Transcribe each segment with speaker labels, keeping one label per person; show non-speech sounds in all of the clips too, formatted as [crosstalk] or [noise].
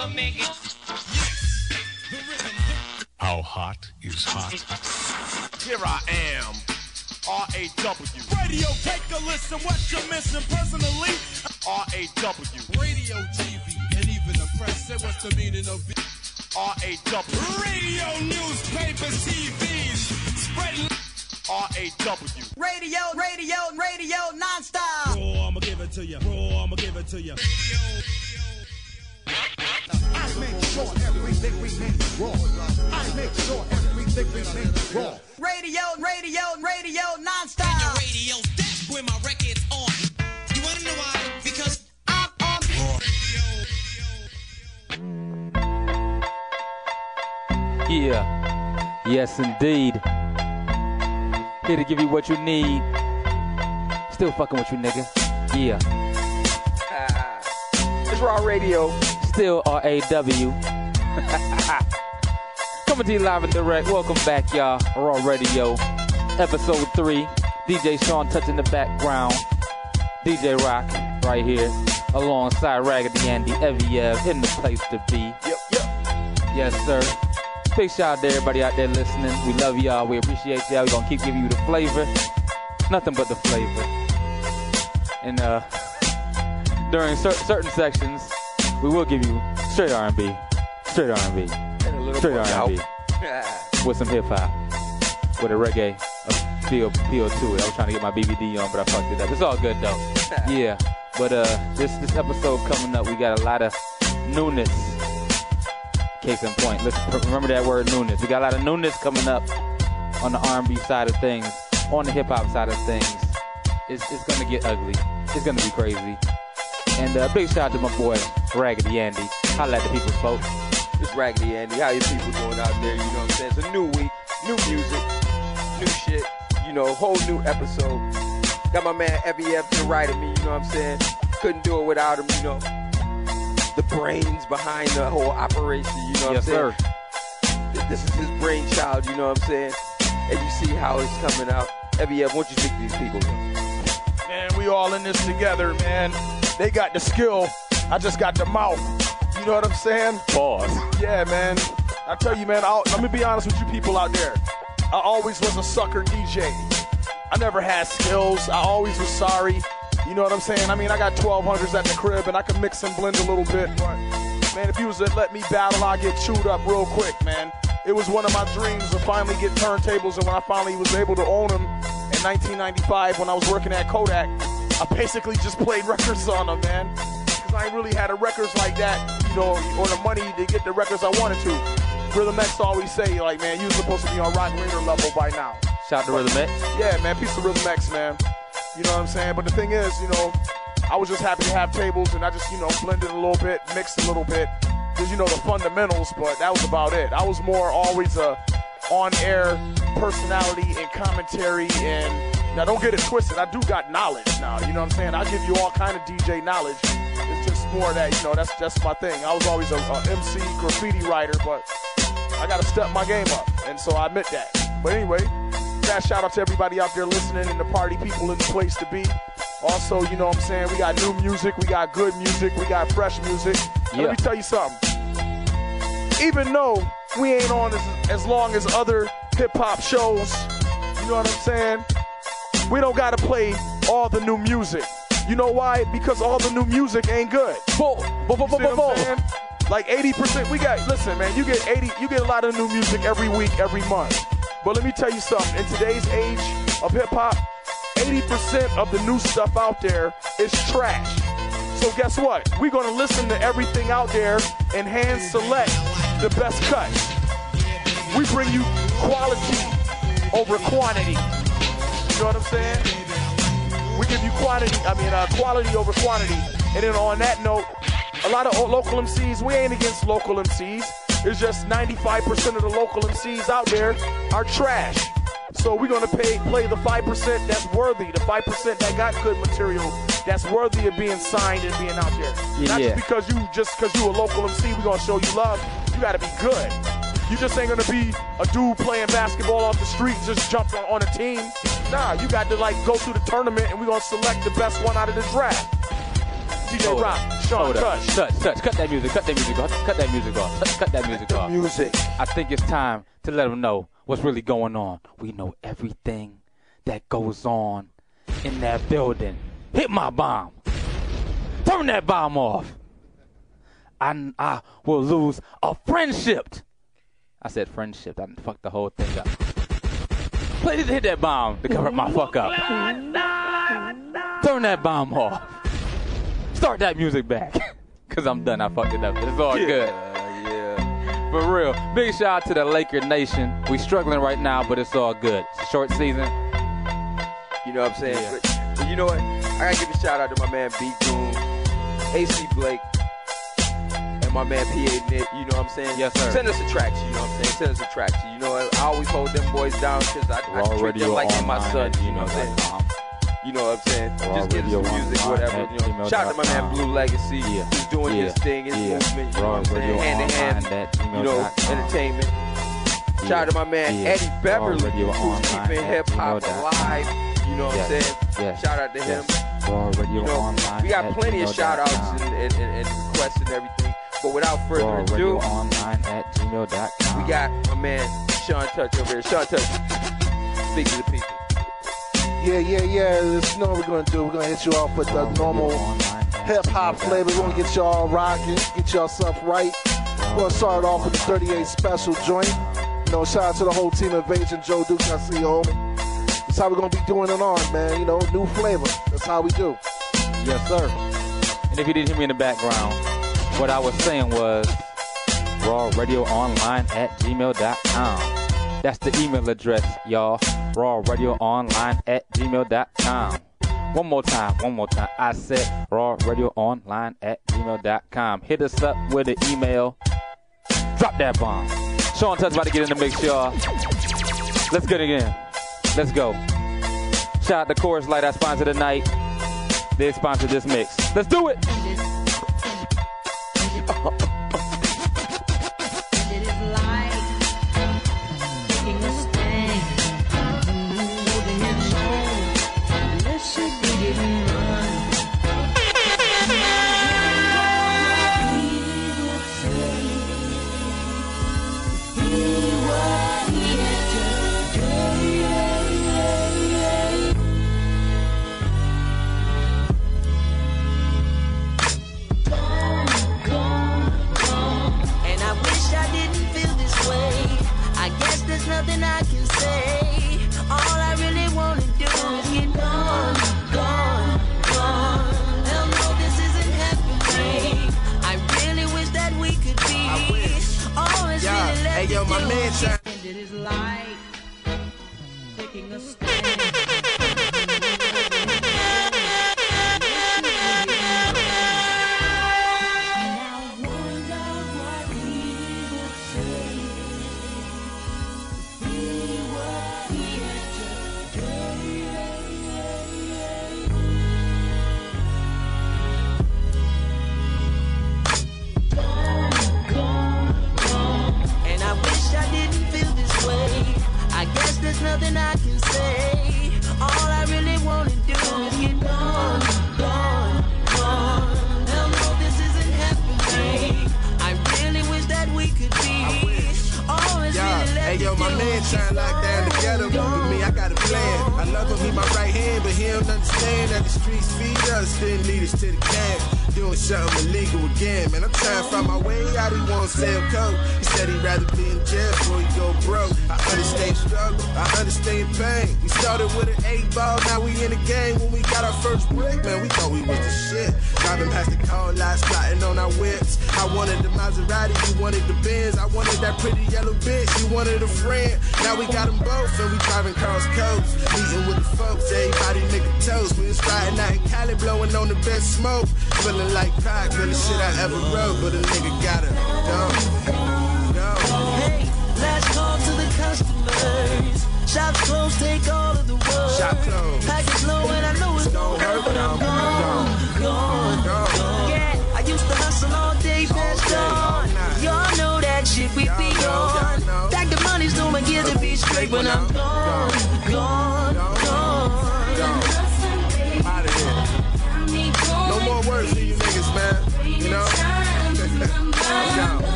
Speaker 1: can make it.
Speaker 2: How hot is hot?
Speaker 3: Here I am, R-A-W,
Speaker 4: Radio, take a listen, what you're missing personally.
Speaker 3: R-A-W,
Speaker 4: Radio, TV, and even the press say what's the meaning of it.
Speaker 3: R-A-W,
Speaker 4: Radio, newspapers, TVs, spreading.
Speaker 3: R-A-W.
Speaker 5: Radio, radio, radio, non-stop.
Speaker 4: Raw, I'ma give it to you. Raw, I'ma give it to you.
Speaker 6: I make sure everything remains raw. I make sure everything remains raw.
Speaker 5: Radio, radio, radio, non-stop.
Speaker 1: radio, that's where my record's on. You wanna know why? Because
Speaker 5: I'm on. Radio.
Speaker 7: Yeah. Yes, indeed. Here to give you what you need. Still fucking with you, nigga. Yeah.
Speaker 8: It's Raw Radio.
Speaker 7: Still R A W. [laughs] Coming to you live and direct. Welcome back, y'all. Raw Radio, episode three. DJ Sean touching the background. DJ Rock right here, alongside Raggedy Andy Eviev in the place to be.
Speaker 8: Yep, yep.
Speaker 7: Yes, sir. Big shout out to everybody out there listening. We love y'all. We appreciate y'all. We're gonna keep giving you the flavor. Nothing but the flavor. And uh during cer- certain sections, we will give you straight R&B, straight R&B,
Speaker 8: And a little
Speaker 7: straight R&B [laughs] with some hip hop, with a reggae a feel feel to it. I was trying to get my BBD on, but I fucked it up. It's all good though. [laughs] Yeah. But uh, this this episode coming up, we got a lot of newness. Case in point, let's remember that word newness. We got a lot of newness coming up on the R&B side of things, on the hip hop side of things. It's it's gonna get ugly. It's gonna be crazy. And uh, big shout out to my boy Raggedy Andy. Holla at the people's folks.
Speaker 8: It's Raggedy Andy. How you people doing out there? You know what I'm saying? It's a new week, new music, new shit. You know, whole new episode. Got my man Evie F to the right of me. You know what I'm saying? Couldn't do it without him. You know, the brains behind the whole operation. You know what
Speaker 7: yes,
Speaker 8: I'm saying?
Speaker 7: sir.
Speaker 8: This is his brainchild. You know what I'm saying? And you see how it's coming out. Evie F, why don't you speak to these people?
Speaker 3: Man, we all in this together, man. They got the skill. I just got the mouth. You know what I'm saying?
Speaker 7: Pause.
Speaker 3: Yeah, man. I tell you, man, I'll, let me be honest with you people out there. I always was a sucker DJ. I never had skills. I always was sorry. You know what I'm saying? I mean, I got 1200s at the crib and I can mix and blend a little bit, man, if you was to let me battle, I'd get chewed up real quick, man. It was one of my dreams to finally get turntables, and when I finally was able to own them in 1995 when I was working at Kodak, I basically just played records on them, man. Because I ain't really had a records like that, you know, or the money to get the records I wanted to. Rhythm X always say, like, man, you was supposed to be on Rock Raider level by now.
Speaker 7: Shout out to Rhythm X.
Speaker 3: Yeah, man, piece of Rhythm X, man. You know what I'm saying? But the thing is, you know, I was just happy to have tables and I just, you know, blended a little bit, mixed a little bit. Because, you know, the fundamentals, but that was about it. I was more always a on-air personality and commentary and now don't get it twisted. I do got knowledge now, you know what I'm saying? I give you all kind of DJ knowledge. It's just more that, you know, that's that's my thing. I was always a, a MC graffiti writer, but I gotta step my game up. And so I admit that. But anyway, Fast shout out to everybody out there listening and the party people in the place to be. Also, you know what I'm saying? We got new music, we got good music, we got fresh music.
Speaker 7: Yeah.
Speaker 3: Let me tell you something. Even though we ain't on as, as long as other hip hop shows, you know what I'm saying? We don't gotta play all the new music. You know why? Because all the new music ain't good. Saying? Like 80%, we got, listen, man, you get 80, you get a lot of new music every week, every month. But let me tell you something, in today's age of hip hop, 80% of the new stuff out there is trash. So guess what? We're gonna listen to everything out there and hand select the best cuts. We bring you quality over quantity. You know what I'm saying? We give you quantity, I mean, uh, quality over quantity. And then on that note, a lot of local MCs, we ain't against local MCs. It's just 95% of the local MCs out there are trash. So we're gonna pay, play the 5% that's worthy, the 5% that got good material, that's worthy of being signed and being out there. Not just because you just because you a local MC, we gonna show you love. You gotta be good. You just ain't gonna be a dude playing basketball off the street, just jump on, on a team. Nah, you got to like go through the tournament and we gonna select the best one out of the draft. DJ
Speaker 9: Hold
Speaker 3: Rock,
Speaker 9: up.
Speaker 3: Sean
Speaker 9: Hold up.
Speaker 3: Touch.
Speaker 9: Touch, touch. Cut that music. Cut that music off. Cut that music off. Cut, cut that music off.
Speaker 8: Music.
Speaker 9: I think it's time to let them know what's really going on. We know everything that goes on in that building. Hit my bomb. Turn that bomb off. I, I will lose a friendship. I said friendship. I fucked the whole thing up. Please hit that bomb to cover my fuck up. Turn that bomb off. Start that music back. [laughs] Cause I'm done. I fucked it up. It's all good.
Speaker 8: yeah.
Speaker 9: For real. Big shout out to the Laker Nation. We struggling right now, but it's all good. It's a short season.
Speaker 8: You know what I'm saying?
Speaker 9: Yeah.
Speaker 8: But, but you know what? I gotta give a shout out to my man B Goon, AC Blake, my man PA Nick. You know what I'm saying?
Speaker 9: Yes, sir.
Speaker 8: Send us a track. You know what I'm saying? Send us a track. You know, I always hold them boys down because I, I treat them like my
Speaker 9: son,
Speaker 8: You know what I'm saying? You know what I'm saying?
Speaker 9: Raw
Speaker 8: Just get us some music, whatever. You know, shout out to my man Blue Legacy,
Speaker 9: Yeah.
Speaker 8: who's doing
Speaker 9: Yeah.
Speaker 8: his thing, his
Speaker 9: Yeah.
Speaker 8: movement. You know
Speaker 9: Raw
Speaker 8: what I'm saying? Hand in hand. You know, entertainment. Shout out to my man
Speaker 9: Yeah.
Speaker 8: Eddie Beverly, who's keeping hip hop alive. You know what I'm saying? Shout out to him.
Speaker 9: Yes. Raw Radio
Speaker 8: You know, we got plenty of shout outs and, and, and, and requests and everything. But without further
Speaker 9: Radio
Speaker 8: ado,
Speaker 9: Online at gmail.com.
Speaker 8: we got my man Sean Touch over here. Sean Touch, speak to the people.
Speaker 10: Yeah, yeah, yeah. Let's know what we're gonna do. We're gonna hit you off with the normal hip hop flavor. We're gonna get y'all rocking, get y'all stuff right. We're gonna start off with the 38 special joint. You know, shout out to the whole team of Invasion, Joe Duke, I see you, homie. That's how we're gonna be doing it on, man. You know, new flavor. That's how we do.
Speaker 9: Yes, sir. And if you didn't hear me in the background, what I was saying was raw radio online at gmail.com. That's the email address, y'all. Raw radio online at gmail.com. One more time, one more time. I said raw radio online at gmail.com. Hit us up with an email. Drop that bomb. Sean Touch about to get in the mix, y'all. Let's get it in. Let's go. Shout out to Chorus Light, our sponsor tonight. They sponsored this mix. Let's do. It
Speaker 11: Oh. [laughs]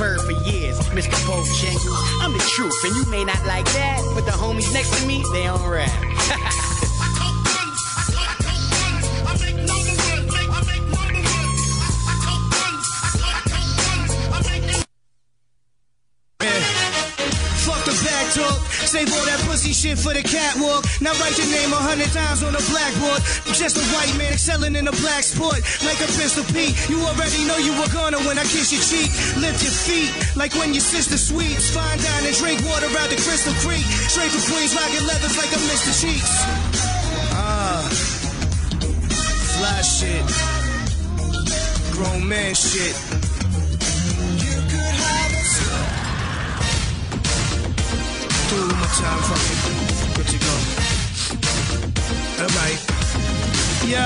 Speaker 11: bird for years, Mr. Bojangles. I'm the truth, and you may not like that, but the homies next to me, they on rap.
Speaker 12: Hundred times on the blackboard. Just a white man excelling in a black sport. Like a pistol Pete. You already know you were gonna when I kiss your cheek. Lift your feet. Like when your sister sweeps. Fine dine and drink water out the Crystal Creek. Straight from Queens, rocking leathers like a Mr. Cheeks. Ah. Fly shit. Grown man shit. Two more time, fuck Yo,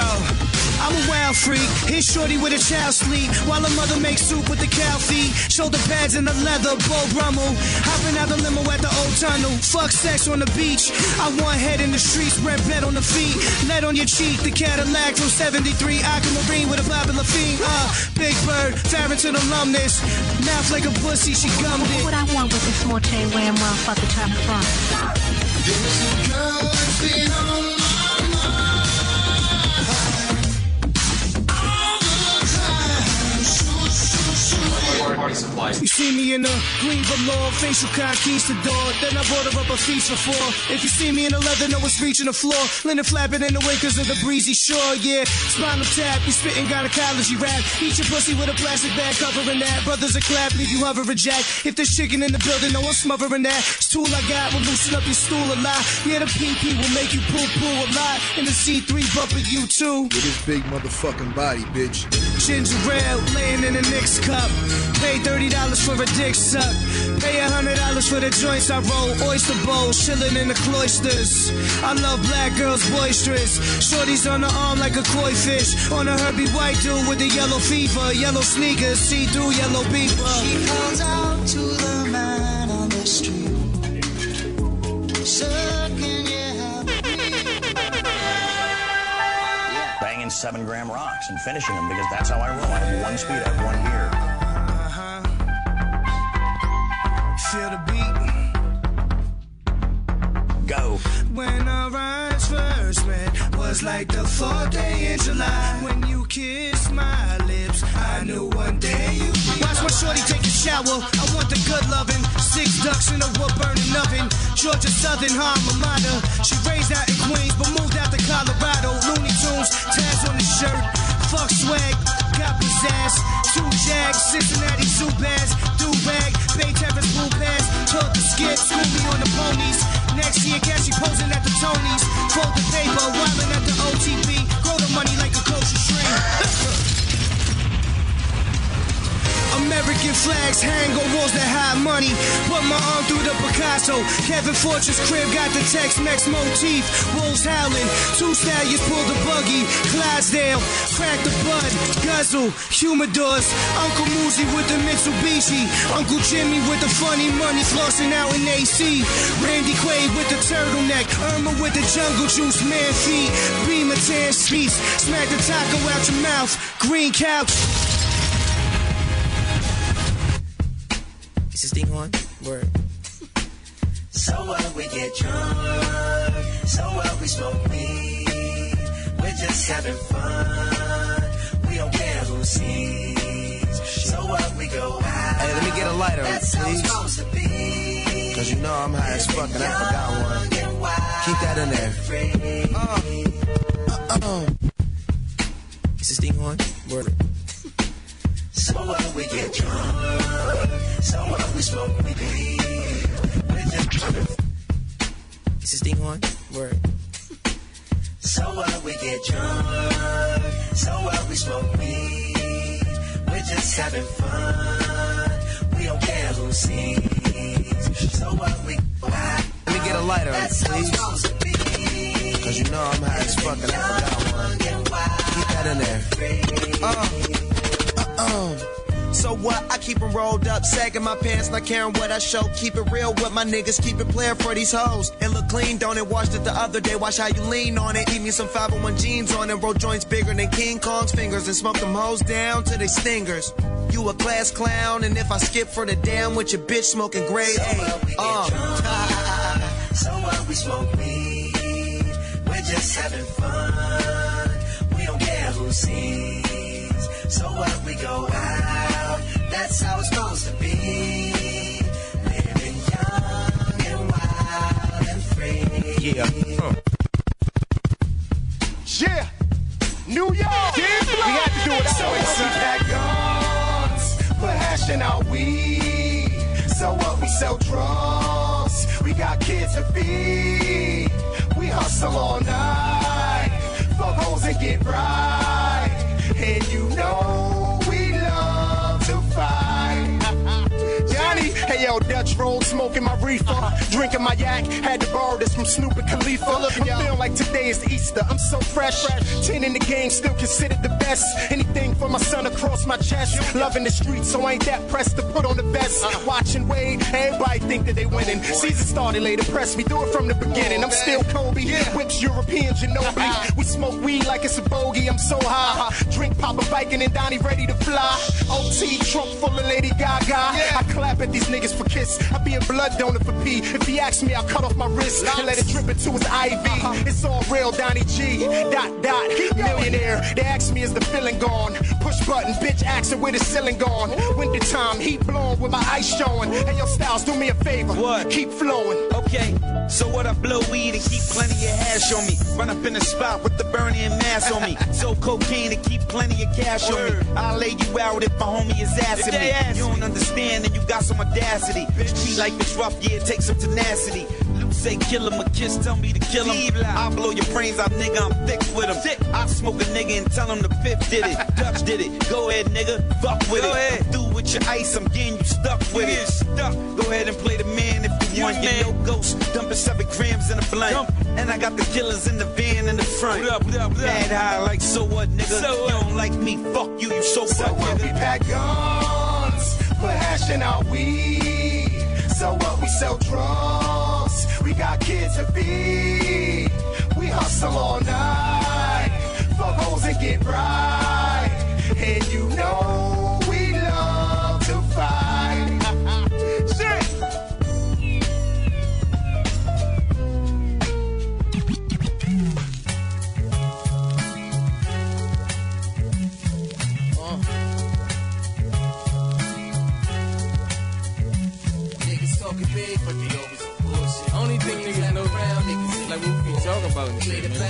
Speaker 12: I'm a wild freak. Hit shorty with a child sleep while a mother makes soup with the cow feet. Shoulder pads and the leather, Beau Brummell. Hopping out the limo at the old tunnel. Fuck sex on the beach. I want head in the streets, red bed on the feet. Lead on your cheek, the Cadillac from 73. Aquamarine with a popular fiend. Uh, Big Bird, Farrington alumnus. Mouth like a pussy, she gummed it.
Speaker 13: What I want with this more chain wearing motherfucker trying to front.
Speaker 12: You see me in a green velour, facial conquistador. Then I her up a feast for four. If you see me in the leather, know it's reaching the floor. Linen flapping in the 'cause of the breezy shore, yeah. Spinal tap, you spitting gynecology rap. Eat your pussy with a plastic bag covering that. Brothers a clap, leave you hovering jack. If there's chicken in the building, no one's smothering that. It's tool I got will loosen up your stool a lot. Yeah, the PP will make you poo poo a lot. And the C3 bumping you too.
Speaker 14: With his big motherfucking body, bitch.
Speaker 12: Ginger ale laying in a Knicks cup. Pay thirty dollars for a dick suck. Pay a hundred dollars for the joints I roll. Oyster bowl, chilling in the cloisters. I love black girls boisterous. Shorties on the arm like a koi fish. On a Herbie White dude with the yellow fever. Yellow sneakers, see through yellow beaver.
Speaker 15: She out
Speaker 16: banging seven gram rocks and finishing them because that's how I roll. I have one speed, I have one gear. Uh-huh.
Speaker 12: Feel the beat.
Speaker 16: Go.
Speaker 12: When our eyes first met was like the fourth day in July. When you kissed my lips, I knew one day you'd be Watch my shorty take a shower. I want the good loving. Six ducks in a wood burning oven. Georgia Southern alma mater. She raised out in Queens, but moved out to Colorado. Tunes, Taz on the shirt. Fuck swag, got pizzazz. Two jags, Cincinnati bags. Do rag, Bay Terrace blue pass. Took the skip, school me on the ponies. Next year, cash she posing at the Tonys. Fold the paper, wildin' at the OTB. Grow the money like a kosher tree. [laughs] American flags hang on walls that hide money. Put my arm through the Picasso. Kevin Fortune's crib got the Tex-Mex motif. Wolves howling. Two stallions pull the buggy. Clydesdale, crack the bud. Guzzle, humidors. Uncle Moosey with the Mitsubishi. Uncle Jimmy with the funny money flossing out in AC. Randy Quaid with the turtleneck. Irma with the jungle juice. Man feet. Beamer tan streets. Smack the taco out your mouth. Green couch.
Speaker 17: This thing on? Word.
Speaker 15: So what we get drunk, so what we smoke weed. We're just having fun. We don't care who sees. So what we go out.
Speaker 18: Hey, let me get a lighter,
Speaker 15: That's
Speaker 18: please. Cause you know I'm high as fuck and I forgot one. Keep that in there.
Speaker 17: Uh, uh, Is this thing on? Word.
Speaker 15: So what we get drunk, so what we smoke. We're
Speaker 17: Is this thing on? Word.
Speaker 15: So what we get drunk, so what we smoke weed. We're just having fun. We don't care who sees. So what we.
Speaker 18: Let me get a lighter, please.
Speaker 15: supposed to be.
Speaker 18: Cause you know I'm high as fuck and I forgot one. Keep that in there.
Speaker 19: Uh, uh, so what? I keep keep 'em rolled up, sagging my pants, not caring what I show. Keep it real with my niggas, keep it playing for these hoes. It look clean, don't it? Washed it the other day, watch how you lean on it. Eat me some 501 jeans on it, roll joints bigger than King Kong's fingers, and smoke them hoes down to they stingers. You a class clown, and if I skip for the damn with your bitch smoking grade A. Uh.
Speaker 15: So what we smoke weed. We're just having fun. We don't care who sees. So what we go out. That's how it's supposed to be. Living young and wild and free.
Speaker 20: Yeah. Yeah. New York. We had to do it
Speaker 8: So
Speaker 20: way,
Speaker 8: we
Speaker 20: son.
Speaker 8: pack guns, we're hashing out weed. So what we sell drugs, we got kids to feed. We hustle all night, fuck hoes and get right. And you
Speaker 20: roll, smoking my reefer, drinking my yak. Had to borrow this from Snoop and Khalifa. I'm feeling like today is Easter. I'm so fresh. Ten in the game, still considered the best. Anything for my son across my chest. Loving the streets, so I ain't that pressed to put on the vest. Watching Wade, everybody think that they winning. Season started late, press me, do it from the beginning. I'm still Kobe, whips European Ginobili. We smoke weed like it's a bogey. I'm so high. Drink Papa Viking and Donnie ready to fly. OT trunk full of Lady Gaga. I clap at these niggas for kiss. I be a blood donor for P. If he asks me, I'll cut off my wrist and let it drip into his IV. Uh-huh. It's all real, Donnie G. Dot dot. Millionaire. They ask me, is the feeling gone? Push button, bitch asking where the ceiling gone. Winter time, heat blowing with my ice showing. Hey, yo, Styles, do me a favor. What? Keep flowing.
Speaker 21: Okay, so what I blow weed and keep plenty of hash on me. Run up in the spot with the burning mask on me. [laughs] So cocaine and keep plenty of cash on me. I'll lay you out if my homie is asking me. You don't understand and you got some audacity. Street life is rough, yeah, it takes some tenacity. Luke say kill him, a kiss tell me to kill him. I'll blow your brains out, nigga, I'm thick with him. I smoke a nigga and tell him the fifth did it. [laughs] Dutch did it. Go ahead, nigga, fuck with it. I'm through with your ice, I'm getting you stuck with it. Stuck. Go ahead and play the man if you want. You no ghost, dumping seven grams in a blunt. And I got the killers in the van in the front. What up, what up, what up? Mad high, like so what, nigga? You don't like me, fuck you, you so,
Speaker 8: So
Speaker 21: what,
Speaker 8: what we pack guns, we're hashing out weed. So what we sell drugs, we got kids to feed. We hustle all night, fuck hoes and get right. And you know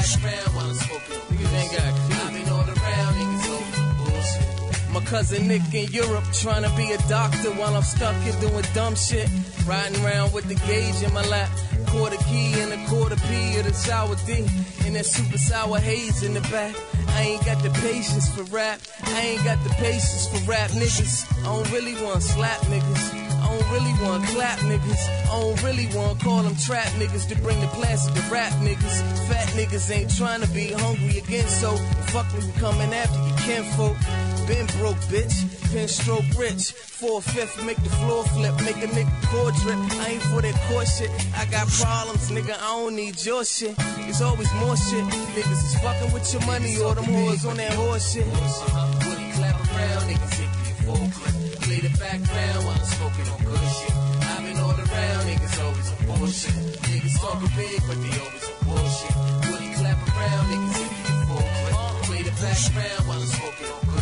Speaker 17: While I'm smoking. Ain't got. I've been all around niggas bullshit. My cousin Nick in Europe trying to be a doctor while I'm stuck here doing dumb shit. Riding around with the gauge in my lap. Quarter key and a quarter P of the sour D. And that super sour haze in the back. I ain't got the patience for rap. I ain't got the patience for rap niggas. I don't really want slap niggas. Don't really want clap niggas. I don't really want call them trap niggas to bring the plastic to rap niggas. Fat niggas ain't trying to be hungry again, so fuck when you coming after your kinfolk. Been broke, bitch. Pin stroke rich. Four fifth, make the floor flip, make a nigga core drip. I ain't for that core shit. I got problems, nigga. I don't need your shit. It's always more shit. Niggas is fucking with your money or them whores on that horse shit. Woody clap around, niggas hit me. The background while I'm smoking on good shit. I've been all around, niggas always on bullshit. Niggas talking big, but they always on bullshit. Woody clap around, niggas me a full clip. Play the background while I'm smoking on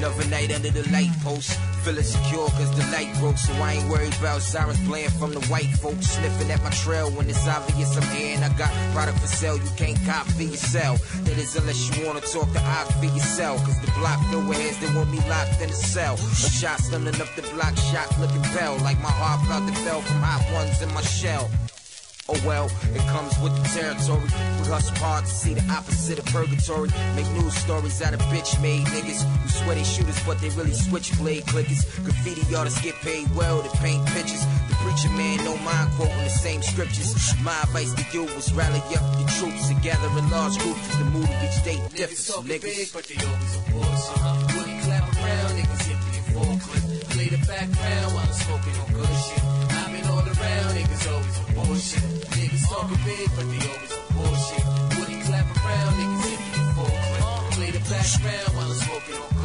Speaker 22: Another night under the light post. Feeling secure cause the light broke, so I ain't worried about sirens playing from the white folks. Sniffing at my trail when it's obvious I'm here and I got product for sale. You can't cop for yourself. That is unless you wanna talk to I for yourself. Cause the block filled with heads that want me locked in a cell. A shot stunning up the block, shot looking bell. Like my heart about to fell from hot ones in my shell. Oh well, it comes with the territory. We hustle hard to see the opposite of purgatory. Make news stories out of bitch made niggas who swear they shooters, but they really switchblade clickers. Graffiti artists get paid well to paint pictures. The preacher man don't mind quoting the same scriptures. My advice to you was rally up your troops and gather in large groups. The mood of each day differs,
Speaker 17: talking
Speaker 22: niggas.
Speaker 17: big, but they always on bullshit. Woody clap around, niggas hit me a full clip. Play the background while I'm smoking on good shit. Around, niggas always on bullshit. Niggas talking big, but they always on bullshit. Woody clap around, niggas hit a full. Play the background while I'm smoking on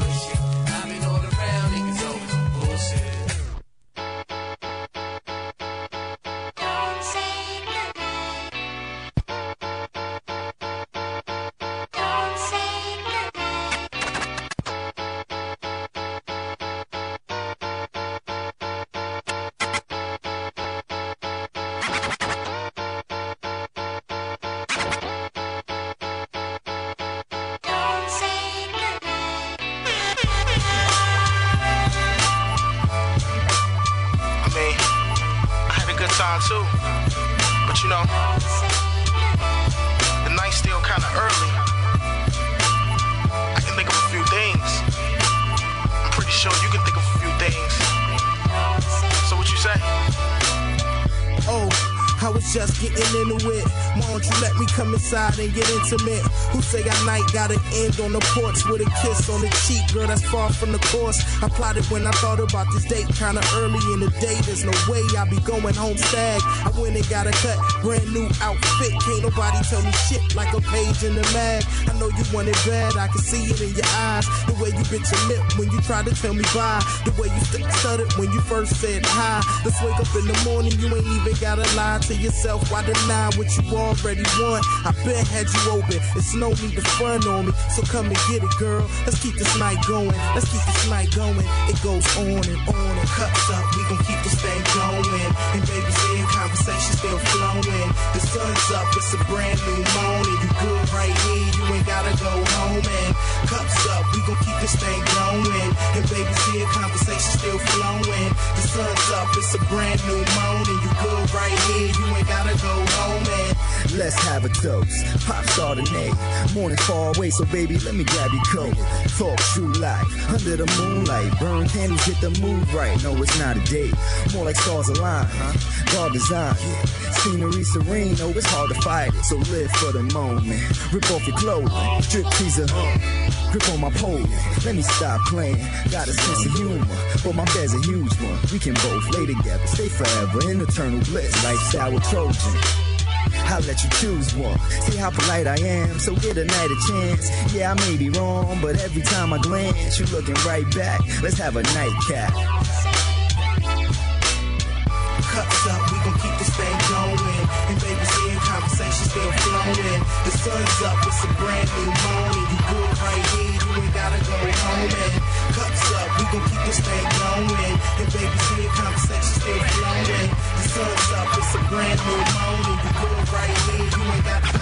Speaker 23: inside and get intimate? Say our night gotta end on the porch with a kiss on the cheek? Girl, that's far from the course. I plotted when I thought about this date kinda early in the day. There's no way I'll be going home stag. I went and got a cut, brand new outfit. Can't nobody tell me shit like a page in the mag. I know you want it bad, I can see it in your eyes. The way you bit your lip when you try to tell me bye. The way you st- stuttered when you first said hi. Let's wake up in the morning, you ain't even gotta lie to yourself. Why deny what you already want? I been had you open. It's no need to front on me. So come and get it, girl. Let's keep this night going. Let's keep this night going. It goes on and on and cups up. We gon' keep this thing going. And baby's in conversation still flowing. The sun's up. It's a brand new morning. You good right here. You ain't gotta go home and cups up. We gon' keep this thing going. And baby's here. Conversation still flowing. The sun's up. It's a brand new morning. You good right here. You ain't gotta go home and
Speaker 24: Let's have a toast. Pop Chardonnay. Morning far away, so baby, let me grab your coat. Talk true life. Under the moonlight. Burn candles, get the mood right. No, it's not a date. More like stars align, huh? God design. Scenery serene. No, it's hard to fight it. So live for the moment. Rip off your clothing. Drip teaser. Grip on my pole. Let me stop playing. Got a sense of humor. But my bed's a huge one. We can both lay together. Stay forever in eternal bliss. Lifestyle Trojan. I'll let you choose one. See how polite I am, so get a night a chance. Yeah, I may be wrong, but every time I glance, you're looking right back. Let's have a nightcap.
Speaker 23: Cups up, we gon' keep this thing going. And baby's here, conversation still flowing. The sun's up, it's a brand new morning. You good right here, you ain't gotta go home. And cups up, we gon' keep this thing going. And baby's here, conversation still flowing. The sun's up, it's a brand new morning. You good right here, you ain't gotta.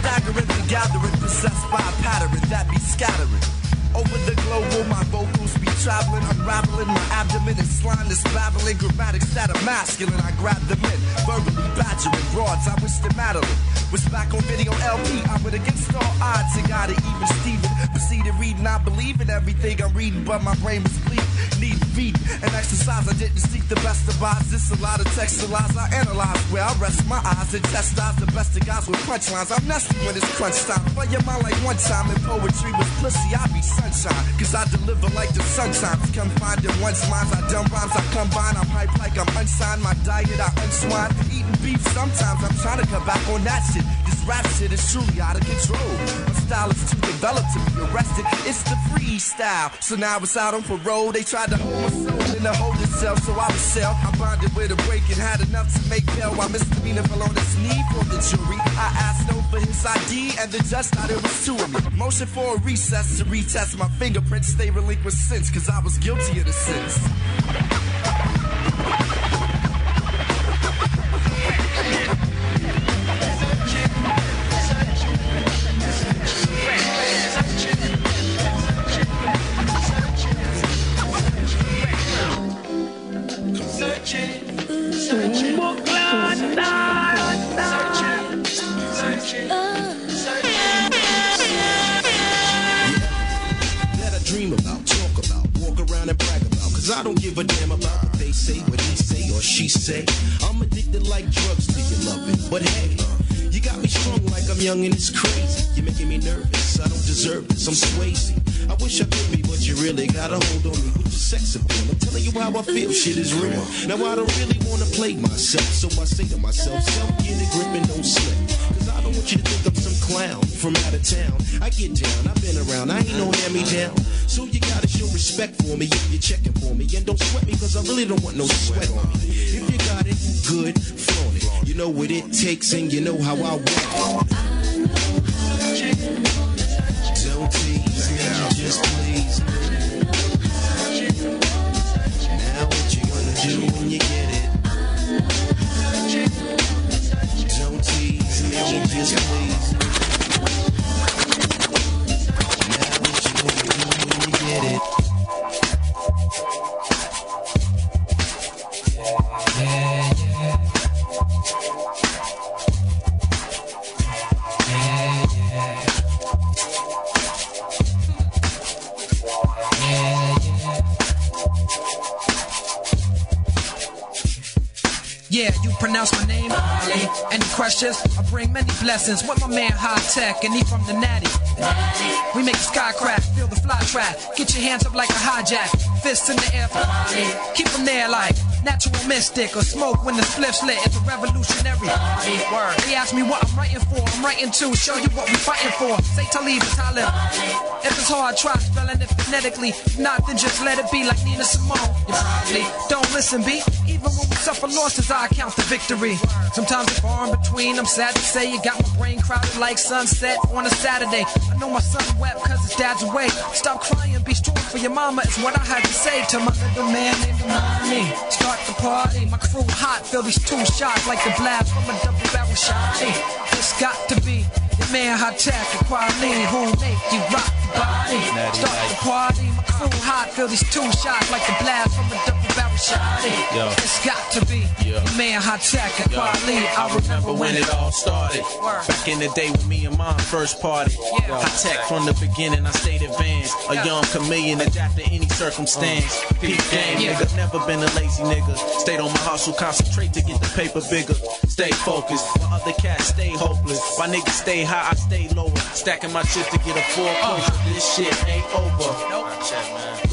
Speaker 25: staggering and gathering, possessed by a pattern that be scattering. Over the global, my vocals be traveling, unraveling my abdomen and slime this babbling grammatics that are masculine. I grab them in, verbally badgering broads. I wish that Madeline was back on video LP. I would against all odds and got it even Steven. Proceeded reading, I believe in everything I'm reading, but my brain was bleeding. Need feed and exercise. I didn't seek the best of odds. This a lot of text lies I analyze where I rest my eyes and test eyes. The best of guys with punchlines. I'm nasty when it's crunch time. But your mind like one time and poetry was pussy. I be sunshine. Cause I deliver like the sunshine. Come find it once minds. I dumb rhymes. I combine. I'm hype like I'm unsigned. My diet I unswine. Eating beef sometimes. I'm trying to cut back on that shit. This rap shit is truly out of control. My style is too developed to be arrested. It's the freestyle. So now it's out on parole. They tried to hold my soul in the hold itself. So I was sell. I bonded with a break and had enough to make bail. While misdemeanor fell on his knee for the jury. I asked no for his ID and the judge thought it was two of me. Motion for a recess to retest my fingerprints. Stay relinquished since. Cause I was guilty of the sins.
Speaker 26: I don't give a damn about what they say, what he say or she say. I'm addicted like drugs to your loving. But hey, you got me strung like I'm young and it's crazy. You're making me nervous. I don't deserve this. I'm swayzy. I wish I could be, but you really got a hold on me with your sex appeal. I'm telling you how I feel. Shit is real. Now I don't really wanna play myself, so I say to myself, self get a grip and don't slip. Cause I don't want you to think I'm some clown from out of town. I get down, I've been around, I ain't no hand me down. So you gotta show respect for me if you're checking for me. And don't sweat me, cause I really don't want no sweat on me. If you got it, good, flaunt it. You know what it takes and you know how I want it. Don't just please. Now what you gonna do when you get it? Don't tease me. Now what you gonna do when you get it?
Speaker 27: Pronounce my name. Any questions? I bring many blessings with my man High Tech, and he from the Natty. We make the sky crack, feel the fly trap. Get your hands up like a hijack, fists in the air. Keep them there like natural mystic or smoke when the spliff's lit. It's a revolutionary word. He asked me what I'm writing for. I'm writing to show you what we're fighting for. Say Talib or Talib. If it's hard, try spelling it phonetically. If not, then just let it be like Nina Simone. You probably don't listen, B. Even when we suffer losses, I count the victory. Sometimes it's far in between. I'm sad to say you got my brain crowded like sunset on a Saturday. I know my son wept cause his dad's away. Stop crying, be strong for your mama is what I had to say to my little man named Imani. Start the party, my crew hot, feel these two shots like the blast from a double barrel shot. Hey, it's got to be your man high tech and quality who make you rock the body. Start the party, my crew hot, feel these two shots like the blast from a double barrel shot. Hey,
Speaker 28: Yo.
Speaker 27: it's got to be your man high tech and quality.
Speaker 28: I remember when it all started. Back in the day when me and mom first party. High tech from the beginning, I stayed advanced. A young chameleon, adapt to any circumstance. Peak game,
Speaker 27: Yeah.
Speaker 28: nigga. Never been a lazy nigga. Stayed on my hustle, concentrate to get the paper bigger. Stay focused, while other cats stay hopeless. My niggas stay high, I stay lower. Stacking my chips to get a full uh-huh. closure. This shit ain't over. Going for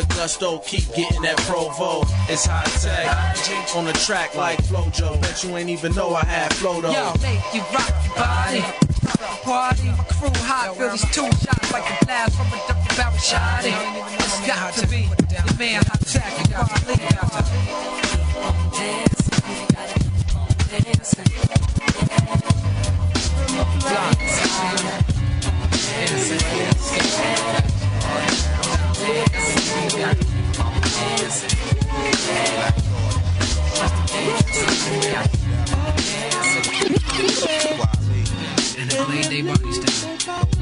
Speaker 28: the gusto, keep getting that Provo. It's high tech. On the track like Flojo. Bet you ain't even know I had flow though.
Speaker 27: Yo, make you rock your body. Party, my crew hot, feel these two shots like a blast from a double barrel shot. It's got to be your man hot tech And they laid their bodies down.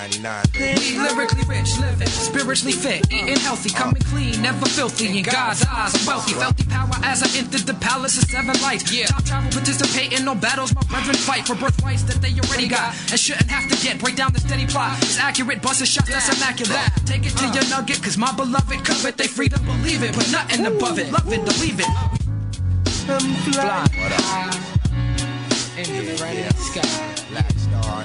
Speaker 27: 99. Bitch, lyrically rich, living, spiritually fit, eating healthy, coming clean, never filthy. In God's eyes, I'm wealthy. Felt the power as I entered the palace of seven lights. Yeah. Top travel, participate in no battles. My brethren fight for birthrights that they already got and shouldn't have to get. Break down the steady plot. It's accurate, bust a shot that's immaculate. Take it to your nugget, cause my beloved covet. They free to believe it, but nothing above it. Love it, believe it.
Speaker 29: Fly.
Speaker 30: What up? In the
Speaker 29: bright sky.
Speaker 30: Black star.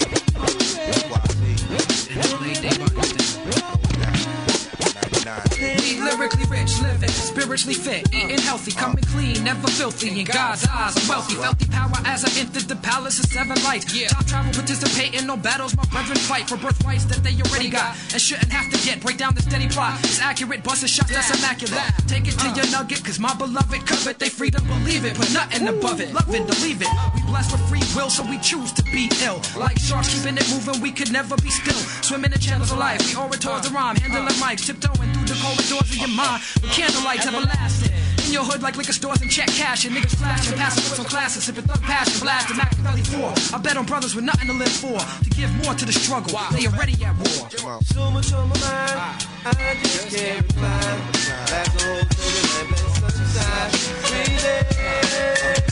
Speaker 27: lyrically rich, living, spiritually fit, eating healthy, coming clean, never filthy. In God's eyes, I'm wealthy. Felt the power as I entered the palace of seven lights. Yeah. Top travel, participate in no battles. My brethren fight for birthrights that they already got and shouldn't have to get. Break down the steady plot. It's accurate, bust shots that's immaculate. Take it to uh. your nugget, cause my beloved covet. They free to believe it, but nothing above it. Love it, believe it. We blessed with free will, so we choose to be ill. Like sharks keeping it moving, we could never be still. Swimming the channels of life, we orators the rhyme, handling mics, tiptoeing through the corridors of your mind. With candlelight everlasting. In your hood like liquor stores and check cash and niggas flashing, passing with some classes, sipping thug passion, blasting Machiavelli 4. I bet on brothers with nothing to live for, to give more to the struggle. They already at war.
Speaker 31: So much on my mind, I just can't reply. That's the whole thing, and let sunshine. Breathe in,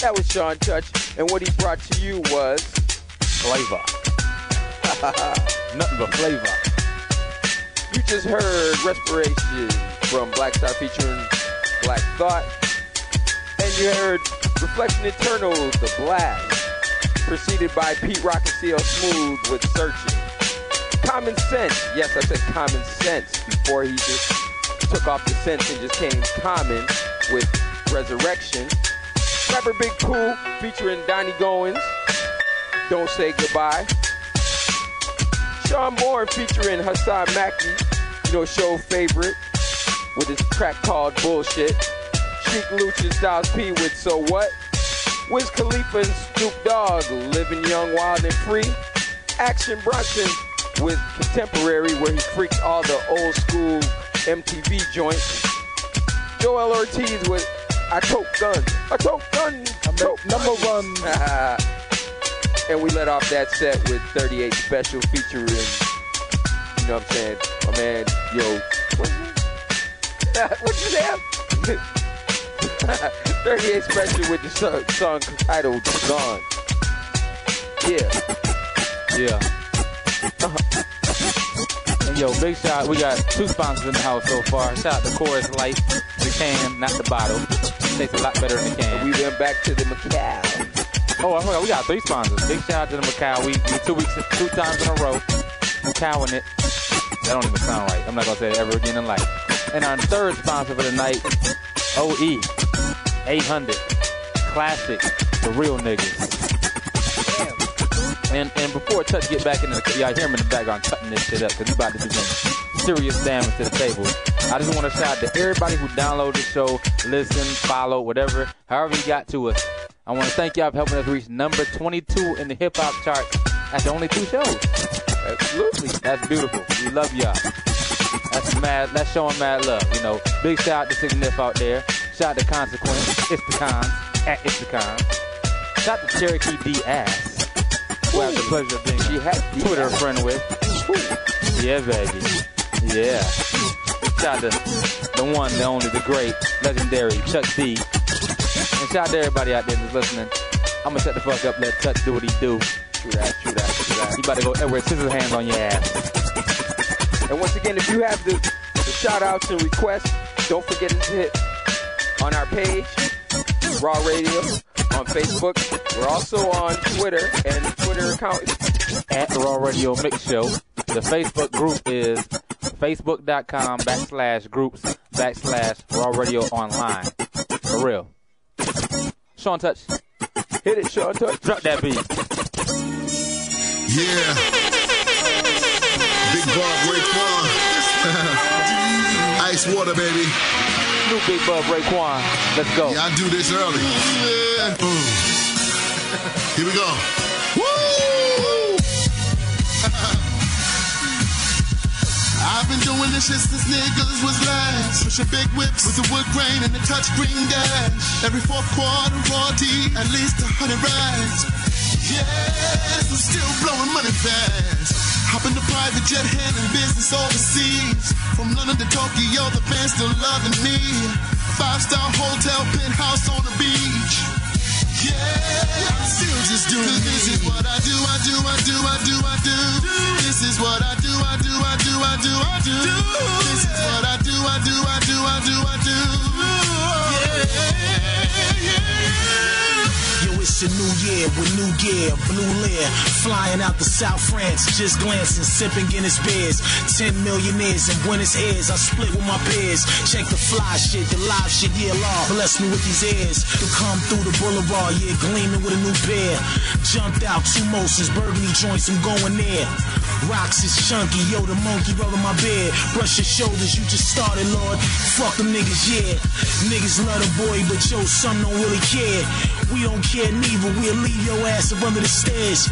Speaker 8: That was Sean Touch, and what he brought to you was
Speaker 7: flavor. [laughs] Nothing but flavor.
Speaker 8: You just heard Respiration from Black Star featuring Black Thought. And you heard Reflection Eternal, The Blast, preceded by Pete Rock and CL Smooth with Searching. Common Sense, yes, I said Common Sense before he just took off the sense and just came common with Resurrection. Rapper Big Pooh featuring Donny Goines, Don't Say Goodbye. Sean Born featuring Hassan Mackey, you know, show favorite, with his track called Bullshit. Sheek Louch and Styles P with So What. Wiz Khalifa and Snoop Dogg, Living Young, Wild and Free. Action Bronson with Contemporary, where he freaks all the old school MTV joints. Joell Ortiz with I Tote Guns. I Tote Guns. I tote number one. [laughs] and we let off that set with 38 Special featuring, you know what I'm saying, my man, yo, what's [laughs] what you have? [laughs] 38 Special with the song, song titled Gone. Yeah.
Speaker 7: Yeah. And yo, big shout. We got two sponsors in the house so far. Shout out to Coors Light, the can, not the bottle. Tastes a lot better in the can.
Speaker 8: We went back to the Macau.
Speaker 7: Oh, I forgot. We got three sponsors. Big shout out to the Macau. We, we two weeks, two times in a row. Macau in it. That don't even sound right. I'm not gonna say it ever again in life. And our third sponsor for the night, OE 800 Classic, the real niggas. And and before Touch get back in the, y'all hear him in the background cutting this shit up because we about to do some serious damage to the table. I just want to shout out to everybody who downloaded the show, listen, follow, whatever, however you got to us. I want to thank y'all for helping us reach number 22 in the hip hop charts after only two shows. Absolutely, that's beautiful. We love y'all. That's mad. That's showing mad love. You know, big shout out to Signif out there. Shout out to Consequence. It's the cons at It's the cons. Shout out to Cherokee D'Ass. Who I have the pleasure of being she had Twitter friend with. Yeah, baby. Yeah. Shout out to the one, the only, the great, legendary Chuck D. And shout out to everybody out there that's listening. I'm gonna shut the fuck up, let Chuck do what he do. True that, true that, true that. You about to go Edward Scissorhands on your ass.
Speaker 8: And once again, if you have the, the shout outs and requests, don't forget to hit on our page, Raw Radio, on Facebook. We're also on Twitter, and Twitter account
Speaker 7: at Raw Radio Mix Show. The Facebook group is facebook.com backslash groups backslash Raw Radio Online. For real. Sean Touch.
Speaker 8: Hit it, Sean Touch.
Speaker 7: Drop that beat.
Speaker 32: Yeah. Big Bub Raekwon. [laughs] Ice water, baby.
Speaker 7: New Big Bub Raekwon. Let's go.
Speaker 32: Yeah, I do this early. Yeah. Boom. Here we go. Woo! I've been doing this shit since niggas was last. Pushing big whips with the wood grain and the touchscreen dash. Every fourth quarter, royalty, at least a hundred rides. Yes, I'm still blowing money fast. Hop in the private jet, handling business overseas. From London to Tokyo, the fans still loving me. Five star hotel, penthouse on the beach. Yeah, I'm still just doing Cause this is what I do, I do, I do, I do, I do. This is what I do, I do, I do, I do, I do. This is what I do, I do, I do, I do, I do. Yeah, yeah.
Speaker 33: Yo, it's a new year with new gear, blue lear. Flying out to South France, just glancing, sipping Guinness beers. Ten millionaires in Buenos Aires, I split with my peers. Check the fly shit, the live shit, yeah, law. Bless me with these ears to come through the boulevard, yeah, gleaming with a new pair. Jumped out, two motions, burgundy joints, I'm going there. Rocks is chunky, yo, the monkey rubbing my beard. Brush your shoulders, you just started, Lord. Fuck them niggas, yeah. Niggas love the boy, but yo, some don't really care. We don't care neither, we'll leave your ass up under the stairs.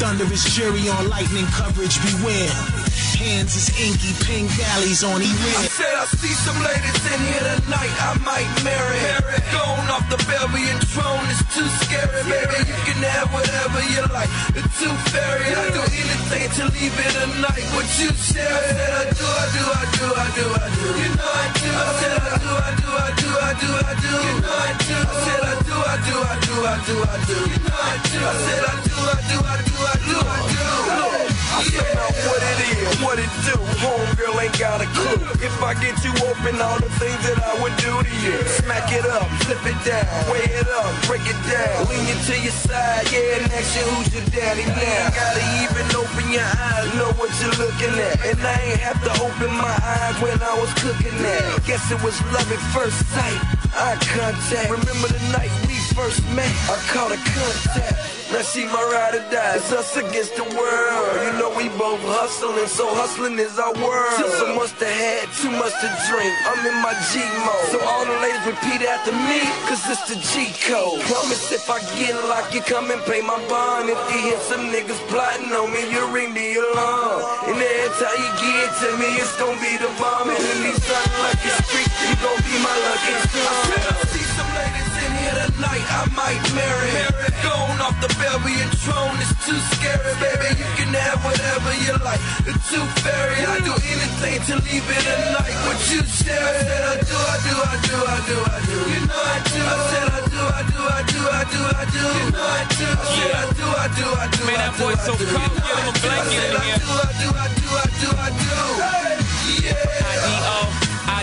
Speaker 33: Thunderous jury on lightning coverage, beware. Hands is inky, pink valleys on
Speaker 34: I
Speaker 33: E-Red.
Speaker 34: said I see some ladies in here tonight, I might marry. Going off the Belgian throne is too scary, baby. You can have whatever you like. The tooth fairy, I do anything to leave it a night. What you say? I said I do, I do, I do, I do, I do. You know I do. I said I do, I do, I do, I do, I do. You know I do. I said I do, I do, I do, I do, I do. You know I do. I said I do, I do, I do, I do, I do. I what it is, what it do. Homegirl ain't got a clue. If I get you open, all the things that I would do to you. Smack it up, flip it down, weigh it up, break it down. Lean you to your side, yeah, and ask you who's your daddy now. Gotta even open your eyes, know what you're looking at. And I ain't have to open my eyes when I was cooking that. Guess it was love at first sight. Eye contact. Remember the night we first met? I caught a contact. Now she my ride or die. It's us against the world. You know we both hustling, so hustling is our world. So much to have, too much to drink. I'm in my G mode. So all the ladies repeat after me, cause it's the G code. Promise if I get locked, you come and pay my bond. If you hear some niggas plotting on me, you ring the alarm. And every time you get to me, it's gonna be the bomb. And in these unlucky streets, you gon' be my lucky star. I said I see some ladies in here tonight, I might marry. Going off the Belgian throne is too scary, baby. You can have whatever you like. The tooth fairy, I do anything to leave it a night. What you say? I said I do, I do, I do, I do, I do. You know I do. I said I do, I do, I do, I do, I do. You know I do. I said I do, I do, I do,
Speaker 35: Man,
Speaker 34: I
Speaker 35: that
Speaker 34: do,
Speaker 35: boy
Speaker 34: I
Speaker 35: so cold, give him a blanket in here.
Speaker 34: I do, I do, I do, I do, I do.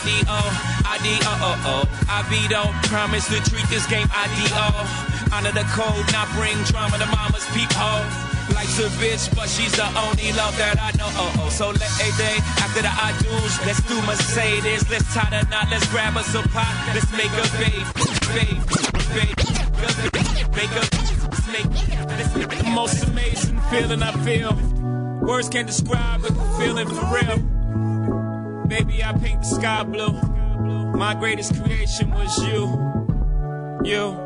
Speaker 35: I-D-O, I-D-O. I be don't promise to treat this game I-D-O. Honor the code, not bring drama to mama's peephole. Life's a bitch, but she's the only love that I know. Oh, oh. So let a day after the I do's, let's do Mercedes. Let's tie the knot, let's grab us a pot. Let's make a babe, babe, babe. Make a, make, let's make the most amazing feeling I feel. Words can't describe the feeling for real. Baby, I paint the sky blue. My greatest creation was you. You.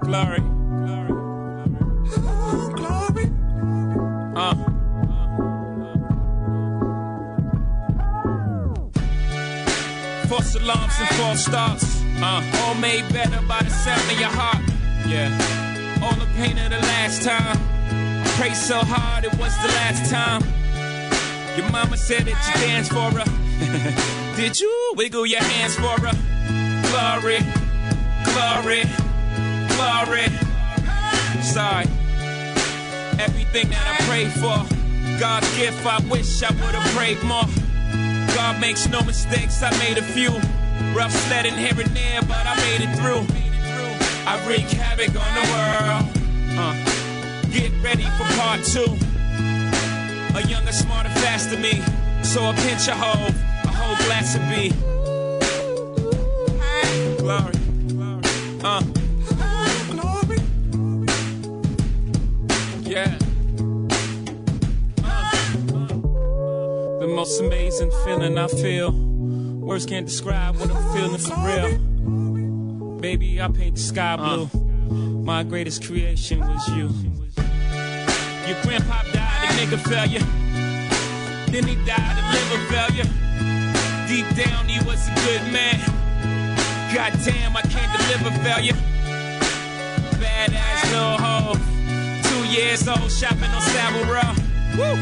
Speaker 35: Glory. Glory. Uh. False alarms and false starts. Uh. All made better by the sound of your heart. Yeah. All the pain of the last time. Prayed so hard it was the last time. Your mama said that you danced for her. [laughs] Did you wiggle your hands for her? Glory, glory, glory. Sorry. Everything that I prayed for, God's gift, I wish I would have prayed more. God makes no mistakes, I made a few. Rough sledding here and there, but I made it through. I wreak havoc on the world. Uh, get ready for part two. A younger, smarter, faster me. So a pinch of hope, a whole glass of B. Glory. Glory. Uh. Glory. Yeah. The most amazing feeling I feel. Words can't describe what I'm feeling for real. Baby, I paint the sky blue. My greatest creation was you. Your grandpa died of nigga failure. Then he died of liver failure. Deep down, he was a good man. Goddamn, I can't deliver failure. Badass little hoe. Two years old, shopping on Savile Row. Woo!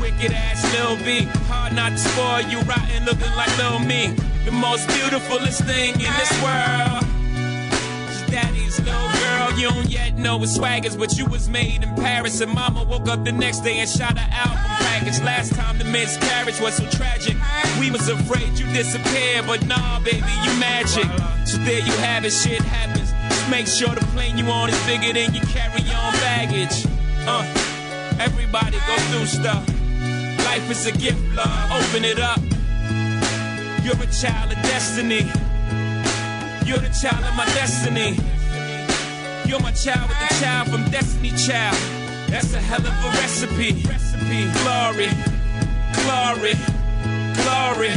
Speaker 35: Wicked ass Lil B. Hard not to spoil you, rotten looking like Lil Me. The most beautifulest thing in this world. Daddy's little girl, you don't yet know what swaggers, but you was made in Paris. And mama woke up the next day and shot her album package. Last time the miscarriage was so tragic. We was afraid you disappeared, but nah, baby, you magic. So there you have it, shit happens. Just make sure the plane you on is bigger than your carry-on baggage. Uh, everybody go through stuff. Life is a gift, love. Open it up. You're a child of destiny. You're the child of my destiny. You're my child with the child from Destiny Child. That's a hell of a recipe. Recipe. Glory. Glory. Glory.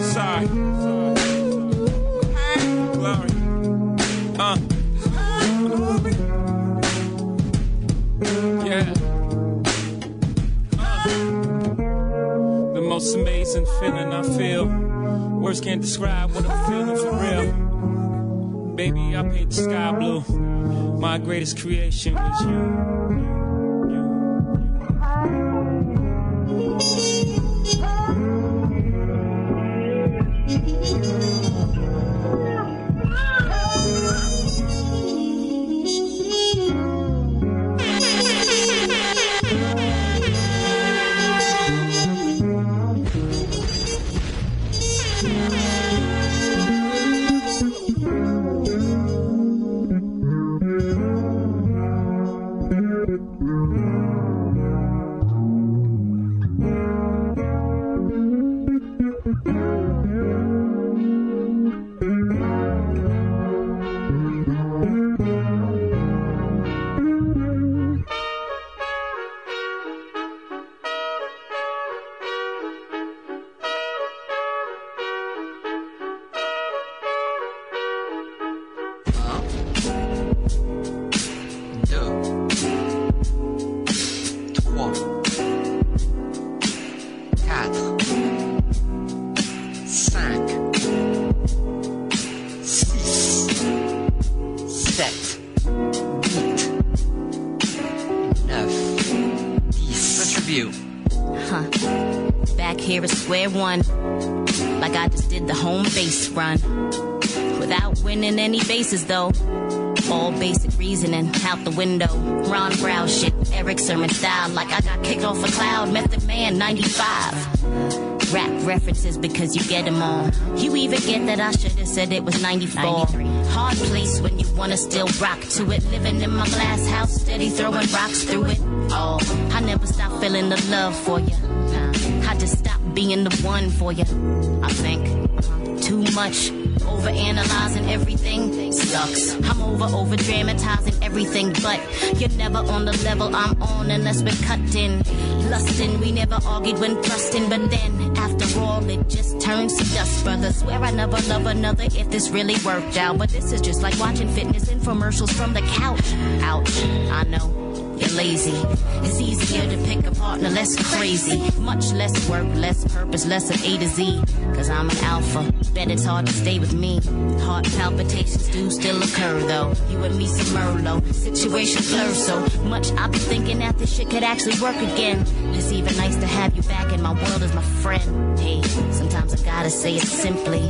Speaker 35: Sorry. Glory. Uh. Yeah. The most amazing feeling I feel. Words can't describe what I'm feeling for real. Baby, I paint the sky blue. My greatest creation was you.
Speaker 36: Here at square one. Like I just did the home base run. Without winning any bases though. All basic reasoning out the window. Ron Brown shit, Erick Sermon style. Like I got kicked off a cloud. Method Man 95. Rap references because you get them all. You even get that I should have said it was 94. Hard place when you wanna still rock to it. Living in my glass house, steady throwing rocks through it. Oh, I never stop feeling the love for you. I just stopped being the one for you. I think too much. Over analyzing everything sucks. I'm over over dramatizing everything, but you're never on the level I'm on unless we're cutting. Lusting, we never argued when thrusting, but then after all, it just turns to dust, brother. Swear I never love another if this really worked out. But this is just like watching fitness infomercials from the couch. Ouch, I know. You're lazy. It's easier to pick a partner less crazy. Much less work, less purpose, less of A to Z. Cause I'm an alpha. Bet it's hard to stay with me. Heart palpitations do still occur though. You and me some Merlot. Situation blur so much. I've been thinking that this shit could actually work again. It's even nice to have you back in my world as my friend. Hey, sometimes I gotta say it simply.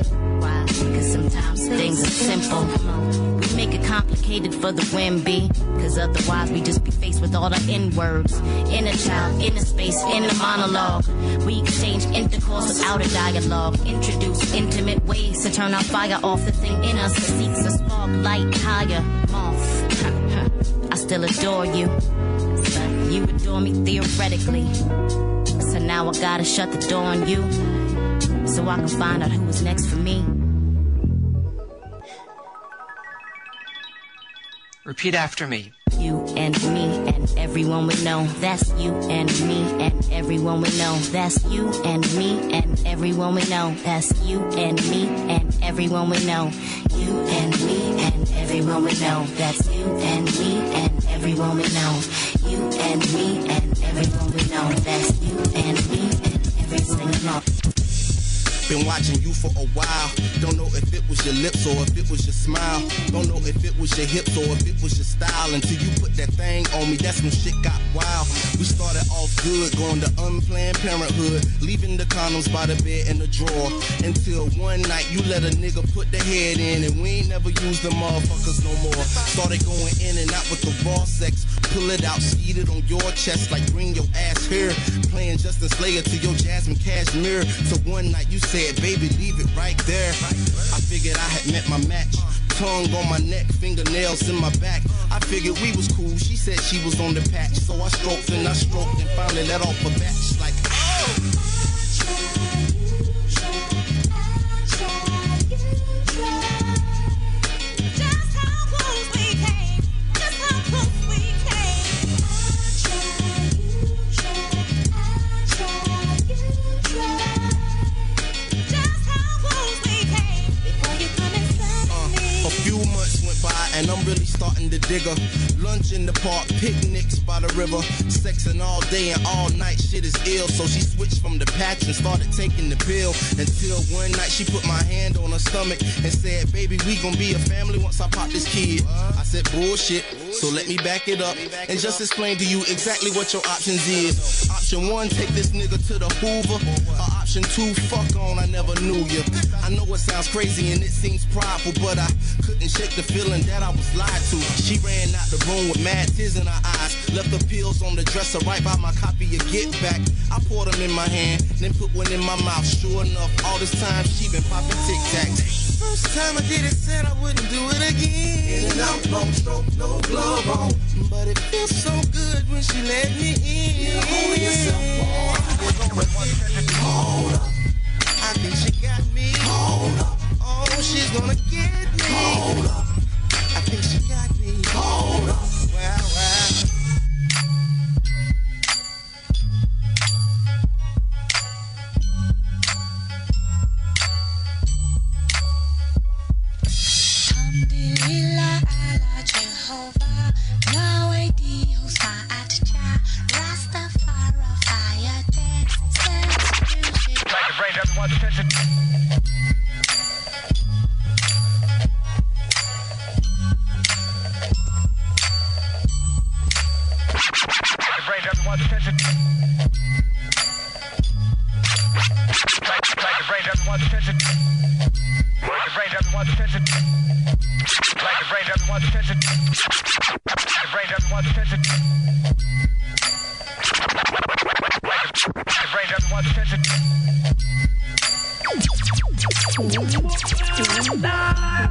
Speaker 36: Why? Cause sometimes things are simple. We make it complicated for the win, B. Cause otherwise we just be faced with all the N words. Inner child, inner space, inner monologue. We exchange intercourse without a dialogue. Introduce intimate ways to turn our fire off. The thing in us that seeks a spark, light higher. Moth. [laughs] I still adore you. But you adore me theoretically. So now I gotta shut the door on you. So I can find out who is next for me.
Speaker 37: Repeat after me.
Speaker 36: You and me and everyone we know. That's you and me and everyone we know. That's you and me and everyone we know. That's you and me and everyone we know. You and me and everyone we know. That's you and me and everyone we know. You and me and everyone we know. That's you and me and everyone we know.
Speaker 18: Been watching you for a while. Don't know if it was your lips or if it was your smile. Don't know if it was your hips or if it was your style. Until you put that thing on me, that's when shit got wild. We started off good, going to unplanned parenthood. Leaving the condoms by the bed in the drawer. Until one night you let a nigga put the head in. And we ain't never used the motherfuckers no more. Started going in and out with the raw sex. Pull it out, skeet it on your chest like bring your ass here. Playing Justin Slayer to your Jazmine Cashmere. So one night you said, baby, leave it right there. I figured I had met my match. Tongue on my neck, fingernails in my back. I figured we was cool. She said she was on the patch. So I stroked and I stroked and finally let off a batch. Like, A and I'm really starting to dig her. Lunch in the park, picnics by the river. Sexing all day and all night, shit is ill. So she switched from the patch and started taking the pill. Until one night she put my hand on her stomach and said, Baby, we gon' be a family once I pop this kid. I said, Bullshit. So let me back it up and just explain to you exactly what your options is. Option one, take this nigga to the Hoover. Or option two, fuck on, I never knew you. I know it sounds crazy and it seems prideful, but I couldn't shake the feeling that I was lied to. She ran out the room with mad tears in her eyes. Left the pills on the dresser right by my copy of Get Back. I poured them in my hand, then put one in my mouth. Sure enough, all this time she been popping Tic Tacs. First time I did it, said I wouldn't do it again. In and out, long stroke, no glove on. But it feels so good when she let me in. You're holding yourself Hold up. I think she got me. Hold up. Oh, she's gonna get me. Hold up. Think she got me. Hold up. Wow, wow.
Speaker 38: Rastafari
Speaker 39: attention. Everyone's attention. The range, everyone's attention. Like the range, everyone's attention. The range, everyone's attention. Like like the range, everyone's attention.
Speaker 38: Alhamdulillah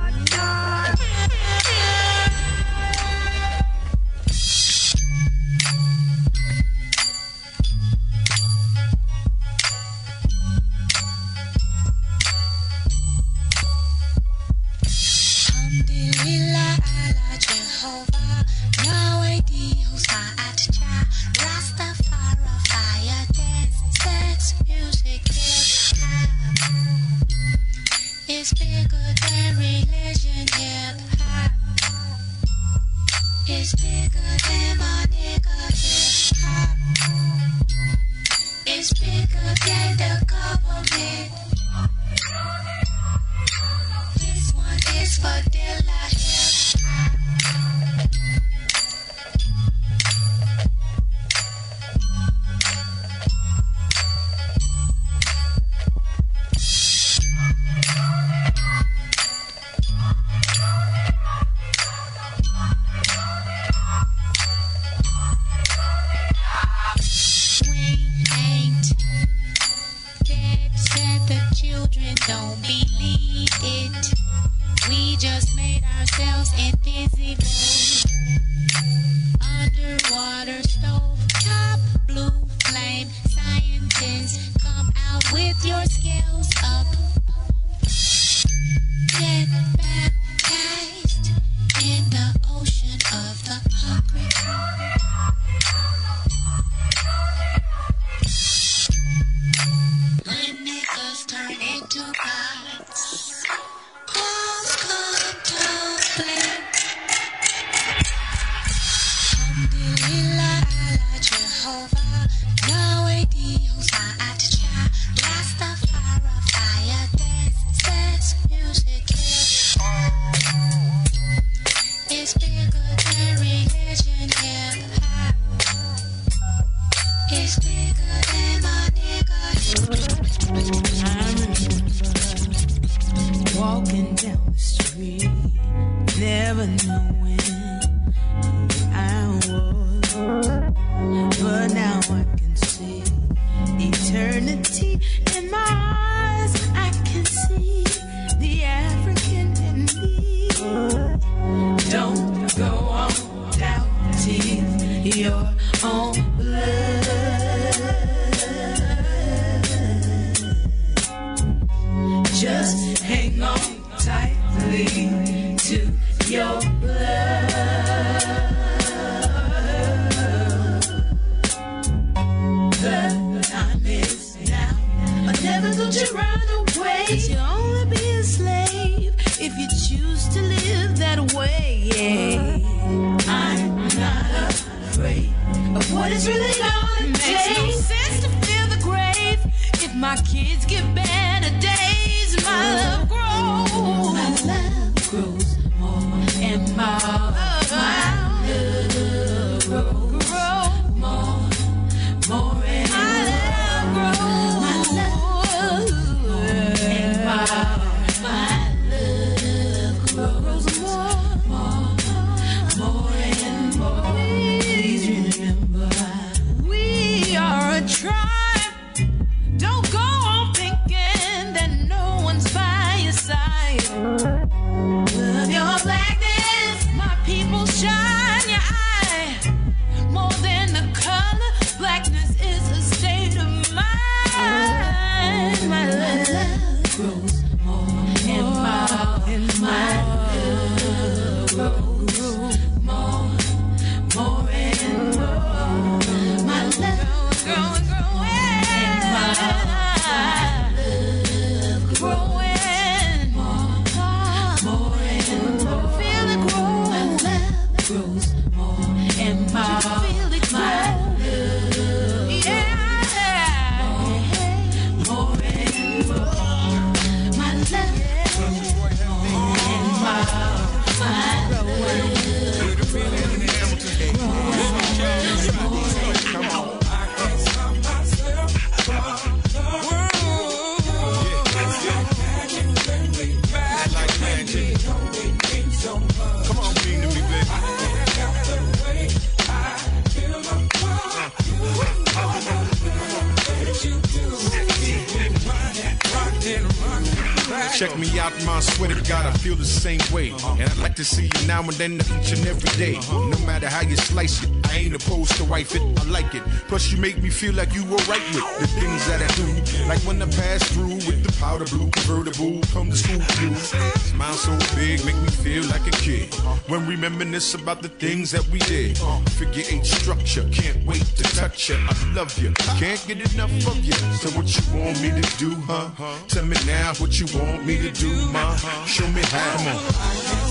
Speaker 40: day. No matter how you slice it, I ain't opposed to wife it. I like it. Plus, you make me feel like you were right with the things that I do. Like when I pass through with the powder blue convertible, come to school view. Smile so big, make me feel like a kid. When reminisce about the things that we did. Figure eight structure, can't wait to touch you. I love you, can't get enough of you. So what you want me to do, huh? Tell me now what you want me to do, ma. Show me how. Come on.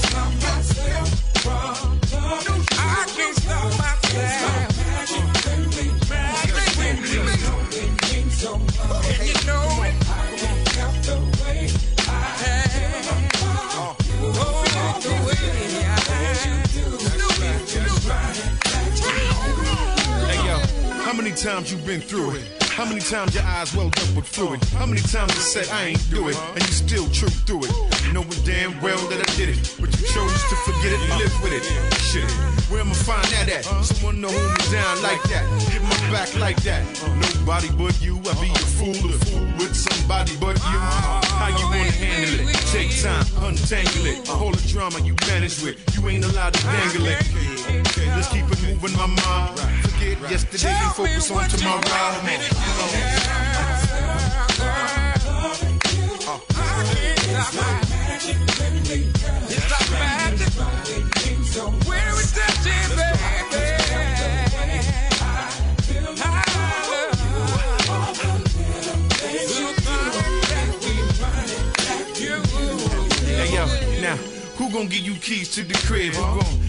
Speaker 40: Times you been through it? How many times your eyes welled up with fluid? How many times you said I ain't do it, and you still true through it? Knowing damn well that I did it, but you chose to forget it and live with it. Shit, where I'ma find that at? Someone to hold me down like that, hit my back like that. Nobody but you, I be a fool to fool with somebody but you. How you wanna handle it? Take time, untangle it. All the drama you manage with, you ain't allowed to dangle it. Let's keep it moving, my mind. Forget yesterday and focus on tomorrow.
Speaker 41: Where is that
Speaker 40: Hey yo, now who gonna give you keys to the crib? Who gon'
Speaker 42: you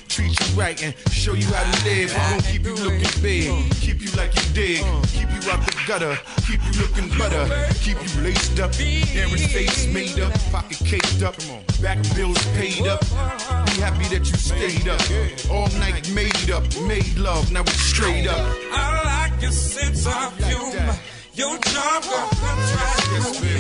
Speaker 42: right and show you how to live. We gon' keep you looking big, keep you like you dig, keep you out the gutter, keep you looking butter, keep you laced up, Aaron face made up, pocket caked up, back bills paid up. Be happy that you stayed up, all night made up, made love, now it's straight up.
Speaker 43: I like your sense of humor. Your job, gon' contrast me.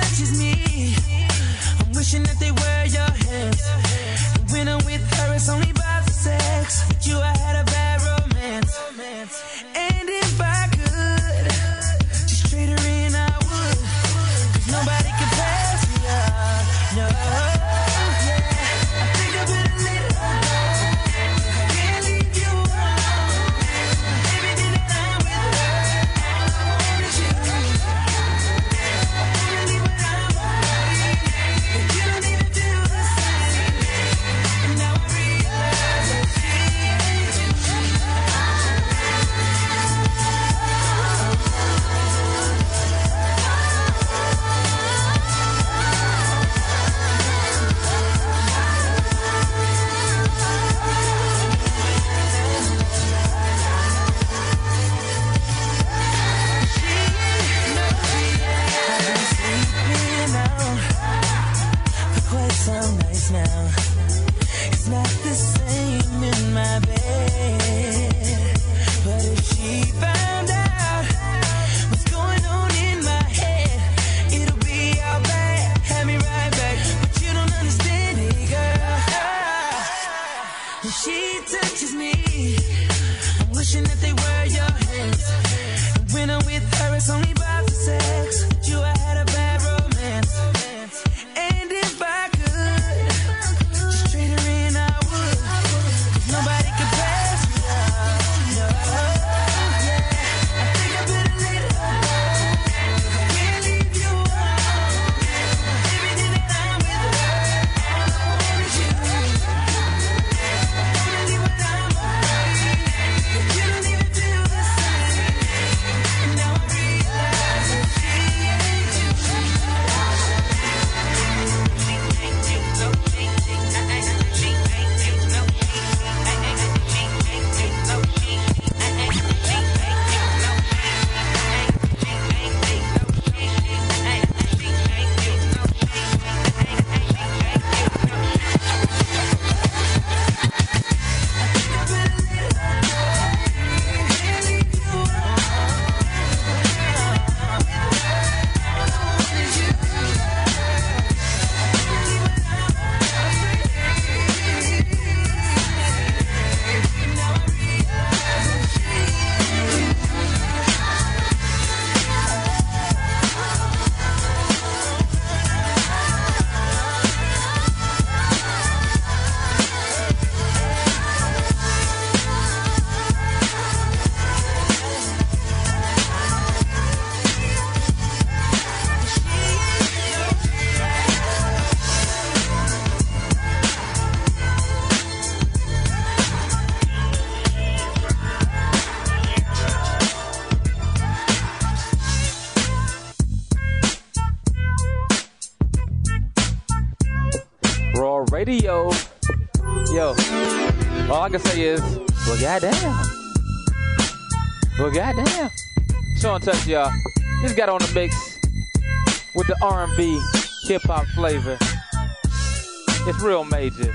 Speaker 44: Touches me, I'm wishing that they were your hands. And when I'm with her, it's only about the sex. With you, I had a bad
Speaker 7: Y'all. Just got on the mix with the R&B hip hop flavor. It's real major.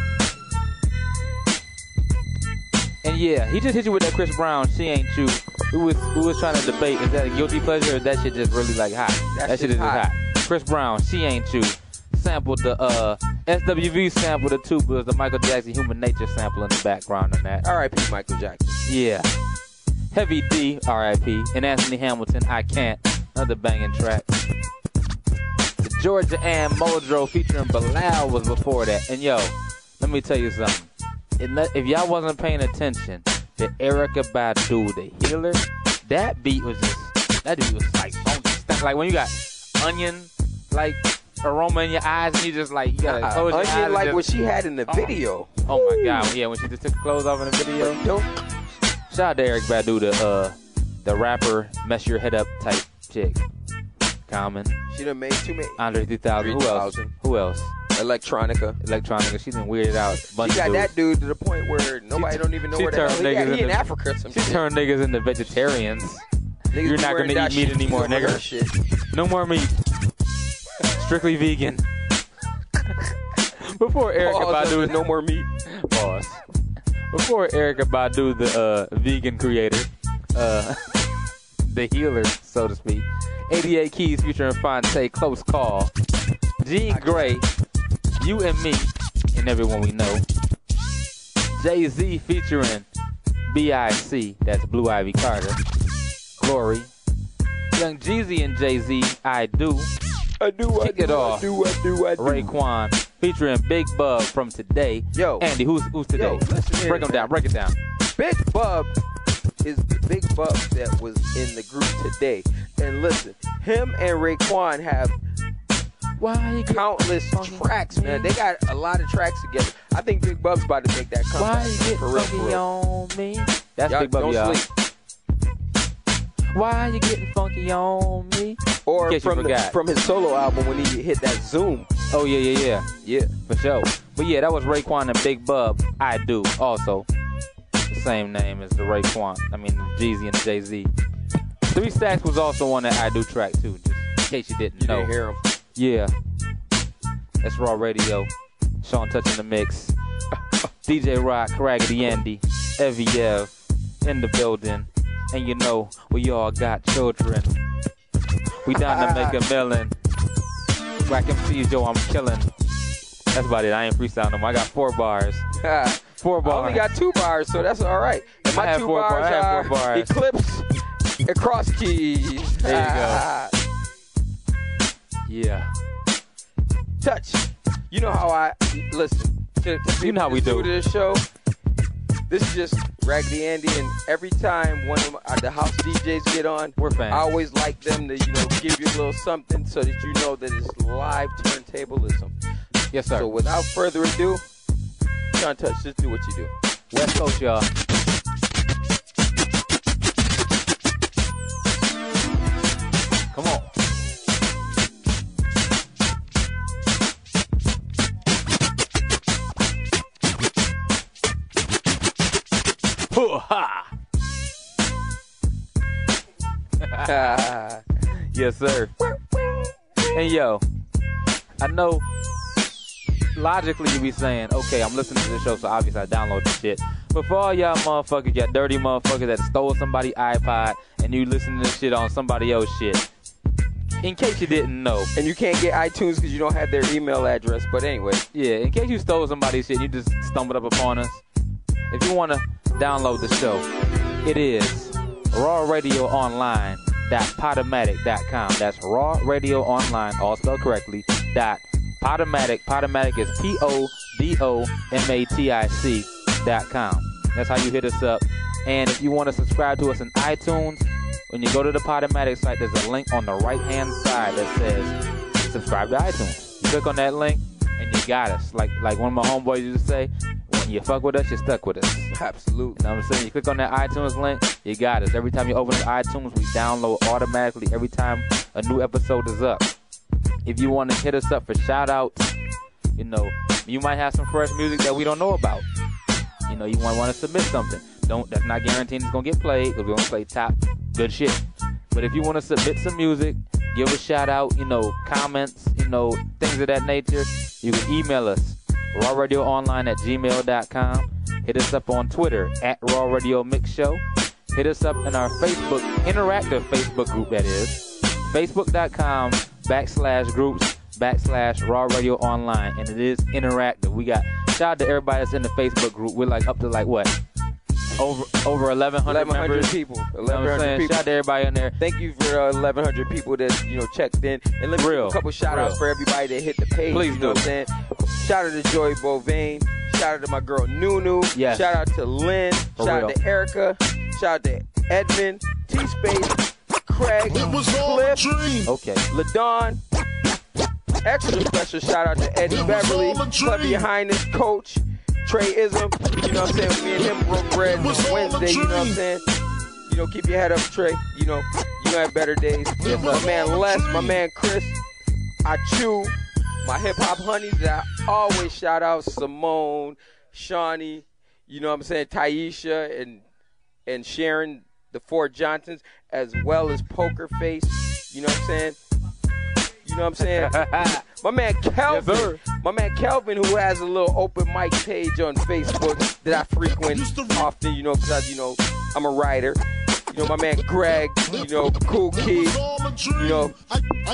Speaker 7: And yeah, he just hit you with that Chris Brown. She ain't you. We was we was trying to debate is that a guilty pleasure or that shit just really like hot.
Speaker 8: That
Speaker 7: That, shit
Speaker 8: shit
Speaker 7: is
Speaker 8: hot.
Speaker 7: hot. Chris Brown, she ain't you. Sampled the uh SWV sample the two, but the Michael Jackson Human Nature sample in the background on that.
Speaker 8: R.I.P. Michael Jackson.
Speaker 7: Yeah. Heavy D, R.I.P. And Anthony Hamilton, I Can't. Another banging track. The Georgia Anne Muldrow featuring Bilal was before that. And yo, let me tell you something. If y'all wasn't paying attention to Erykah Badu, the healer, that beat was just, that dude was like, like when you got onion, like, aroma in your eyes and you just like, you gotta
Speaker 8: Uh,
Speaker 7: close your eyes.
Speaker 8: Onion
Speaker 7: and
Speaker 8: like
Speaker 7: just-
Speaker 8: what she had in the video.
Speaker 7: Oh my god, yeah, when she just took the clothes off in the video. Shout out to Erykah Badu, the uh, the rapper, mess your head up type chick. Common.
Speaker 8: She done made too many.
Speaker 7: Andre 3000. Who else?
Speaker 8: 3000.
Speaker 7: Who else?
Speaker 8: Electronica.
Speaker 7: Electronica. She's been weirded out. bunch
Speaker 8: She got that dude to the point where nobody don't even know
Speaker 7: she
Speaker 8: where the hell he at. He in Africa some
Speaker 7: She
Speaker 8: shit.
Speaker 7: turned niggas into vegetarians.
Speaker 8: Niggas
Speaker 7: You're not gonna eat meat anymore, nigga.
Speaker 8: shit.
Speaker 7: No more meat. Strictly vegan. [laughs] Before Erykah
Speaker 8: Pause,
Speaker 7: Badu,
Speaker 8: no more meat.
Speaker 7: Pause. Before Erykah Badu, the uh, vegan creator, uh, [laughs] the healer, so to speak. 88 Keys featuring Phonte, Close Call. Jean Grae, You and Me, and everyone we know. Jay Z featuring B.I.C., that's Blue Ivy Carter. Glory. Young Jeezy and Jay Z, I Do.
Speaker 8: I do, I
Speaker 7: Kick
Speaker 8: do,
Speaker 7: it
Speaker 8: I
Speaker 7: off.
Speaker 8: do, I do, I do.
Speaker 7: Raekwon featuring Big Bub from Today.
Speaker 8: Yo.
Speaker 7: Andy, who's who's Today?
Speaker 8: Yo,
Speaker 7: break them down. Break it down.
Speaker 8: Big Bub is the Big Bub that was in the group today. And listen, him and Raekwon have
Speaker 7: Why
Speaker 8: countless tracks, man. They got a lot of tracks together. I think Big Bub's about to make that comeback.
Speaker 7: Why you get
Speaker 8: for real, for real.
Speaker 7: on me? That's
Speaker 8: Y'all
Speaker 7: Big Bub,
Speaker 8: don't
Speaker 7: y'all.
Speaker 8: sleep.
Speaker 7: Why you getting funky on me?
Speaker 8: Or
Speaker 7: In case you
Speaker 8: from the, from his solo album when he hit that Zoom.
Speaker 7: Oh yeah, yeah, yeah,
Speaker 8: yeah,
Speaker 7: for sure. But yeah, that was Raekwon and Big Bub. I do also the same name as the Raekwon. I mean the Jeezy and the Jay Z. Three Stacks was also on that I do track too, just in case you didn't
Speaker 8: You
Speaker 7: know.
Speaker 8: didn't hear him.
Speaker 7: Yeah, that's Raw Radio. Sean touching the mix. [laughs] DJ Rock, Raggedy Andy, Eviev in the building, and you know we all got children. We down to make a million. Rack MCs, yo, I'm killing. That's about it. I ain't freestyling no more. I got four bars. [laughs] Four
Speaker 8: I
Speaker 7: bars.
Speaker 8: only got two bars, so that's all right. And my
Speaker 7: I have
Speaker 8: two bars
Speaker 7: I have
Speaker 8: are
Speaker 7: four bars.
Speaker 8: Eclipse and Cross Keys.
Speaker 7: There you ah. go. [laughs] Yeah.
Speaker 8: Touch. You know how I listen. To, to
Speaker 7: You know how we do.
Speaker 8: this show. This is just Raggedy Andy, and every time one of my, uh, the house DJs get on,
Speaker 7: we're fans.
Speaker 8: I always like them to you know give you a little something so that you know that it's live turntablism.
Speaker 7: Yes, sir.
Speaker 8: So without further ado, Shawn Touch, just do what you do.
Speaker 7: West Coast, y'all. Come on. Hoo-ha! [laughs] yes, sir. And yo, I know logically you be saying, okay, I'm listening to this show, so obviously I download this shit. But for all y'all motherfuckers, y'all dirty motherfuckers that stole somebody's iPod and you listen to this shit on somebody else's shit. In case you didn't know.
Speaker 8: And you can't get iTunes because you don't have their email address. But anyway.
Speaker 7: Yeah, in case you stole somebody's shit and you just stumbled up upon us. If you want to download the show, it is rawradioonline.podomatic.com. That's rawradioonline, all spelled correctly, dot Podomatic. Podomatic is P O D O M A T I C dot com. That's how you hit us up. And if you want to subscribe to us in iTunes, when you go to the Podomatic site, there's a link on the right hand side that says subscribe to iTunes. You click on that link and you got us. Like like one of my homeboys used to say, you fuck with us, you're stuck with us.
Speaker 8: Absolutely.
Speaker 7: You know what I'm saying? You click on that iTunes link, you got us. Every time you open up iTunes, we download automatically every time a new episode is up. If you want to hit us up for shout outs, you know, You might have some fresh music that we don't know about. You know, you might want to submit something. Don't that's not guaranteeing it's gonna get played because we only play top good shit. But if you want to submit some music, give a shout out, you know, comments, you know, things of that nature, you can email us rawradioonline at gmail.com. Hit us up on Twitter at Raw Radio Mix Show. Hit us up in our Facebook, interactive Facebook group, that is. Facebook.com backslash groups backslash Raw Radio Online. And it is interactive. We got, shout out to everybody that's in the Facebook group. We're like up to like what? Over over 1,100
Speaker 8: 1100
Speaker 7: members.
Speaker 8: people.
Speaker 7: You know
Speaker 8: 1100 people.
Speaker 7: Shout out to everybody in there.
Speaker 8: Thank you for uh, 1,100 people that you know checked in, and let me
Speaker 7: Real,
Speaker 8: give a couple shout outs for everybody that hit the page.
Speaker 7: Please
Speaker 8: you know
Speaker 7: do.
Speaker 8: what I'm saying? Shout out to Joy Bovain. Shout out to my girl Nunu.
Speaker 7: Yes.
Speaker 8: Shout out to Lynn.
Speaker 7: For
Speaker 8: shout out to Erica. Shout out to Edmund, T Space, Craig, It was all Cliff,
Speaker 7: Okay.
Speaker 8: Ladon. Extra special shout out to Eddie Beverly, Clever Your Highness, Coach, Trey Ism. You know what I'm saying? Me and him broke bread this Wednesday. You know what I'm saying? You know, keep your head up, Trey. You know, you gonna have better days. my man Les, my man Chris, I chew, my hip hop honeys that I always shout out Simone, Shawnee, you know what I'm saying, Taisha and and Sharon, the four Johnsons, as well as Poker Face. You know what I'm saying? You know what I'm saying? [laughs] my man Kelvin, my man Kelvin, who has a little open mic page on Facebook that I frequent often. You know, because you know, I'm a writer. You know, my man Greg, you know, cool kid, you know,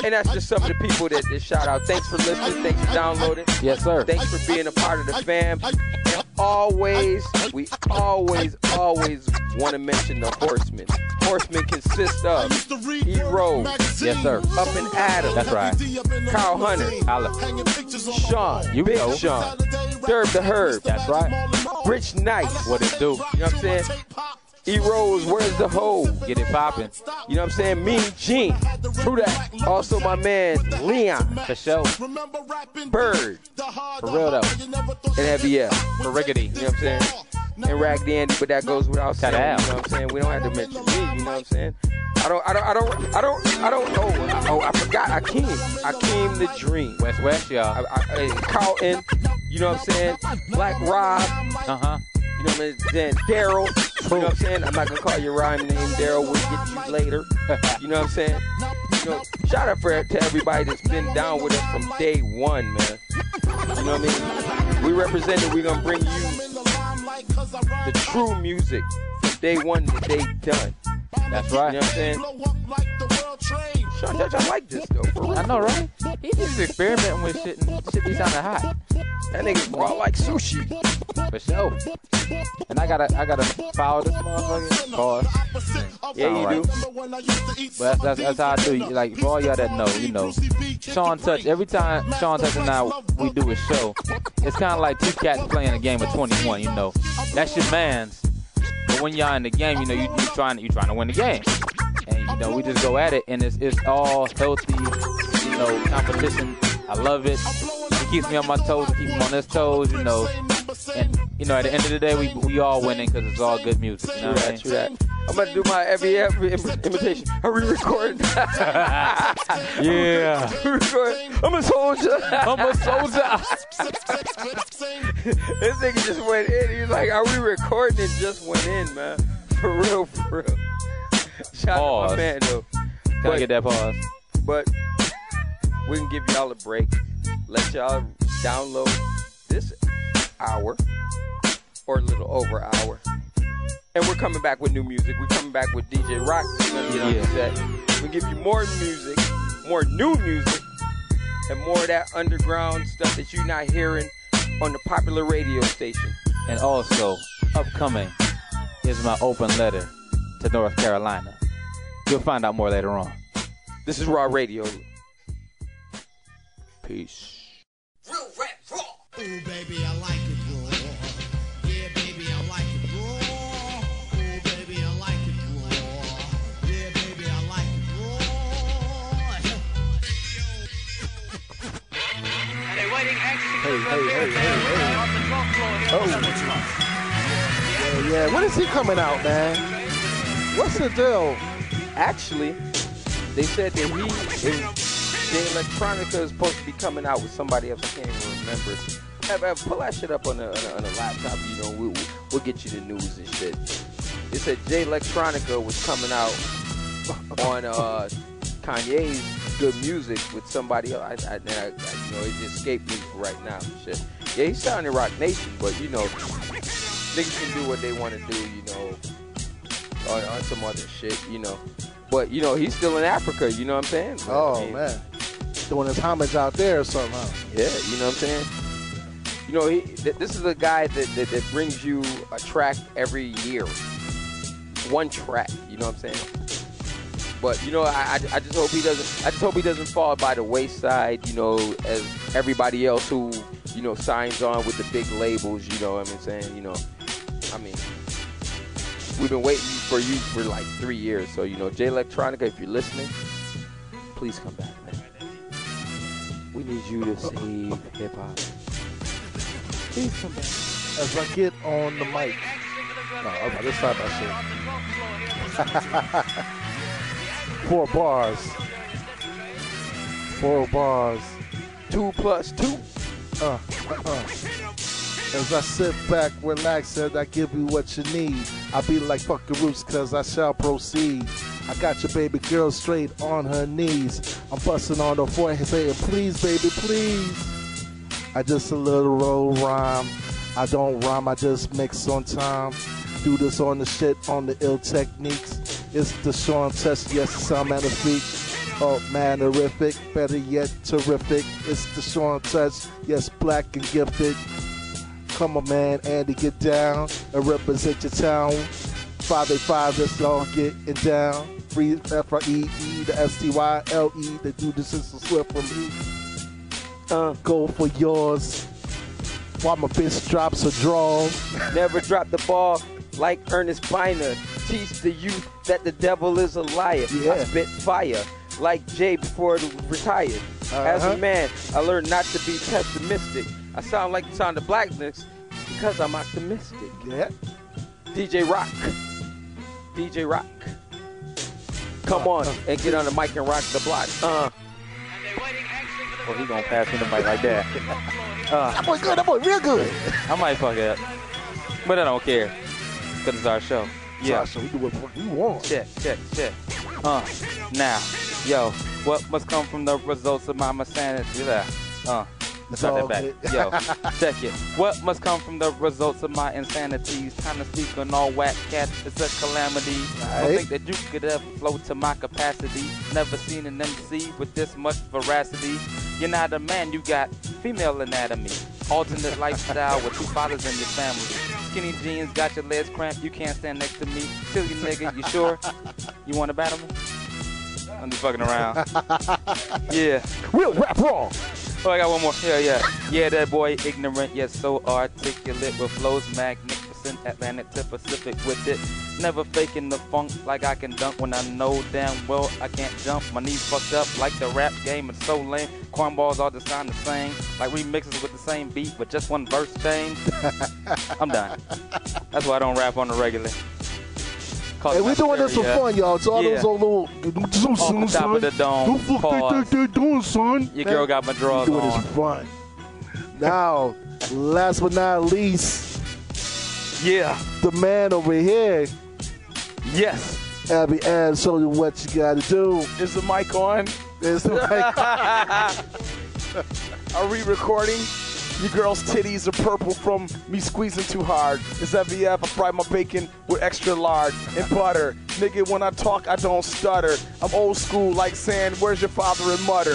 Speaker 8: and that's just some of the people that, that shout out. Thanks for listening. Thanks for downloading.
Speaker 7: Yes, sir.
Speaker 8: Thanks for being a part of the fam. And always, we always, always want to mention the horsemen. Horsemen consist of E Rose,
Speaker 7: Yes, sir.
Speaker 8: Up and Adam.
Speaker 7: That's right.
Speaker 8: Carl Hunter.
Speaker 7: Holla.
Speaker 8: Sean.
Speaker 7: You
Speaker 8: Big
Speaker 7: know.
Speaker 8: Sean. Derb the Herb.
Speaker 7: That's right.
Speaker 8: Rich Nice.
Speaker 7: What it do?
Speaker 8: You know what I'm saying? E Rose, where's the hoe?
Speaker 7: Get it popping.
Speaker 8: You know what I'm saying? Mean Gene. True that. Also my man Leon.
Speaker 7: For sure.
Speaker 8: Bird.
Speaker 7: For real though.
Speaker 8: And Heavy L.
Speaker 7: For riggedy.
Speaker 8: You know what I'm saying? And Raggedy Andy, but that goes without saying.
Speaker 7: Cut out.
Speaker 8: You know what I'm saying? We don't have to mention me. You know what I'm saying? I don't, I don't, I don't, I don't, I don't know. Oh, I forgot. Akeem. Akeem the Dream.
Speaker 7: West West, y'all.
Speaker 8: I, I, hey, Carlton. You know what I'm saying? Black Rob.
Speaker 7: Uh huh.
Speaker 8: You know what I'm saying? Daryl. You know what I'm saying? I'm not gonna call your rhyme name, Daryl. We'll get you later. [laughs] You know what I'm saying? You know, shout out for to everybody that's been down with us from day one, man. You know what I mean? We represented. We're gonna bring you the true music from day one to day done.
Speaker 7: That's right.
Speaker 8: You know what I'm saying? Sean Judge, I like this though. For.
Speaker 7: I know, right? He just experimenting with shit and shit be sounding hot.
Speaker 8: That nigga raw like sushi.
Speaker 7: For sure. And I gotta, I gotta follow this motherfucker. Pause.
Speaker 8: Yeah, you
Speaker 7: right.
Speaker 8: do.
Speaker 7: But that's, that's, that's how I do. Like for all y'all that know, you know, Shawn Touch. Every time Shawn Touch and I we do a show, it's kind of like two cats playing a game of 21. You know, that's your man's. But when y'all in the game, you know, you, you trying, you trying to win the game, and you know, we just go at it, and it's it's all healthy, you know, competition. I love it. It keeps me on my toes, it keeps me on his toes, you know. And you know, at the end of the day, we we all winning because it's all good music. You know
Speaker 8: True
Speaker 7: what I mean?
Speaker 8: true that. I'm about to do my every every im- imitation. Are we recording?
Speaker 7: Yeah.
Speaker 8: Recording. I'm a soldier.
Speaker 7: I'm a soldier. [laughs] [laughs]
Speaker 8: this nigga just went in. He's like, "Are we recording?" It just went in, man. For real, for real. Shout out to my man though.
Speaker 7: Can I
Speaker 8: But-
Speaker 7: get that pause?
Speaker 8: But we can give y'all a break. Let y'all download this hour or a little over an hour. And we're coming back with new music. We're coming back with DJ Rock. We're gonna get on the set. We give you more music, more new music, and more of that underground stuff that you're not hearing on the popular radio station.
Speaker 7: And also, upcoming is my open letter to North Carolina. You'll find out more later on.
Speaker 8: This is Raw Radio. Peace.
Speaker 12: Real rap raw. Ooh, baby, I like
Speaker 20: Hey, hey, hey, hey, hey. Oh. Yeah, yeah. When is he coming out, man? What's the deal?
Speaker 8: Actually, they said that he, Jay Electronica is supposed to be coming out with somebody else. I can't even remember. Ev, Ev, pull that shit up on the, on the, on the laptop. You know, we, we, we'll get you the news and shit. It said Jay Electronica was coming out on uh, Kanye's Good Music with somebody else. I, I, I, I, you know, it escaped me for right now. Shit. Yeah, he's sounding Roc Nation, but you know, niggas can do what they want to do. You know, on, on some other shit. You know, but you know, he's still in Africa. You know what I'm saying? But,
Speaker 10: Oh
Speaker 8: I
Speaker 10: man, doing his homage out there or something.
Speaker 8: Yeah, you know what I'm saying? You know, he, th- this is a guy that, that, that brings you a track every year. One track, you know what I'm saying? But you know, I, I, just hope he doesn't. I just hope he doesn't fall by the wayside. You know, as everybody else who you know signs on with the big labels. You know what I'm saying? You know, I mean, we've been waiting for you for like three years. So you know, Jay Electronica, if you're listening, please come back, man. We need you to save hip hop. Please come back.
Speaker 10: As I get on the mic. No, okay, let's start that shit. [laughs] Four bars. Four bars.
Speaker 8: Two plus two.
Speaker 10: Uh, uh, uh. As I sit back, relax, and I give you what you need. I be like fuck your roots, cause I shall proceed. I got your baby girl straight on her knees. I'm busting on her forehead saying, please, baby, please. I just a little roll rhyme. I don't rhyme, I just mix on time. Do this on the shit, on the ill techniques. It's the Sean test, yes, the feet. Oh man, horrific, better yet, terrific. It's the Shawn touch, yes, black and gifted. Come on, man, Andy, get down and represent your town. 585, let's all it down. Free F R E E, the S T Y L E, they do this is swift from me. Uh, go for yours. While my bitch drops a draw.
Speaker 8: Never drop the ball like Ernest Byner. Teach the youth that the devil is a liar. I spit fire like Jay before he retired. As
Speaker 10: Uh-huh.
Speaker 8: a man, I learned not to be pessimistic. I sound like the sound of blackness because I'm optimistic.
Speaker 10: Yeah.
Speaker 8: DJ Rock. DJ Rock. Come on and get on the mic and rock the block. Uh.
Speaker 7: Well, he gonna pass me the mic like that. [laughs] Uh,
Speaker 10: That boy good, that boy real good.
Speaker 7: I might fuck it up, but I don't care because it's our show. Yeah.
Speaker 10: So we do what we want.
Speaker 7: Check, check, check. Uh, now, yo, what must come from the results of my insanity? Yeah. Uh, let's start that back. Yo, [laughs] check it. What must come from the results of my insanities? Time to speak on all whack cats. It's a calamity. Don't think that you could ever flow to my capacity. Never seen an MC with this much veracity. You're not a man, you got female anatomy. Alternate lifestyle with two fathers in your family. Skinny jeans got your legs cramped. You can't stand next to me. Silly nigga, you sure? You want to battle me? I'm just fucking around. [laughs] yeah.
Speaker 10: Real rap wrong.
Speaker 7: Oh, I got one more. Yeah, yeah. Yeah, that boy ignorant, yet so articulate with flows magnificent, Atlantic to Pacific with it. Never faking the funk like I can dunk when I know damn well I can't jump. My knees fucked up like the rap game is so lame. Cornballs all just sound the same, like remixes with the same beat, but just one verse change. [laughs] I'm done. That's why I don't rap on the regular.
Speaker 10: Hey,
Speaker 7: my
Speaker 10: we doing this for fun, y'all. To all
Speaker 7: Yeah.
Speaker 10: those old little, so soon,
Speaker 7: the top of the dome.
Speaker 10: Who fuck they think they doing, son?
Speaker 7: Your girl got my drawers
Speaker 10: doing
Speaker 7: on.
Speaker 10: this for fun. Now, last but not least,
Speaker 7: yeah,
Speaker 10: the man over here.
Speaker 7: Yes.
Speaker 10: Abby Ad, show you what you got to do.
Speaker 3: Is the mic on?
Speaker 10: Is the mic [laughs]
Speaker 3: Are we recording? Your girl's titties are purple from me squeezing too hard. It's FVF, I fry my bacon with extra lard and butter. Nigga, when I talk, I don't stutter. I'm old school, like saying, Where's your father and mother?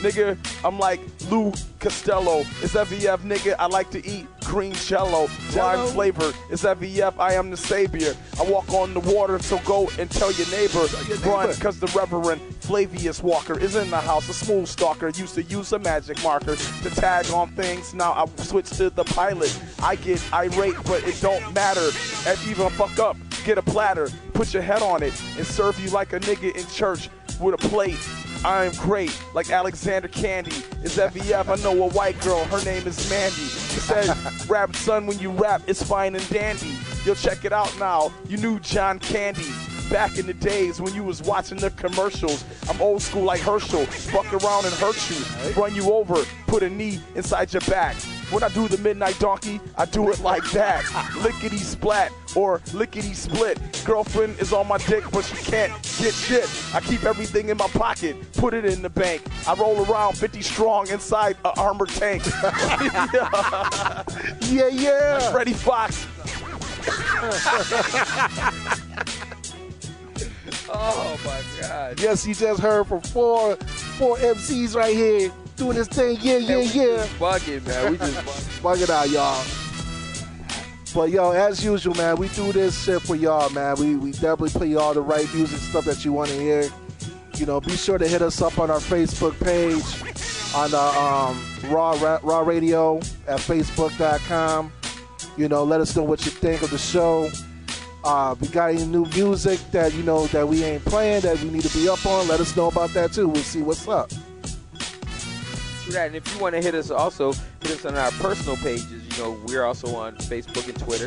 Speaker 3: Nigga, I'm like Lou Costello. It's FVF, nigga, I like to eat green jello, lime flavor. It's FVF, I am the savior. I walk on the water, so go and tell your neighbor. Run, cause the Reverend Flavius Walker is in the house. A smooth stalker used to use a magic marker to tag on things. Now I switch to the pilot. I get irate, but it don't matter. And even fuck up, get a platter, put your head on it, and serve you like a nigga in church with a plate. I am great, like Alexander Candy. Is FVF, I know a white girl, her name is Mandy. She said, [laughs] rap son, when you rap, it's fine and dandy. You'll check it out now, you knew John Candy. Back in the days when you was watching the commercials, I'm old school like Herschel. Fuck around and hurt you, run you over, put a knee inside your back. When I do the midnight donkey, I do it like that. Lickety splat or lickety split. Girlfriend is on my dick, but she can't get shit. I keep everything in my pocket, put it in the bank. I roll around 50 strong inside an armored tank. [laughs]
Speaker 10: yeah, yeah.
Speaker 3: Freddie Fox. [laughs]
Speaker 8: Oh my God.
Speaker 10: Yes, you just heard from four four MCs right here doing this thing. Yeah, yeah, yeah.
Speaker 8: it, man. We just
Speaker 10: Bug it out, y'all. But yo, as usual, man, we do this shit for y'all, man. We we definitely play you all the right music stuff that you want to hear. You know, be sure to hit us up on our Facebook page, on the um, Raw Ra- Raw Radio at Facebook.com. You know, let us know what you think of the show. Uh, we got any new music that you know that we ain't playing that we need to be up on? Let us know about that too. We'll see what's up.
Speaker 8: True that. And if you want to hit us, also hit us on our personal pages. You know, we're also on Facebook and Twitter.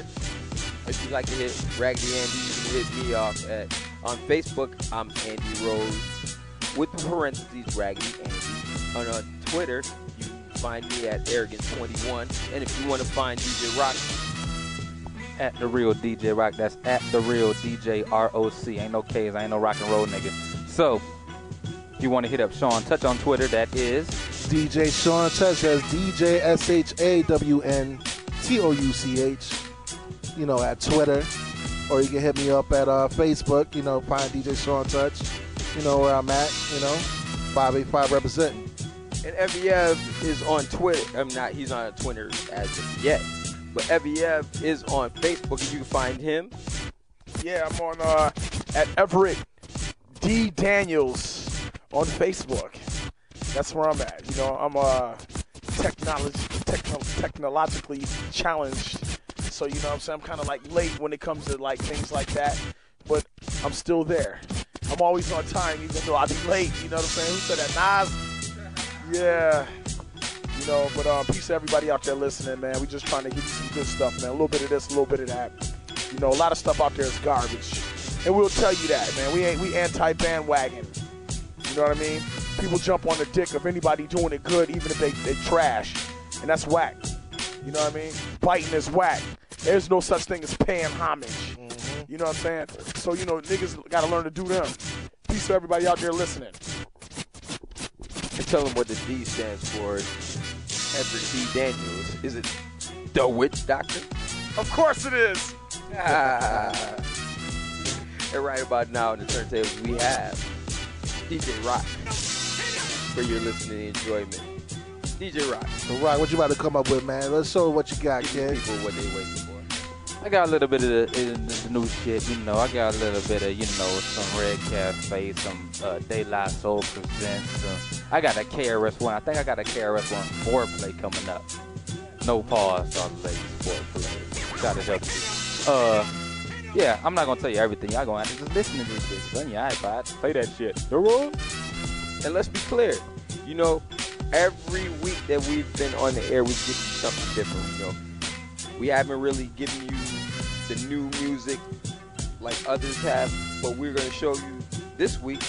Speaker 8: If you'd like to hit Raggedy Andy, you can hit me off at on Facebook. I'm Andy Rose with the parentheses Raggedy Andy. On uh, Twitter, you can find me at Arrogant21. And if you want to find DJ Rock,
Speaker 7: At the real DJ Rock. That's at the real DJ ROC. Ain't no K's. I ain't no rock and roll nigga. So, if you want to hit up Sean Touch on Twitter, that is
Speaker 10: DJ Shawn Touch as DJ S H A W N T O U C H. You know, at Twitter, or you can hit me up at uh, Facebook. You know, find DJ Shawn Touch. You know where I'm at. You know, five eight five representing.
Speaker 8: And Eviev is on Twitter. I'm not. He's on Twitter as of yet. But Eviev is on Facebook, and you can find him.
Speaker 3: Yeah, I'm on uh, at Everett D Daniels on Facebook. That's where I'm at. You know, I'm a technology, techno- technologically challenged. So, you know what I'm saying? I'm kind of like late when it comes to like things like that, but I'm still there. I'm always on time, even though I be late. You know what I'm saying? Who said that? Nas? Yeah. You know, but uh, peace to everybody out there listening, man. We just trying to give you some good stuff, man. A little bit of this, a little bit of that. You know, a lot of stuff out there is garbage, and we'll tell you that, man. We ain't we anti bandwagon. You know what I mean? People jump on the dick of anybody doing it good, even if they they trash, and that's whack. You know what I mean? Biting is whack. There's no such thing as paying homage. You know what I'm saying? So you know, niggas got to learn to do them. Peace to everybody out there listening.
Speaker 8: And tell them what the D stands for. Everett D. Daniels. Is it the witch doctor?
Speaker 3: Of course it is.
Speaker 8: Ah. [laughs] and right about now on the turntables we have DJ Rock for your listening enjoyment. DJ Rock.
Speaker 10: So, Rock, what you about to come up with, man? Let's show what you got, kid.
Speaker 8: People what they waiting for.
Speaker 7: I got a little bit of the, the, the new shit, you know. I got a little bit of, you know, some Red Cafe, some uh, De La Soul Presents. Some, I got a KRS One. I think I got a KRS One foreplay coming up. No pause on the ladies foreplay. Try to help you. Uh, yeah, I'm not gonna tell you everything. Y'all gonna have to just listen to this shit. It's on your iPod. Say that shit. The rule.
Speaker 8: And let's be clear, you know, every week that we've been on the air, we give you something different. You know, we haven't really given you the new music like others have, but we're gonna show you this week.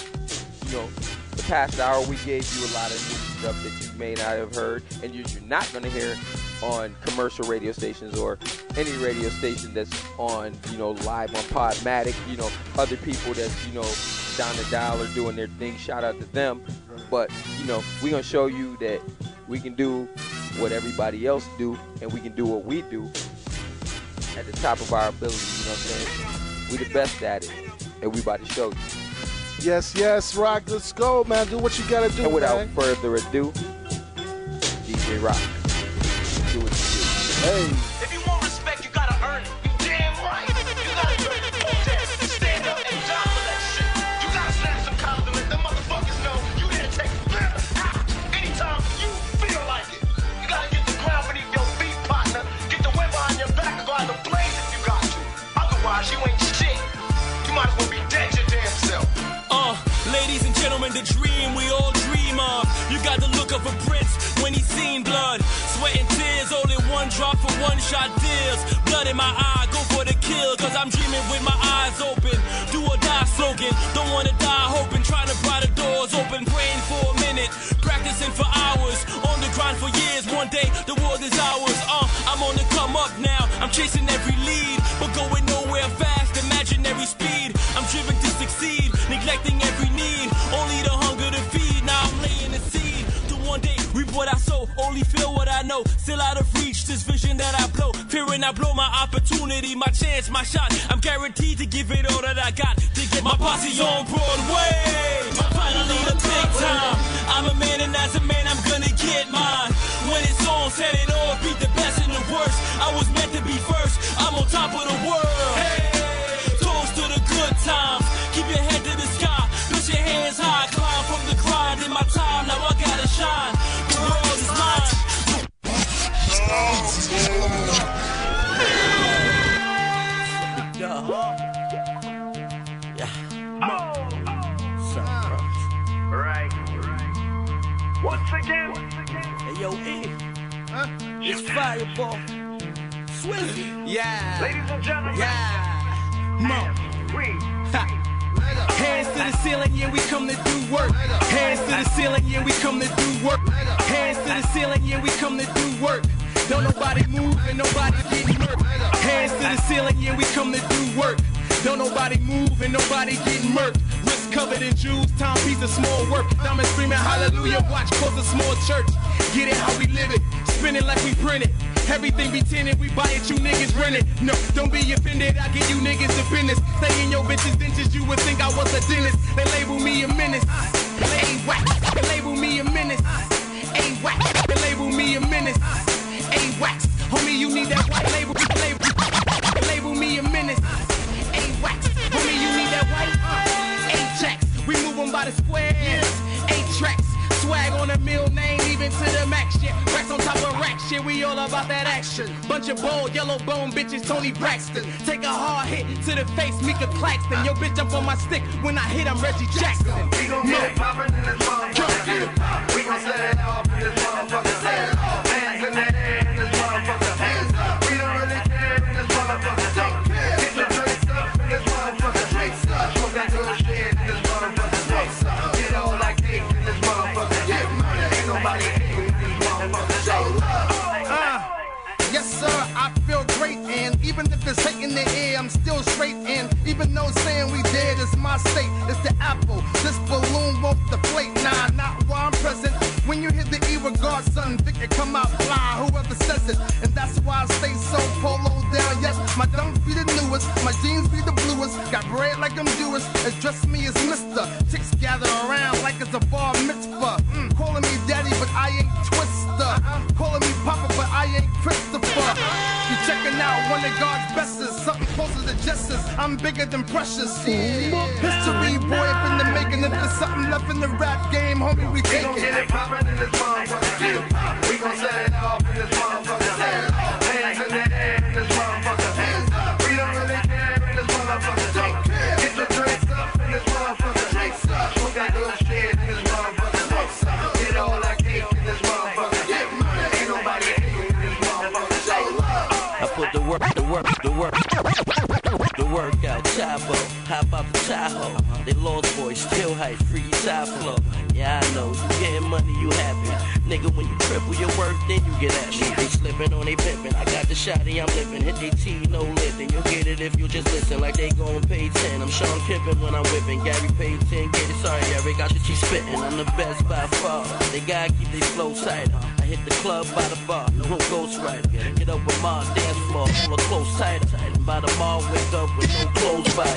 Speaker 8: You know, the past hour we gave you a lot of new stuff that you may not have heard, and you- you're not gonna hear on commercial radio stations or any radio station that's on, you know, live on Podmatic. You know, other people that's you know down the dial are doing their thing. Shout out to them. But you know, we're gonna show you that we can do what everybody else do, and we can do what we do at the top of our ability. You know what I'm saying? We the best at it, and we about to show you.
Speaker 10: Yes, yes, Rock. Let's go, man. Do what you gotta do,
Speaker 8: And without
Speaker 10: man.
Speaker 8: further ado, DJ Rock, do what you do.
Speaker 10: Hey.
Speaker 45: and the
Speaker 46: dream we all dream of. You got the look of a prince when he seen blood. Sweat and tears, only one drop for one shot deals. Blood in my eye, go for the kill, cause I'm dreaming with my eyes open. Do or die slogan, don't wanna die hoping. Trying to pry the doors open, praying for a minute. Practicing for hours, on the grind for years. One day, the world is ours.
Speaker 10: Uh, I'm on the come up now, I'm chasing every lead, but going nowhere fast, imaginary speed. I'm driven to succeed, neglecting every
Speaker 35: know. Still out of reach, this vision that I blow. Fearing I blow my opportunity, my chance, my shot. I'm guaranteed to give it all that I got to get my posse on Broadway. Finally, the big time. I'm a man, and as a man, I'm gonna get mine. When it's on, set it all, beat the best and the worst. I was meant to be first, I'm on top of the world. Hey, toast to the good times. Keep your head
Speaker 47: Once again.
Speaker 12: Hey, yo, E. It's Fireball. Swizzy.
Speaker 47: Yeah. Ladies and gentlemen.
Speaker 12: Yeah. Mo.
Speaker 47: We.
Speaker 12: Hands to the ceiling, yeah, we come to do work. Hands to the ceiling, yeah, we come to do work. Hands to the ceiling, yeah, we come to do work. Don't nobody move and nobody getting murked. Hands to the ceiling, yeah, we come to do work. Don't nobody move and nobody getting murked. Wrist covered in jewels, timepiece of small work. Diamond screaming hallelujah, watch close a small church. Get it how we live it, spin it like we print it. Everything be tinted, we buy it, you niggas rent it. No, don't be offended, I give you niggas the business. Stay in your bitches' dentures, you would think I was a dentist. They label me a menace. A whack, they label me a menace. A whack, they label me a menace. Wax, homie, you need that white label. Label, label me a menace. A wax, homie, you need that white. Uh, a checks, we move 'em by the squares. A tracks, swag on a mill name, even to the max shit. Racks on top of racks shit, we all about that action. Bunch of bold, yellow bone bitches, Toni Braxton. Take a hard hit to the face, Mika Claxton. Yo, bitch, up on my stick. When I hit, I'm Reggie Jackson.
Speaker 47: We gon' get it poppin' in this motherfucker. We gon' set it off in this
Speaker 48: straight. And even though saying we dead is my state, it's the apple. This balloon won't deflate. Nah, not while I'm present. When you hit the E regard, something think it come out fly. Whoever says it, and that's why I stay so polo down. Yes, my dunks be the newest, my jeans be the bluest. Got bread like I'm Jewish, address me as Mister. Chicks gather around like it's a bar mitzvah. Mm, calling me daddy, but I ain't Twister. Calling me out one of God's bestest, something closer to justice. I'm bigger than precious. History, boy, up in the making. If there's something left in the rap game, homie, we
Speaker 47: We
Speaker 48: take
Speaker 47: gon' get it poppin' in this motherfucker. We gon' set it off in this motherfucker.
Speaker 49: Work, the work, the workout, the work. Chavo, hop out the Tahoe. They lost boys, still hype, free top flow. Yeah, I know, you getting money, you happy. Nigga, when you triple your work, then you get at me. They slipping on they pimpin'. I got the shotty, I'm living. Hit they T, no lifting. You'll get it if you just listen. Like they gon' pay 10. I'm Sean Kippin when I'm whipping. Gary paid 10, get it. Sorry, Eric, I should keep spitting. I'm the best by far. They gotta keep their flow tight. I hit the club by the bar, no ghost rider. Get up with my dance floor, full of close tight. And by the mall, wake up with no clothes by.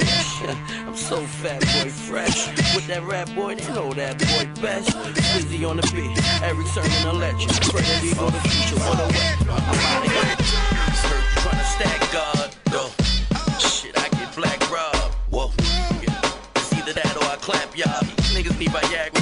Speaker 49: I'm so fat, boy, fresh. With that rap boy, they know that boy best. Busy on the beat, Erick Sermon. Pray that we go the future for the wet. I'm out of here. You tryna stack God, yo. Shit, I get black rob. Whoa. It's either that or I clap y'all. Niggas need Viagra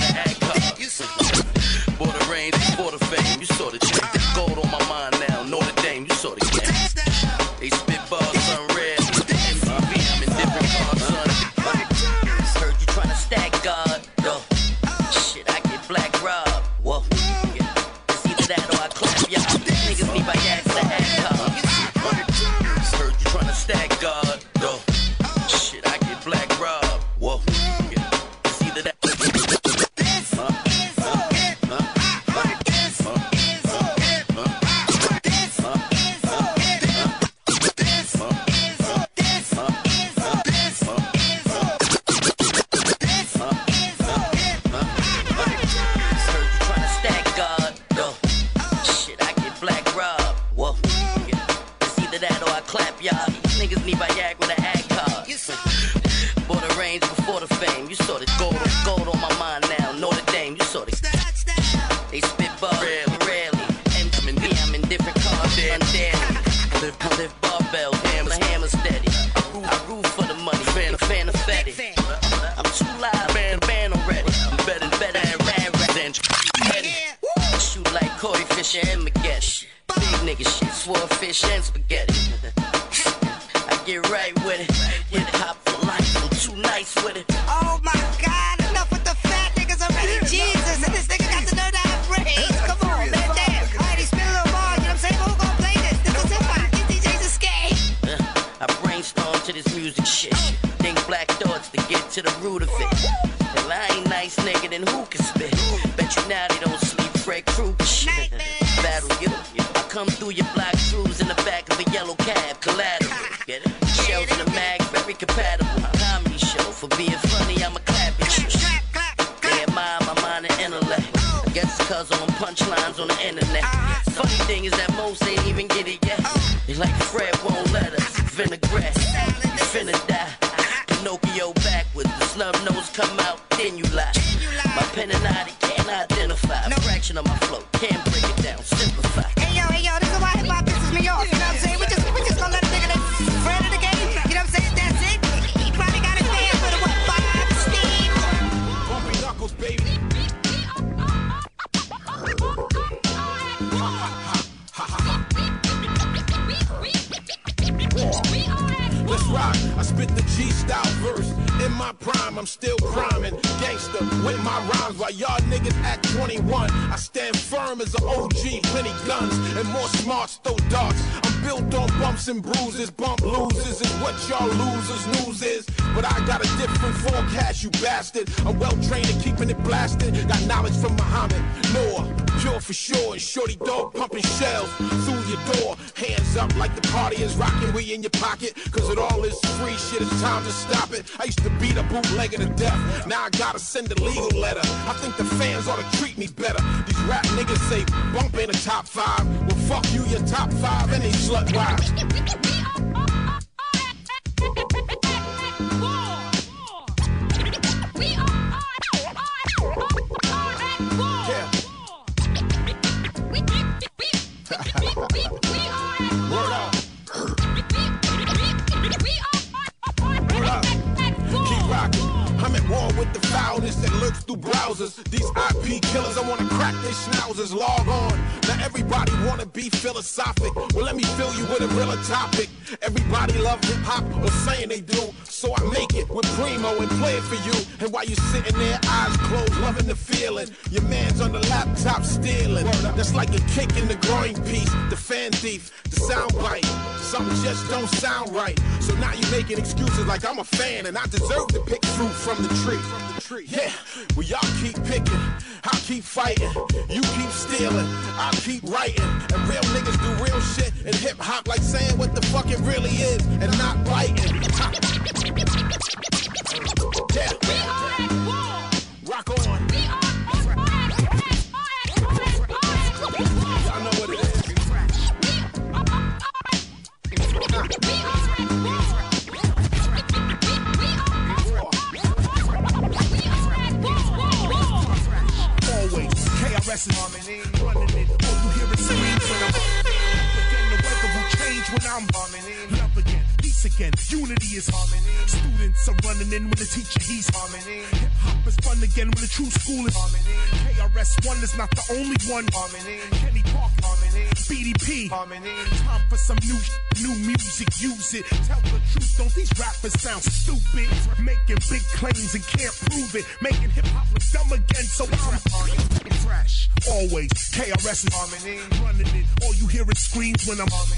Speaker 50: when I'm up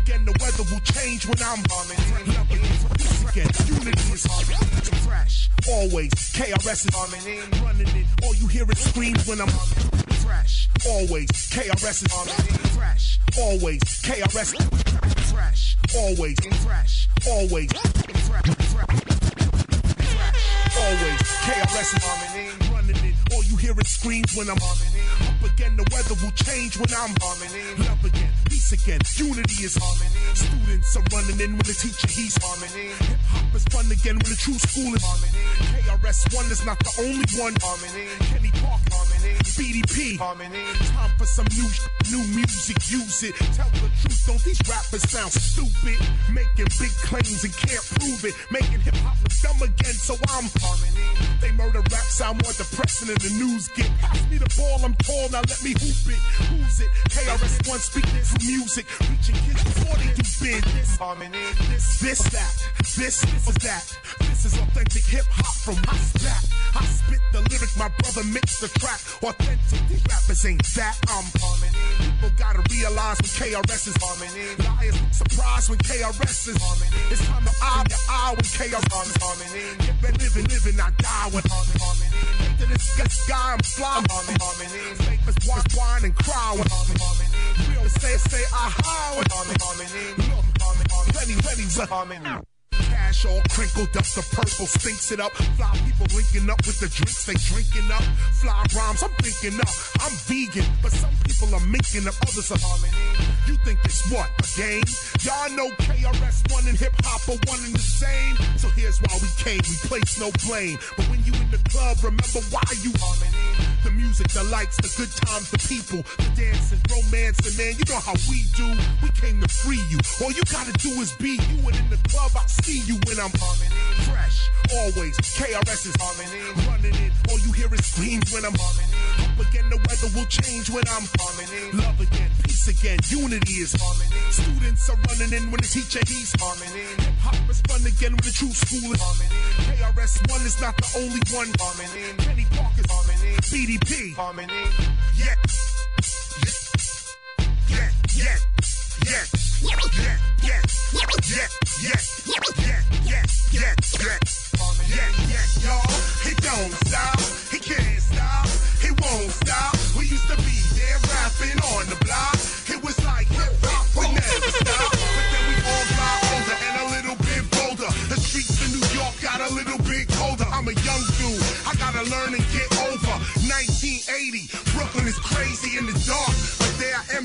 Speaker 50: again. The weather will change when I'm up again. Unity is fresh, always. KRS is running it. All you hear is screams when I'm fresh, always. KRS is fresh, always. KRS fresh, always. Fresh, always. Fresh, Always, KRS is running it. All you hear is screams when I'm up again. The weather will change when I'm up again again. Unity is harmony. Students are running in with the teacher. He's harmony. Hip hop is fun again when the true school is harmony. KRS One is not the only one. Harmony. Kenny Park harmony. BDP harmony. Time for some new new music. Use it. Tell the truth. Don't these rappers sound stupid? Making big claims and can't prove it. Making hip hop look dumb again. So I'm harmony. Sound more depressing than the news get. Pass me the ball. I'm tall. Now let me hoop it. Who's it? KRS One speaking through music. Reaching kids before they do business. Harmony. This, this, that. This, this is that. This is authentic hip hop from my back. I spit the lyric, my brother mixed the track. Authentic, these rappers ain't that. I'm harmony. People gotta realize when KRS is harmony. Liars surprised when KRS is harmony. It's time to eye to eye when KRS is harmony. Been living, living, I die with harmony. Guy, I'm fly harmony. Papers watch, whine, and cry harmony. Real say, say, aha. Look, ready, ready harmony. Cash all crinkled up, the purple stinks it up. Fly people linking up with the drinks they drinking up. Fly rhymes, I'm thinking up. I'm vegan, but some people are making up, others are harmony. You think it's what, a game? Y'all know KRS One and hip hop are one and the same. So here's why we came, we place no blame. But when you in the club, remember why you harmony. The music, the lights, the good times, the people, the dancing, romancing, man. You know how we do. We came to free you. All you gotta do is be you, and in the club, I'll see you when I'm harmony. Fresh, always. KRS is harmony. Running in, all you hear is screams when I'm harmony. Up again, the weather will change when I'm harmony. Love again, peace again, unity is harmony. Students are running in when the teacher he's harmony. Hip hop is fun again when the true school is harmony. KRS One is not the only one harmony. Kenny Park is harmony. BDP harmony. Yeah, yeah, yeah, yeah, yeah, yeah, yeah, yeah, yeah, yeah, yeah, yeah, yeah, yeah,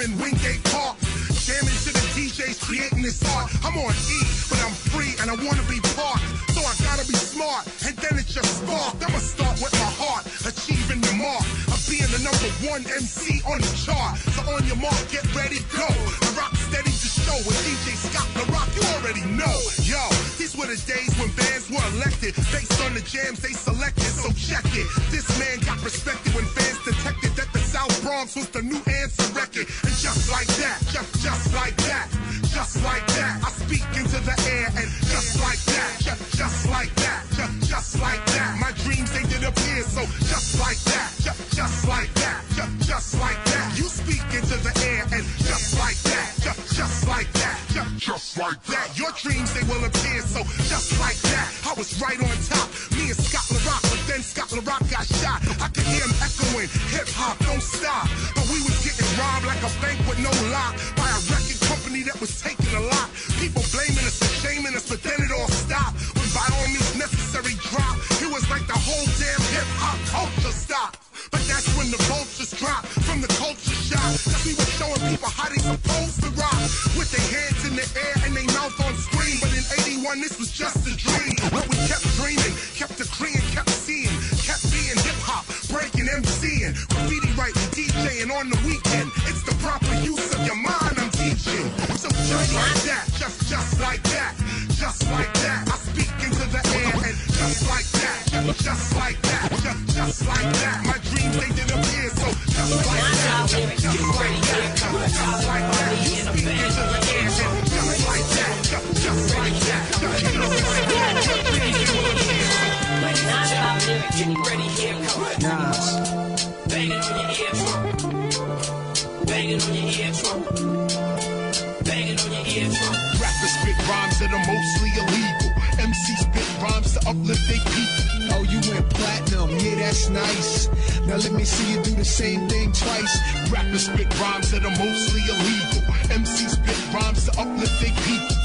Speaker 50: in Wingate Park. Jamming to the DJs creating this art. I'm on E, but I'm free and I wanna be part. So I gotta be smart, and then it just sparked. I'ma start with my heart, achieving the mark of being the number one MC on the chart. So on your mark, get ready, go. I rock steady to show with DJ Scott La Rock. You already know, yo. These were the days when bands were elected based on the jams they selected. So check it. This man got respected when fans detected that South Bronx was the new answer record. And just like that, just just like that, just like that, I speak into the air and just like that, just just like that, just just like that. My dreams they did appear, so just like that, just just like that, just just like that. You speak into the air and just like that, just just like that, just just like that. Your dreams they will appear, so just like that. I was right on top. Me and Scott LaRock, but then Scott LaRock got shot. I could hear him echoing, hip hop stop. But we was getting robbed like a bank with no lock by a record company that was taking a lot. People blaming us and shaming us, but then it all stopped. When by all means necessary drop, it was like the whole damn hip hop culture stopped. But that's when the vultures dropped from the culture shock. Cause we were showing people how they supposed to rock. With their hands in the air and their mouth on screen. But in 81, this was just a dream. But we kept DJing on the weekend. It's the proper use of your mind I'm teaching. So just like that, just just like that, just like that. I speak into the air and just like that, just, just like that, just just like that. My dreams they did appear, so just like that, just, just like that, just, just like that. You speak into the air and just like that, just, just like that. Just, you know, just, your dreams they will appear, so
Speaker 51: Get ready, here comes
Speaker 12: Nas.
Speaker 51: Banging on your eardrum. Banging on your ear eardrum. Banging on your ear eardrum.
Speaker 50: Rappers spit rhymes that are mostly illegal. MCs spit rhymes to uplift their people.
Speaker 12: Oh, you went platinum, yeah, that's nice. Now let me see you do the same thing twice.
Speaker 50: Rappers spit rhymes that are mostly illegal. MCs spit rhymes to uplift their people.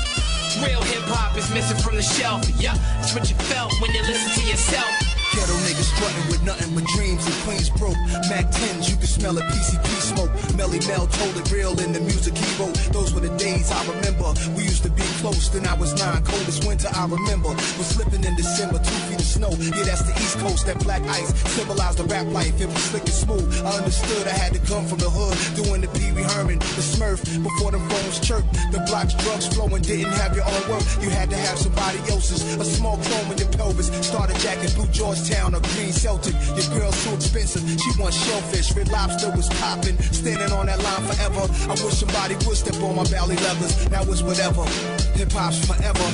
Speaker 51: Real hip hop is missing from the shelf. Yeah, it's what you felt when you listen to yourself.
Speaker 18: Ghetto niggas strutting with nothing but dreams and queens broke. Mac 10s, you can smell it, PCP smoke. Melle Mel told it real in the music he wrote. Those were the days I remember. We used to be close, then I was nine. Coldest winter I remember was slipping in December, two feet of snow. Yeah, that's the East Coast. That black ice symbolized the rap life. It was slick and smooth. I understood I had to come from the hood, doing the Pee Wee Herman, the Smurf. Before the phones chirped, the blocks drugs flowing, didn't have your own work. You had to have somebody else's. A small chrome in your pelvis. Starter jacket, blue Georgetown, of green Celtic. Your girl's too expensive. She wants shellfish. Red lobster was popping. Standing on that line forever. I wish somebody would step on my belly levers. Now it's whatever. Hip hop's forever.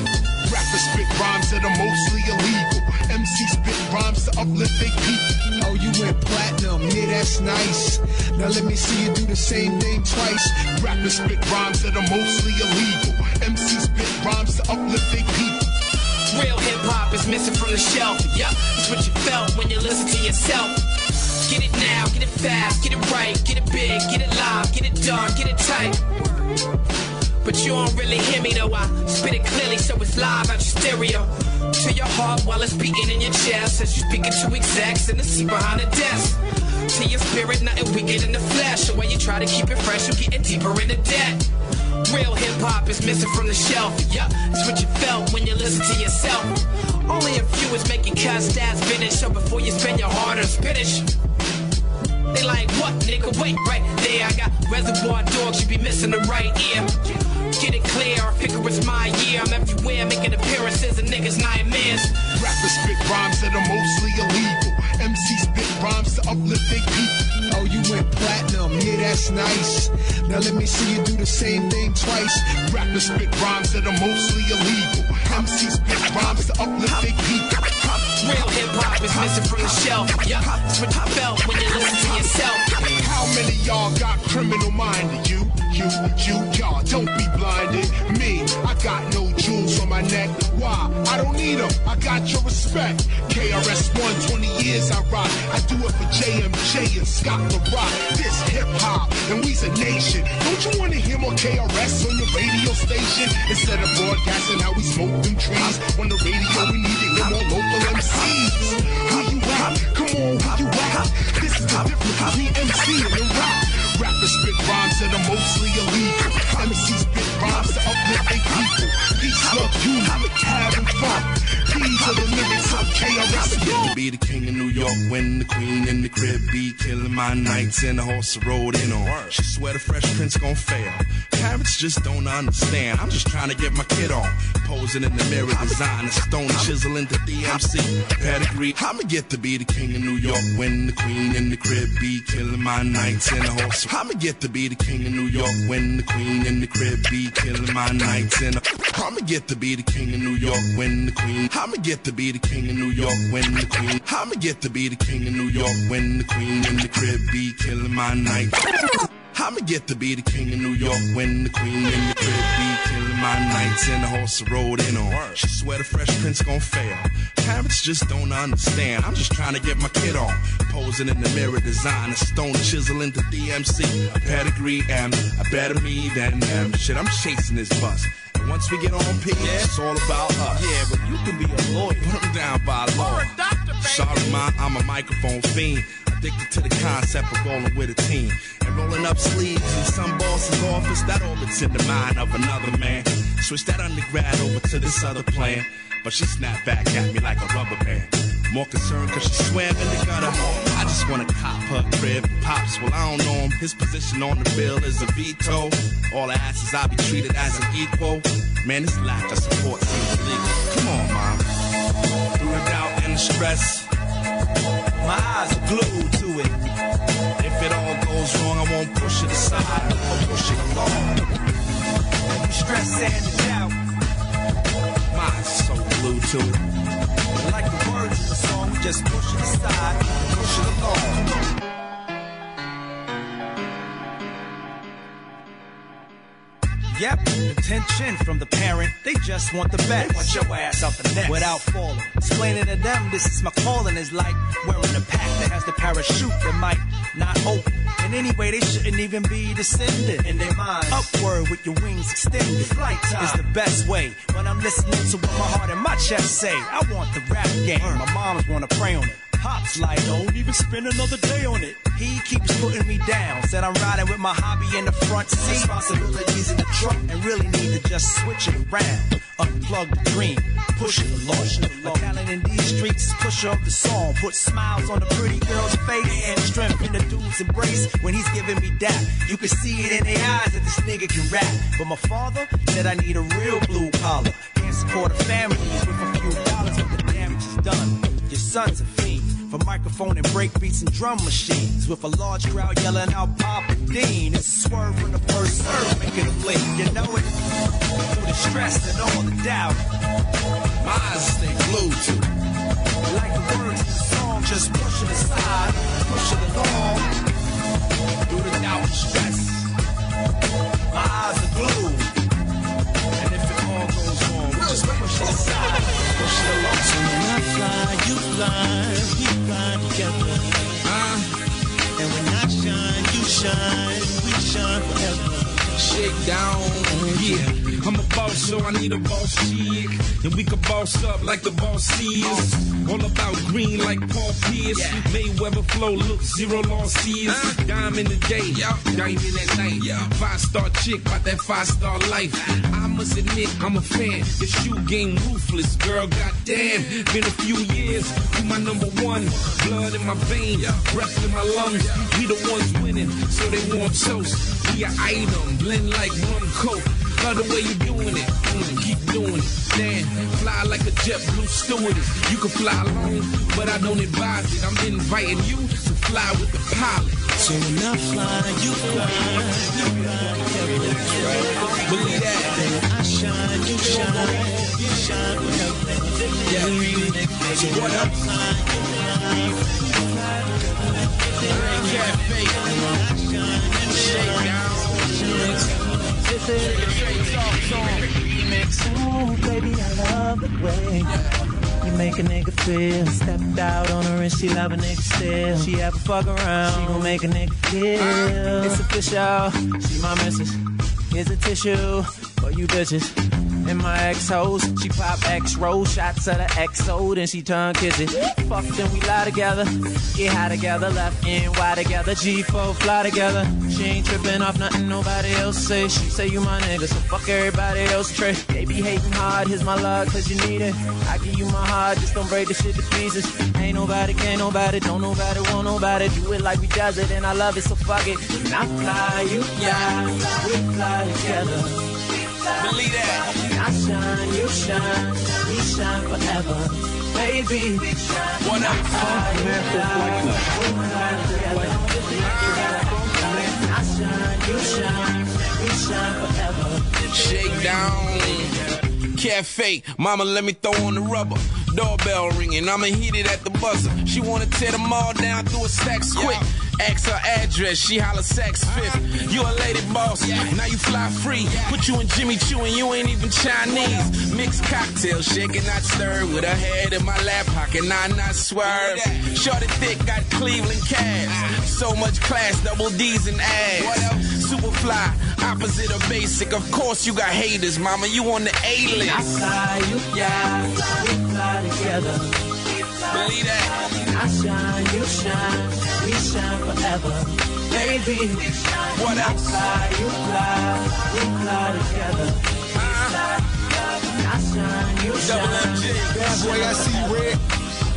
Speaker 50: Rappers spit rhymes that are mostly illegal. MC spit rhymes to uplift their people.
Speaker 52: Oh, you went platinum, yeah, that's nice. Now let me see you do the same thing twice.
Speaker 50: Rappers spit rhymes that are mostly illegal. MC spit rhymes to uplift their people.
Speaker 53: Real hip hop is missing from the shelf. Yup, it's what you felt when you listen to yourself. Get it now, get it fast, get it right, get it big, get it live, get it done, get it tight. But you don't really hear me though. I spit it clearly so it's live out your stereo. To your heart while it's beating in your chest as you speaking to execs in the seat behind the desk. To your spirit, nothing weaker than the flesh. So when you try to keep it fresh, you're getting deeper in the debt. Real hip hop is missing from the shelf. Yeah, it's what you felt when you listen to yourself. Only a few is making cuts that's finish. So before you spend your hard earned spinach. They like, what, nigga? Wait, right there. I got reservoir dogs, you be missing the right ear. Get it clear, I figure it's my year. I'm everywhere making appearances and niggas nightmares.
Speaker 50: Rappers spit rhymes that are mostly illegal. MC spit rhymes to uplift their people.
Speaker 52: Oh, you went platinum, yeah, that's nice. Now let me see you do the same thing twice.
Speaker 50: Rappers spit rhymes that are mostly illegal. MC spit rhymes to uplift their people.
Speaker 53: Real hip hop is missing from the shelf. Yeah, it's what you felt when you listen to yourself.
Speaker 50: How many y'all got criminal minded? You, you, you, y'all don't be blinded. Me, I got no jewels on my neck. Why? I don't need them. I got your respect. KRS One, 20 years I rock. I do it for JMJ and Scott La Rock. This hip hop, and we's a nation. Don't you wanna hear more KRS on your radio station? Instead of broadcasting how we smoke them trees. On the radio, we need to hear more local MCs. Who you at? Come on, who you at? This is the difference between MC rap. Rappers spit rhymes that are mostly illegal. MCs spit rhymes to uplift their people. Love, unity, having fun. These are the lyrics of KRS.
Speaker 40: Be the king of New York when the queen in the crib be killing my nights in the horse rode in on. She swear the fresh prince gon' fail. Parents just don't understand. I'm just trying to get my kid on. Posing in the mirror, design a stone chisel into DMC. Pedigree, I'ma get to be the king of New York when the queen in the crib be killing my nights in the horse. I'ma get to be the king of New York when the queen in the crib be killing my nights in the. I'ma get to be the king of New York when the queen. I'ma get to be the king of New York when the queen. I'ma get to be the king of New York when the queen in the crib be killing my nights. I'ma get to be the king of New York when the queen in the crib be killing my nights and the horse rode in on. She swear the fresh prince gon' fail. Parents just don't understand. I'm just trying to get my kid on. Posing in the mirror, design a stone chisel into DMC. A pedigree and a better me than them. Shit, I'm chasing this bus. Once we get on P, it's all about us. Yeah, but you can be a lawyer. Put 'em down by law. Sorry, ma, I'm a microphone fiend. Addicted to the concept of rolling with a team. And rolling up sleeves in some boss's office, that orbits in the mind of another man. Switch that undergrad over to this other plan. But she snapped back at me like a rubber band. More concerned cause she swam in the gutter. I just wanna cop her crib. Pops, well I don't know him. His position on the bill is a veto. All I ask is I be treated as an equal. Man, this lack of support seems illegal. Come on, mom. Through the doubt and the stress. My eyes are glued to it. If it all goes wrong, I won't push it aside. I'll push it along.
Speaker 52: Stress and the doubt.
Speaker 40: My eyes are so glued to it.
Speaker 52: Like the just push it aside, push it along.
Speaker 54: Yep, attention from the parent. They just want the best.
Speaker 52: Want your ass out the nest.
Speaker 54: Without falling. Explaining to them this is my calling is like wearing a pack that has the parachute that might
Speaker 40: not open. And anyway, they shouldn't even be descending in their minds. Upward with your wings extended. Flight time is the best way. When I'm listening to what my heart and my chest say, I want the rap game. My moms wanna pray on it. Pops like, don't even spend another day on it. He keeps putting me down. Said I'm riding with my hobby in the front seat. Responsibilities in the truck. And really need to just switch it around. Unplug the dream. Push it along. My talent in these streets is push up the song. Put smiles on the pretty girl's face. And strength in the dude's embrace. When he's giving me that, you can see it in their eyes that this nigga can rap. But my father said I need a real blue collar. Can't support a family with a few dollars but the damage is done. Your son's a fiend for microphone and break beats and drum machines. With a large crowd yelling out Papa Dean. It's a swerve the first serve, making a blink. You know it? Through the stress and all the doubt. My eyes stay glued to. Like the words of the song, just push it aside, push it along. Through the doubt and stress. My eyes are glued. And if it all goes wrong, we just push it aside, push it along.
Speaker 55: So when I fly, you fly, we fly together. Uh, and when I shine, you shine, we shine forever.
Speaker 53: Shake down, yeah. I'm a boss, so I need a boss chick. And we can boss up like the boss is. All about green like Paul Pierce. Mayweather flow, look, zero losses. Dime in the day, diamond at night. Five star chick, about that five star life. I must admit, I'm a fan. The shoe game ruthless, girl, goddamn. Been a few years, you my number one. Blood in my veins, breath in my lungs. We the ones winning, so they want toast. We an item, blend like rum coke. Love the way you doing it, mm, keep doing it. Damn, fly like a jet blue stewardess. You can fly alone, but I don't advise it. I'm inviting you to fly with the pilot.
Speaker 55: So when I fly, you fly.
Speaker 53: Believe that.
Speaker 55: I shine, you shine, you shine.
Speaker 53: Yeah. So what up?
Speaker 55: Ooh, baby, I love the way you make a nigga feel. Stepped out on her and she love a nigga still. She ever fuck around, she gon' make a nigga feel. It's official, she my missus. Here's a tissue for you bitches. And my ex hoes, she pop X roll shots of the XO, then she turn kissy. Fuck, then we lie together, get high together, left and Y together, G4 fly together. She ain't tripping off nothing nobody else say. She say you my nigga, so fuck everybody else trick. They be hating hard, here's my love, cause you need it. I give you my heart, just don't break the shit to pieces. Ain't nobody, can't nobody, don't nobody want nobody. Do it like we does it, and I love it, so fuck it. And I fly, you fly, we fly together.
Speaker 53: Believe that.
Speaker 55: I shine, you shine, we shine forever. Baby,
Speaker 53: what up?
Speaker 55: I shine, you shine, we shine forever.
Speaker 53: Shake down. Cafe, mama, let me throw on the rubber. Doorbell ringing, I'ma hit it at the buzzer. She wanna tear them all down through a stacks quick. Ask her address, she holla sex fifth. You a lady boss, now you fly free. Put you in Jimmy Choo and you ain't even Chinese. Mixed cocktail, shaking, not stirred. With her head in my lap pocket, nah, not swerve. Shorty thick, got Cleveland calves. So much class, double D's and ass. Super fly, opposite of basic. Of course you got haters, mama, you on the A-list.
Speaker 55: I fly, you fly, we fly together.
Speaker 53: Believe that.
Speaker 55: I shine, you shine, we shine forever. Baby,
Speaker 53: what
Speaker 55: I fly, you fly, we fly together. Uh-huh. I shine, you shine.
Speaker 18: Bad boy, I see red.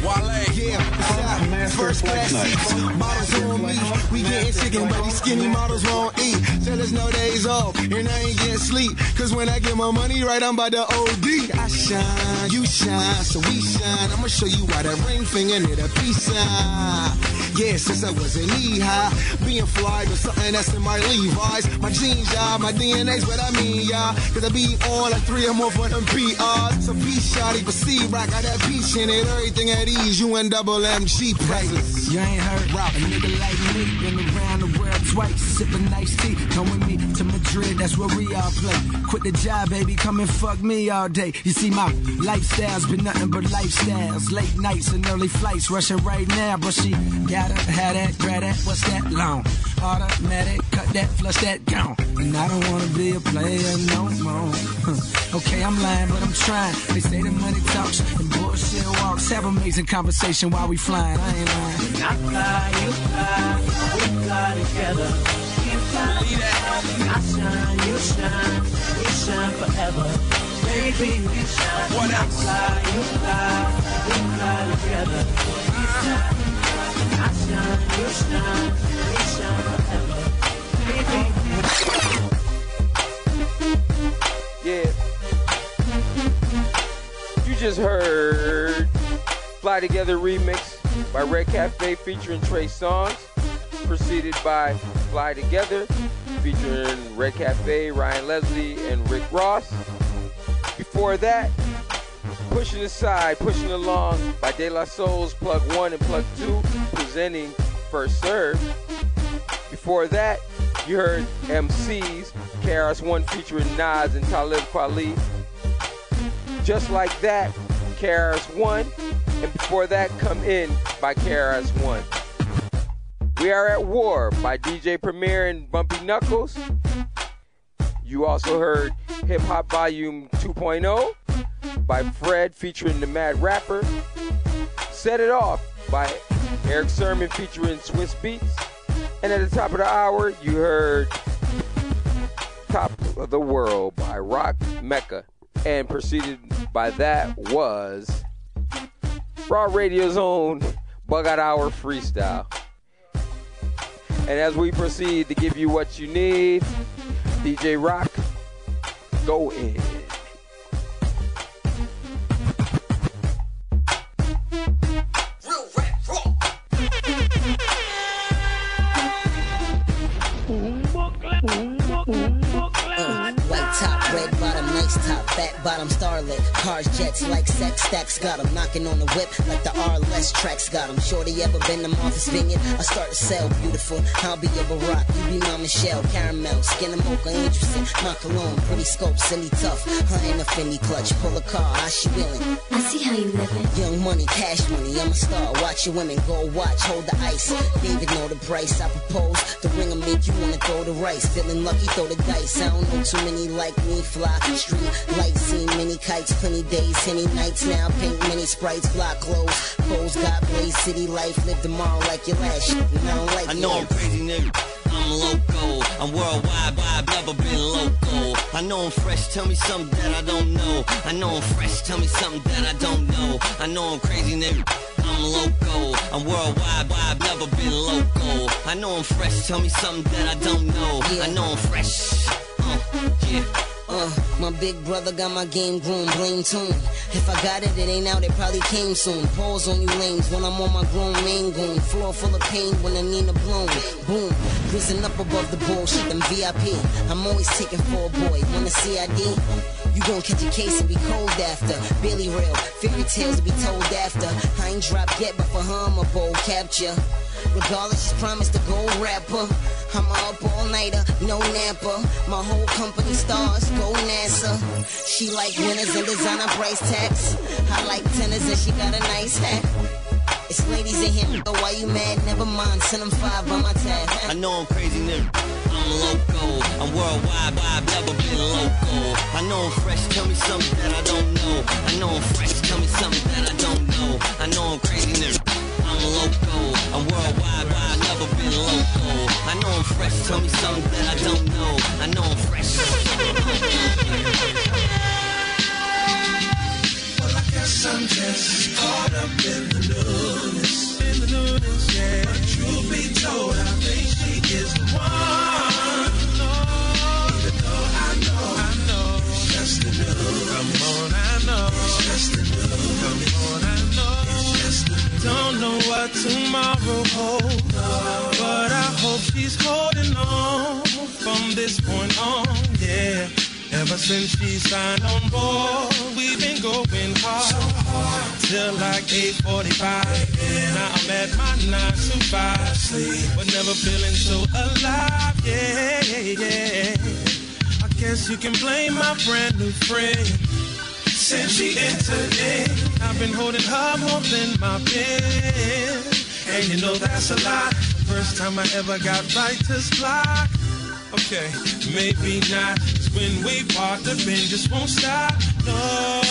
Speaker 53: Wale.
Speaker 18: Yeah, out. First class seats, models on me. We getting chicken, but these skinny models won't eat. Tell us no days off, and I ain't getting sleep. Cause when I get my money right, I'm by the OD. I shine, you shine, so we shine. I'ma show you why that ring finger need a peace sign. Yeah, since I was in knee high, being fly was something that's in my Levi's. My jeans, y'all, my DNA's what I mean, y'all. Cause I be on like three or more for them PRs. So peace shotty, but see, rock got that peach in it. Everything at ease, you and double MG presents.
Speaker 56: You ain't heard rock. A nigga like me been around the world twice, sipping nice tea. Come with me to Madrid, that's where we all play. Quit the job, baby, come and fuck me all day. You see, my lifestyle's been nothing but lifestyles. Late nights and early flights, rushing right now, but she got Gotta have that, grab that, what's that long? Automatic, cut that, flush that gone. And I don't wanna be a player no more. okay, I'm lying, but I'm trying. They say the money talks and bullshit walks. Have amazing conversation while we flying. I ain't lying.
Speaker 55: I fly, you fly, we fly together. You fly, I shine, you shine, we shine forever. Baby, we shine. What I fly, you fly, we fly together. I shine, you shine, we shine
Speaker 8: Yeah. You just heard Fly Together remix by Red Cafe featuring Trey Songz, preceded by Fly Together featuring Red Cafe, Ryan Leslie, and Rick Ross. Before that, Pushing Aside, Pushing Along by De La Souls, Plug 1 and Plug 2, presenting First Serve. Before that, you heard MCs, KRS-One featuring Nas and Talib Kweli. Just like that, KRS-One, and before that, Come In by KRS-One. We Are at War by DJ Premier and Bumpy Knuckles. You also heard Hip Hop Volume 2.0 by Fred featuring the Mad Rapper. Set It Off by Erick Sermon featuring Swizz Beatz. And at the top of the hour, you heard Top of the World by Rock Mecca. And preceded by that was Raw Radio's own Bug Out Hour Freestyle. And as we proceed to give you what you need, DJ Rock, go in.
Speaker 57: Top, fat bottom, starlit. Cars, jets, like sex stacks, got 'em knocking on the whip like the R less tracks got 'em. Shorty ever been to Martha's Vineyard? I start to sell, beautiful. I'll be your Barack, you be my Michelle, caramel, skin of mocha, interesting. My cologne, pretty scope, silly tough. Her in a Fendi clutch, pull a car, how she willing? I see how you living. Young money, cash money, I'm a star. Watch your women go watch, hold the ice. David know the price. I propose the ring will make you wanna throw the rice. Feeling lucky, throw the dice. I don't know too many like me. Fly street lights, seen many kites, plenty days, any nights now. Pink mini sprites, block clothes. Foes got blaze, city life. Live tomorrow like your last shit. And I don't like
Speaker 58: I know I'm crazy, nigga. I'm loco. I'm worldwide, but I've never been loco. I know I'm fresh, tell me something that I don't know. I know I'm fresh, tell me something that I don't know. I know I'm crazy, nigga. I'm loco. I'm worldwide, but I've never been loco. I know I'm fresh, tell me something that I don't know. I know I'm fresh. Uh, yeah.
Speaker 57: Uh, my big brother got my game groomed, blame tune. If I got it, it ain't out, it probably came soon. Pause on you lanes when I'm on my grown main goon. Floor full of pain when I need a bloom. Boom, risen up above the bullshit, them VIP. I'm always taking for a boy. Wanna CID? You gon' catch a case and be cold after. Billy real, fairy tales to be told after. I ain't dropped yet, but for her I'm a bold capture. Regardless, she's promised a gold rapper. I'm up all nighter, no napper. My whole company stars, go NASA. She like winners and designer price tags. I like tenors and she got a nice hat. It's ladies in here, but why you mad? Never mind, send them five on my tab.
Speaker 58: I know I'm crazy, nigga. I'm loco. I'm worldwide, but I've never been loco. I know I'm fresh, tell me something that I don't know. I know I'm fresh, tell me something that I don't know. I know I'm crazy, nigga. Loco. I'm worldwide, I've never been. I know I'm fresh, tell me something that I don't know. I know I'm fresh.
Speaker 55: Well, I guess I'm just caught up in the newness. In the newness, yeah. But truth be told, I think she is the one. What tomorrow holds, but I hope she's holding on from this point on, yeah. Ever since she signed on board, we've been going hard till like 8:45. Now I'm at my nine to five, but never feeling so alive. Yeah, yeah. I guess you can blame my brand new friend. Since she entered in, I've been holding her more than my pen. and you know that's a lot. First time I ever got to block. Okay, maybe not. 'cause when we part, the bend just won't stop. No.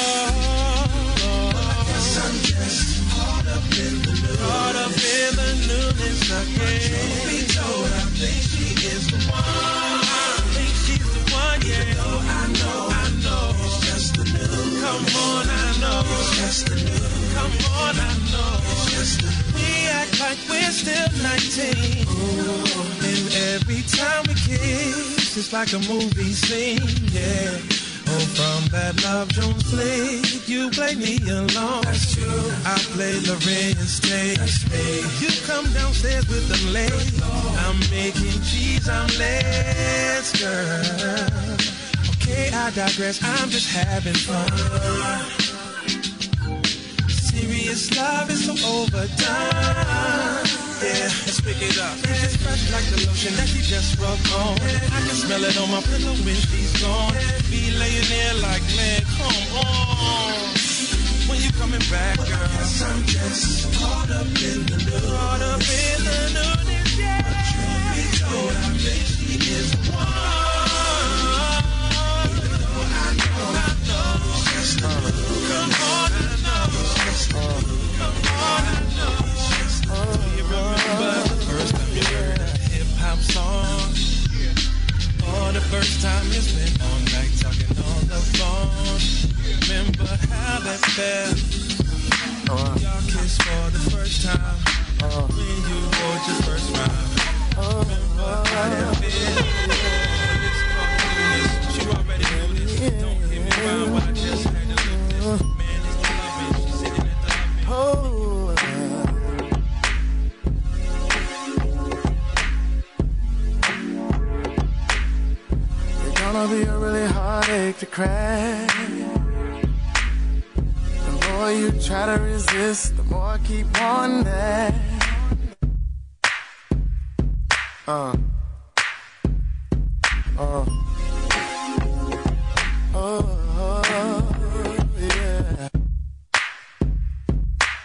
Speaker 55: I'm just caught up in the news. Caught up in the newness again. Truth be told, I think she is the one. Come on, I know. It's just the news. Come on, I know. It's just the We act like we're still 19. And every time we kiss, it's like a movie scene, yeah. Oh, from that Love Jones flick, you play me along. That's true. I play Larenz Tate. That's me. You come downstairs with the lady. I'm making cheese omelets, girl. Okay, I digress. I'm just having fun. Serious love is so overdone. Yeah, let's pick it up. It's just fresh like the lotion that she just rubbed on. I can smell it on my pillow when she's gone. Be laying there like, man, come on. When you coming back, girl? I'm just caught up in the news. Caught up in the news, yeah. But truth be told, I think she is one. First time you spent all night talking on the phone? Remember how felt? Y'all kissed for the first time when you your first. Remember how felt? You already know this. Don't get me just the
Speaker 41: Oh, it's gonna be a really heartache to crack. The more you try to resist, the more I keep wanting that. Uh. Uh. Oh,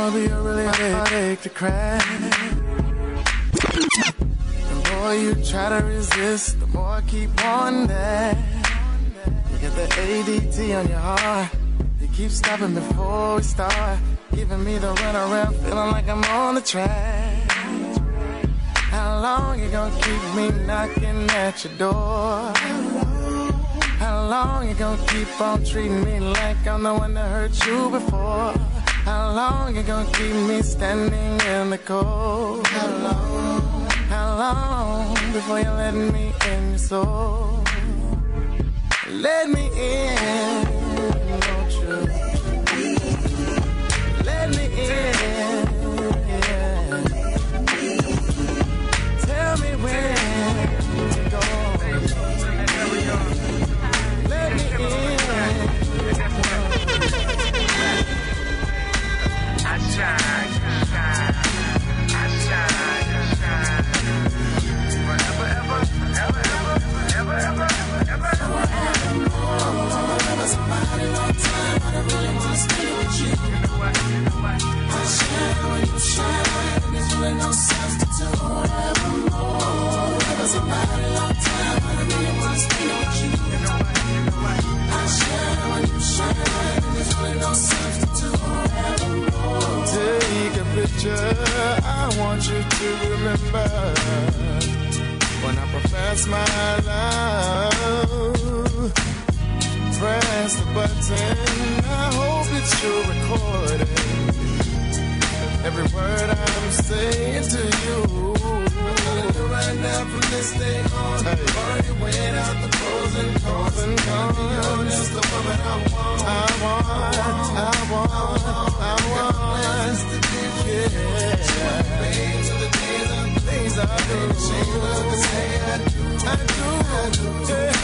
Speaker 41: Gonna, be a really hard heartache to crack. The more you try to resist, the more I keep on that. You got the ADT on your heart. You keep stopping before we start. Giving me the runaround, feeling like I'm on the track. How long you gonna keep me knocking at your door? How long you gonna keep on treating me like I'm the one that hurt you before? How long you gonna keep me standing in the cold? How long? How long before you let me in your soul? Let me in, won't you? Let me in. Tell me where
Speaker 47: Somebody long time, I don't really wanna spend it with you. I shine when you shine, there's really no substitute. Forevermore. Ever somebody long time, I don't really wanna spend it with you. I shine when you shine, there's really no substitute. Forevermore.
Speaker 41: Take a picture, I want you to remember when I profess my love. Press the button, I hope it's your recording. Every word I'm saying to you. I'm telling you right out from this day on. Already weighing out the pros and cons. And cons. The woman I want. I want. I want. I want. Give you. Yeah. Pain to the days and things I do. I do. Yeah.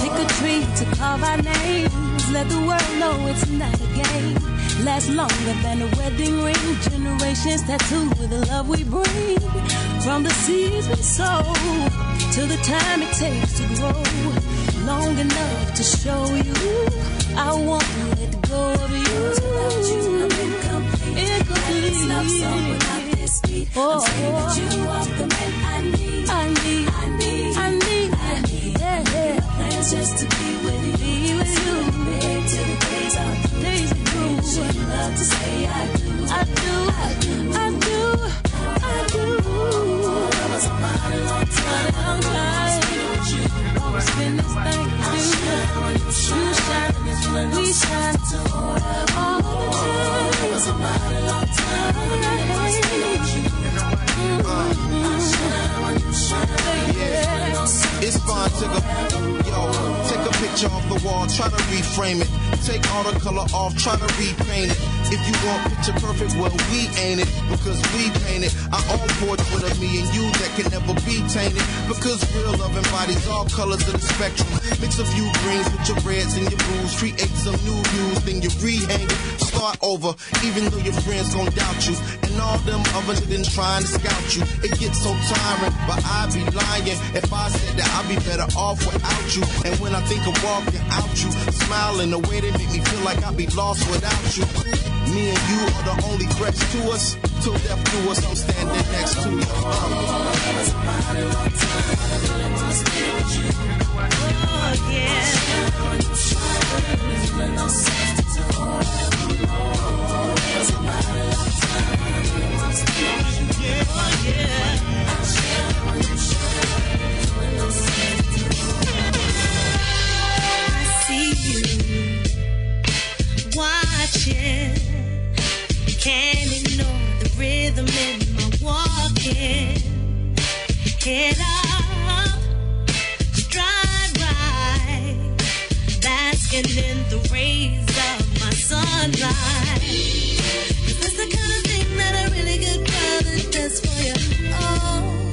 Speaker 53: Pick a tree to carve our names. Let the world know it's not a game. Last longer than a wedding ring. Generations tattooed with the love we bring. From the seeds we sow to the time it takes to grow. Long enough to show you I won't let go of you. Without you, I'm incomplete. Incomplete. This love song without this beat. Oh, I'm saying that you are the man I need. I need. I need. I just to be with you. Be with you. Till the days through. Days love to say I do. I do. I do. I do. I was a long time. Always been this thing to. You shine. We shine. All the time. Time.
Speaker 18: It's fine, take a yo, take a picture off the wall, try to reframe it. Take all the color off, try to repaint it. If you want picture perfect, well we ain't it because we paint it. Our own portrait of me and you that can never be tainted. Because real love embodies all colors of the spectrum. Mix a few greens with your reds and your blues, create some new views, then you rehang it. Start over, even though your friends gon' doubt you. And all them other niggas trying to scout you. It gets so tiring, but I'd be lying if I said that I'd be better off without you. And when I think of walking out you, smiling the way they make me feel like I'd be lost without you. Me and you are the only threats to us. Till death do us, I'm standing next to you.
Speaker 53: I Can't ignore the rhythm in my walking. Head up, stride right, basking in the rays of my sunlight. that's the kind of thing that a really good brother does for you. Oh,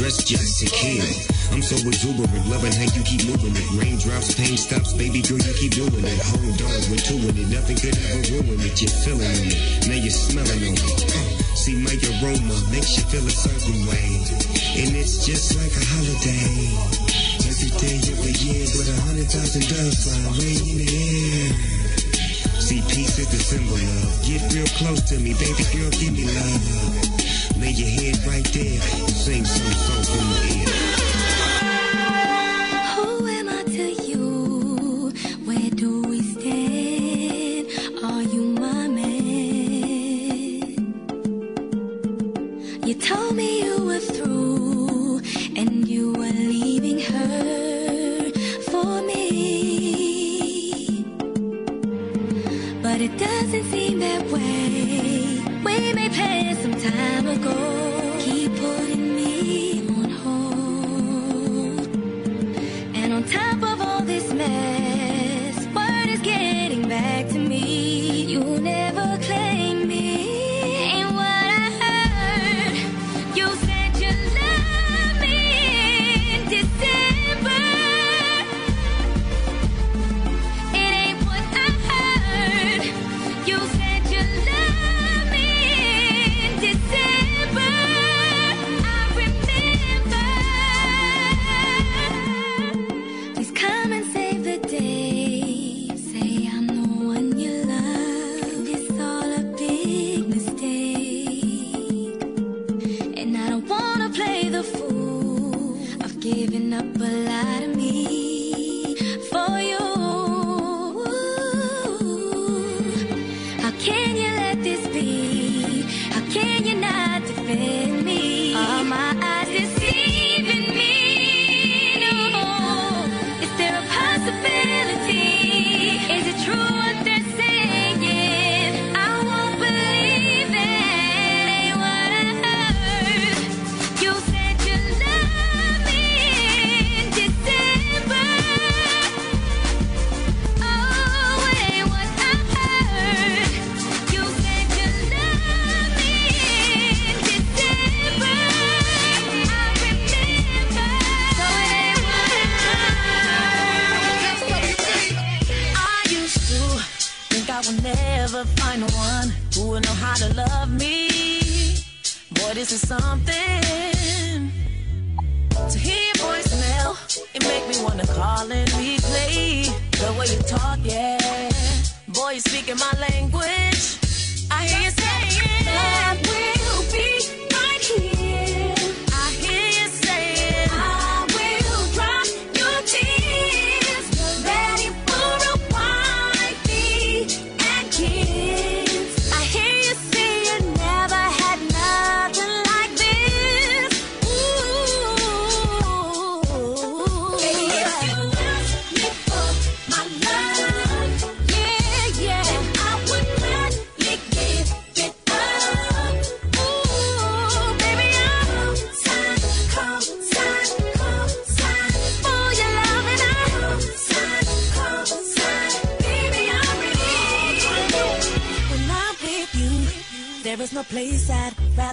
Speaker 59: dress just to kill. I'm so exuberant, loving how you keep moving it. Raindrops, pain stops, baby girl, you keep doing it. Hold on, we're in it, nothing could ever ruin it. You're feeling on it, now you're smelling on it. Uh, see my aroma makes you feel a certain way, and it's just like a holiday. Every day, every year, with a hundred thousand doves fly way in the air. See, peace is the symbol of. Get real close to me, baby girl, give me love. Lay your head right there sing some song from the ear.
Speaker 53: This
Speaker 60: something. To hear your it make me wanna call and replay the way you talk, yeah. Boy, you speaking my language. I hear you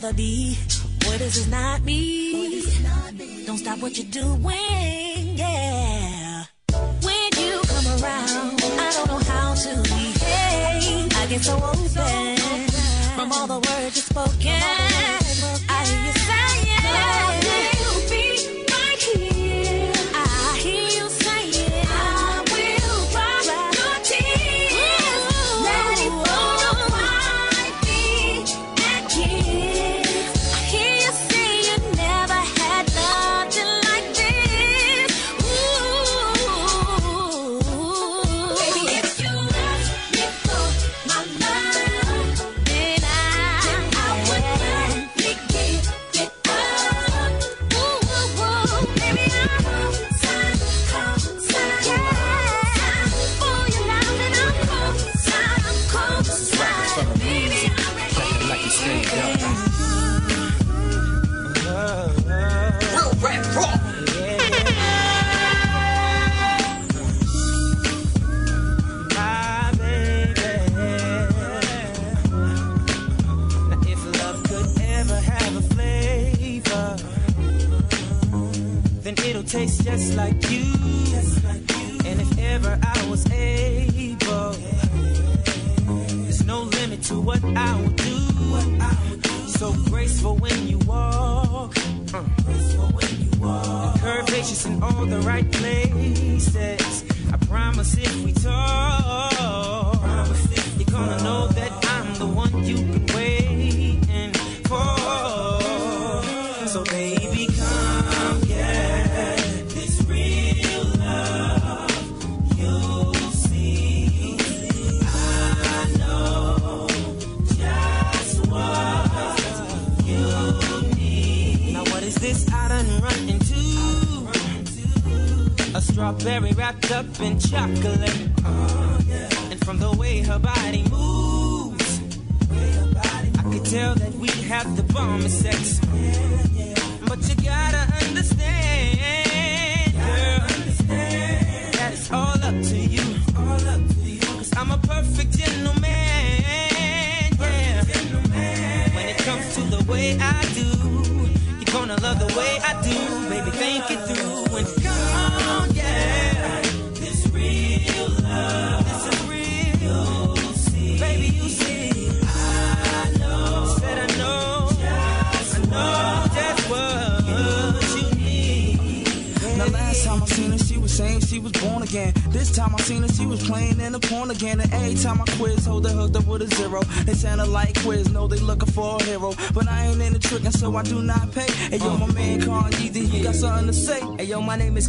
Speaker 60: rather be. Boy, this is not me. Don't stop what you're doing, yeah. When you come around, I don't know how to behave. I get so open from all the words you've spoken.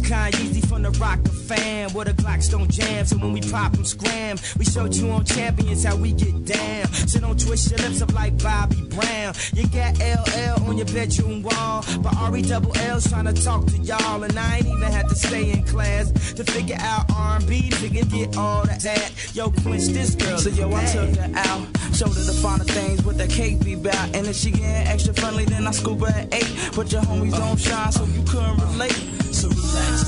Speaker 60: My
Speaker 61: name is Con Yeezy from the Rocker fam. With a Glockstone jam, so when we pop them scram, we showed you on champions how we get down. So don't twist your lips up like Bobby Brown. You got LL on your bedroom wall, but RE double L's trying to talk to y'all, and I ain't even had to stay in class to figure out R&B, figure get all that. Yo, quench this girl.
Speaker 34: So yo, I took her out, showed her the finer things with that cake be bout. And if she getting extra friendly, then I scoop her at eight. But your homies don't shine, so you couldn't relate.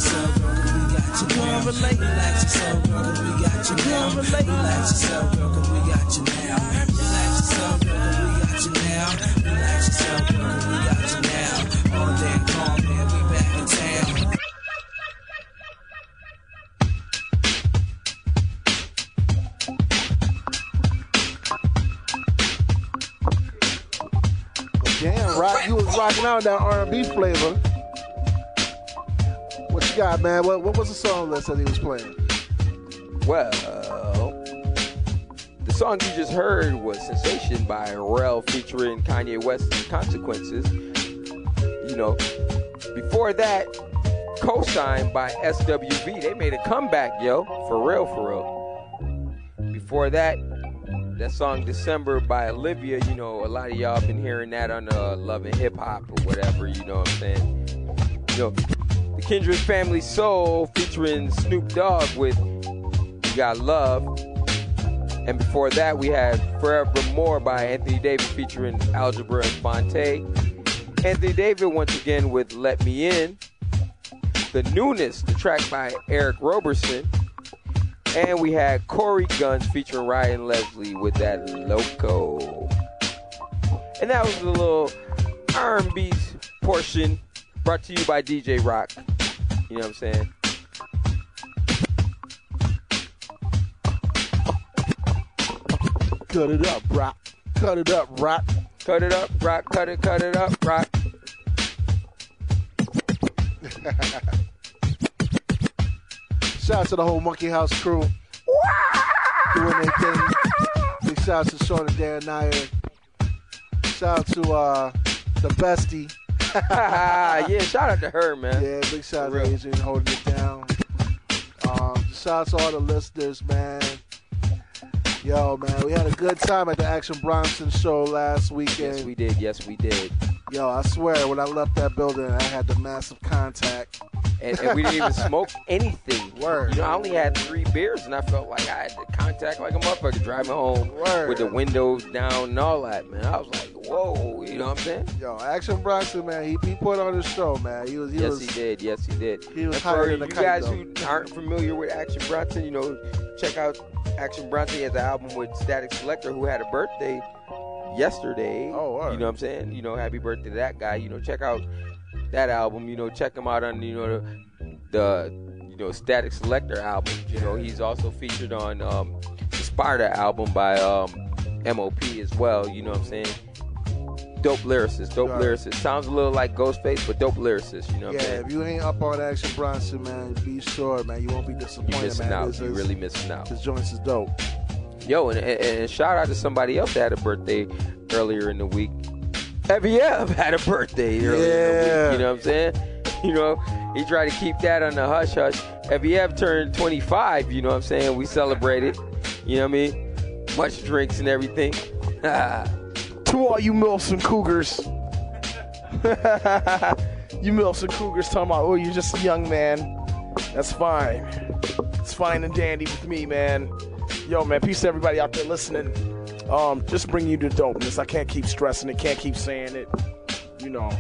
Speaker 34: Yourself, girl, 'cause we got you. Relate. Relax yourself, girl, 'cause we got you now. Relax yourself, girl, 'cause we got you now. Relax yourself, girl, 'cause we got you now. Relax yourself, girl, 'cause we got you now. All day calm, man, we back in town.
Speaker 10: Damn, rock, you was rocking out that R&B flavor. Man? What, what was the song that he was playing?
Speaker 8: Well, the song you just heard was Sensation by Rell featuring Kanye West and Consequences. You know, before that, Cosign by SWV. They made a comeback, yo. For real, for real. Before that, that song December by Olivia, you know, a lot of y'all been hearing that on uh, Love and Hip Hop or whatever, you know what I'm saying? You know, Kindred Family Soul featuring Snoop Dogg with You Got Love. And before that, we had Forevermore by Anthony David featuring Algebra and Phonte. Anthony David once again with Let Me In. The Newness, the track by Eric Roberson. And we had Cory Gunz featuring Ryan Leslie with that Loco. And that was a little R&B portion brought to you by DJ Rock. You know what I'm saying?
Speaker 10: Cut it up, rock. Cut it up, rock.
Speaker 8: Cut it up, rock. Cut it, cut it up, rock. [laughs]
Speaker 10: Shout out to the whole Monkey House crew. Doing their thing. Big shout out to Sean and Dan Nair. Shout out to uh, the bestie.
Speaker 8: Yeah, shout out to her, man.
Speaker 10: Yeah, big shout out to Adrian holding it down. Um, shout out to all the listeners, man. Yo, man, we had a good time at the Action Bronson show last weekend.
Speaker 8: Yes, we did. Yes, we did.
Speaker 10: Yo, I swear, when I left that building, I had the massive contact.
Speaker 8: And, and we didn't even smoke anything. [laughs]
Speaker 10: Word.
Speaker 8: You know, I only had three beers, and I felt like I had to contact like a motherfucker driving home
Speaker 10: Word.
Speaker 8: with the windows down and all that, man. I was like, whoa, you know what I'm saying?
Speaker 10: Yo, Action Bronson, man, he, he put on his show, man. He was, he
Speaker 8: yes,
Speaker 10: was,
Speaker 8: he did. Yes, he did.
Speaker 10: He was higher
Speaker 8: for
Speaker 10: than
Speaker 8: you guys
Speaker 10: though.
Speaker 8: who aren't familiar with Action Bronson, you know, check out Action Bronson. He has an album with Statik Selektah, who had a birthday yesterday.
Speaker 10: Oh, word.
Speaker 8: You know what I'm saying? You know, happy birthday to that guy. You know, check out that album. You know, check him out on you know the the you know Statik Selektah album. You know, he's also featured on um, the Sparta album by um, MOP as well. You know what I'm saying? Dope lyricist, dope
Speaker 10: Right.
Speaker 8: lyricist. Sounds a little like Ghostface, but dope lyricist. You know what I'm
Speaker 10: Yeah,
Speaker 8: saying?
Speaker 10: if you ain't up on Action Bronson, man, be sure, man, you won't be disappointed,
Speaker 8: You're missing
Speaker 10: man.
Speaker 8: out.
Speaker 10: This
Speaker 8: You really missing out.
Speaker 10: This joints is dope.
Speaker 8: Yo, and, and, and shout out to somebody else that had a birthday earlier in the week. Ev [laughs] had a birthday earlier in the
Speaker 10: Yeah.
Speaker 8: week. You know what I'm saying? [laughs] You know, he tried to keep that on the hush hush. Ev turned 25. You know what I'm saying? We celebrated. You know what I mean? Much drinks and everything. [laughs]
Speaker 3: to all you Milfs and Cougars. [laughs] you Milfs and Cougars talking about, oh, you're just a young man. That's fine. It's fine and dandy with me, man. Yo, man, peace to everybody out there listening. Um, just bring you to dopeness. I can't keep stressing it, can't keep saying it. You know,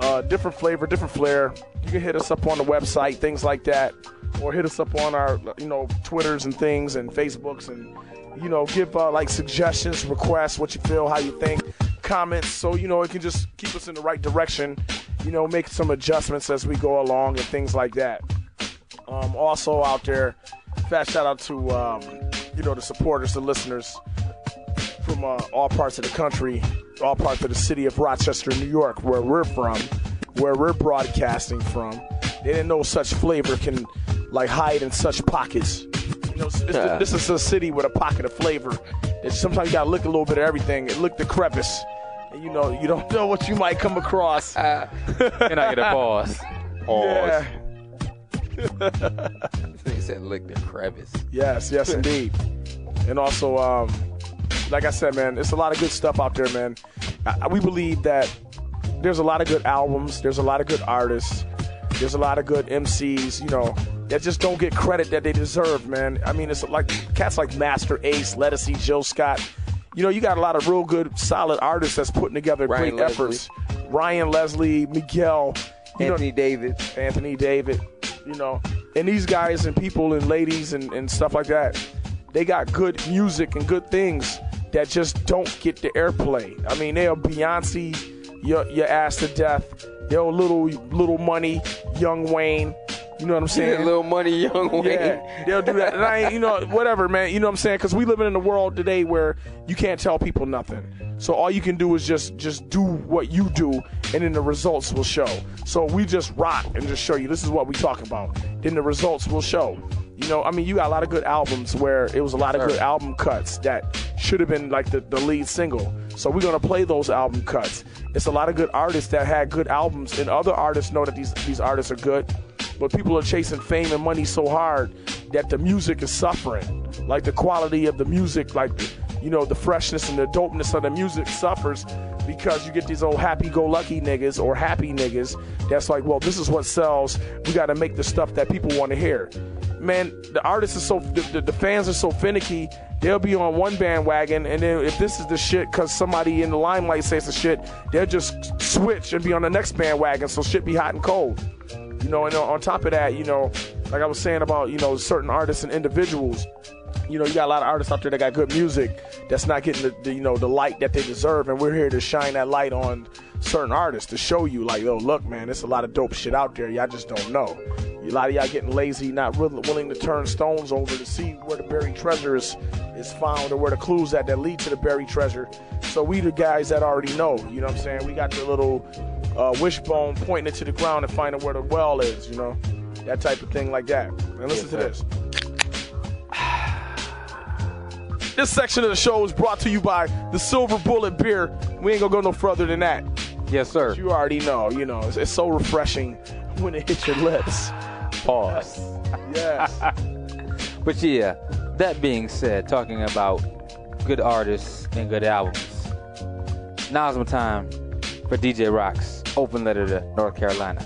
Speaker 3: uh, different flavor, different flair. You can hit us up on the website, things like that, or hit us up on our, you know, Twitters and things and Facebooks and, you know, give uh, like suggestions, requests, what you feel, how you think, comments, so you know it can just keep us in the right direction. You know, make some adjustments as we go along and things like that. Um, also out there, fat shout out to um, you know the supporters, the listeners from uh, all parts of the country, all parts of the city of Rochester, New York, where we're from, where we're broadcasting from. They didn't know such flavor can like hide in such pockets. You know, it's- this is a city with a pocket of flavor. It's, sometimes you gotta look a little bit of everything. Look the crevice. And you know, you don't [laughs] know what you might come across.
Speaker 7: And I get a pause? [laughs]
Speaker 3: Yeah.
Speaker 8: He said, "Lick the crevice."
Speaker 3: Yes, yes, [laughs] indeed. And also, um, like I said, man, it's a lot of good stuff out there, man. I, we believe that there's a lot of good albums, there's a lot of good artists, there's a lot of good MCs, you know, that just don't get credit that they deserve, man. I mean, it's like cats like Masta Ace, Lettucey, Jill Scott. You know, you got a lot of real good, solid artists that's putting together
Speaker 8: Ryan
Speaker 3: great
Speaker 8: Leslie.
Speaker 3: efforts. Ryan Leslie, Miguel, you know-
Speaker 8: Anthony David,
Speaker 3: Anthony David, you know, and these guys and people and ladies and, and stuff like that, they got good music and good things that just don't get the airplay. I mean, they'll Beyonce your, your ass to death. They'll little little money, young Wayne. You know what I'm saying? [laughs]
Speaker 8: Little money, young Wayne.
Speaker 3: Yeah, they'll do that. And I ain't, you know, whatever, man. You know what I'm saying? Because we living in a world today where you can't tell people nothing. So all you can do is just just do what you do, and then the results will show. So we just rock and just show you this is what we talking about. Then the results will show. You know, I mean, you got a lot of good albums where it was a lot of good album cuts that should have been like the, the lead single. So we're gonna play those album cuts. It's a lot of good artists that had good albums, and other artists know that these these artists are good but people are chasing fame and money so hard that the music is suffering. Like the quality of the music, like you know, the freshness and the dopeness of the music suffers because you get these old happy-go-lucky niggas or happy niggas that's like, well, this is what sells. We got to make the stuff that people want to hear. Man, the artists are so, the, the, the fans are so finicky. They'll be on one bandwagon, and then if this is the shit, because somebody in the limelight says the shit, they'll just switch and be on the next bandwagon. So shit be hot and cold. You know, and uh, on top of that, you know, like I was saying about, you know, certain artists and individuals, you know, you got a lot of artists out there that got good music that's not getting the, the you know, the light that they deserve. And we're here to shine that light on certain artists to show you, like, yo, look, man, there's a lot of dope shit out there. Y'all just don't know. A lot of y'all getting lazy, not really willing to turn stones over to see where the buried treasure is, is found or where the clues at that lead to the buried treasure. So we the guys that already know, you know what I'm saying? We got the little uh, wishbone pointing it to the ground and finding where the well is, you know? That type of thing like that. And listen to this. [sighs] This section of the show is brought to you by the Silver Bullet Beer. We ain't gonna go no further than that.
Speaker 7: Yes, sir.
Speaker 3: You already know, you know, it's, it's so refreshing when it hits your lips.
Speaker 7: Pause. [laughs]
Speaker 3: Yes. [laughs]
Speaker 7: But yeah, that being said, talking about good artists and good albums, now's my time for DJ Rock's open letter to North Carolina.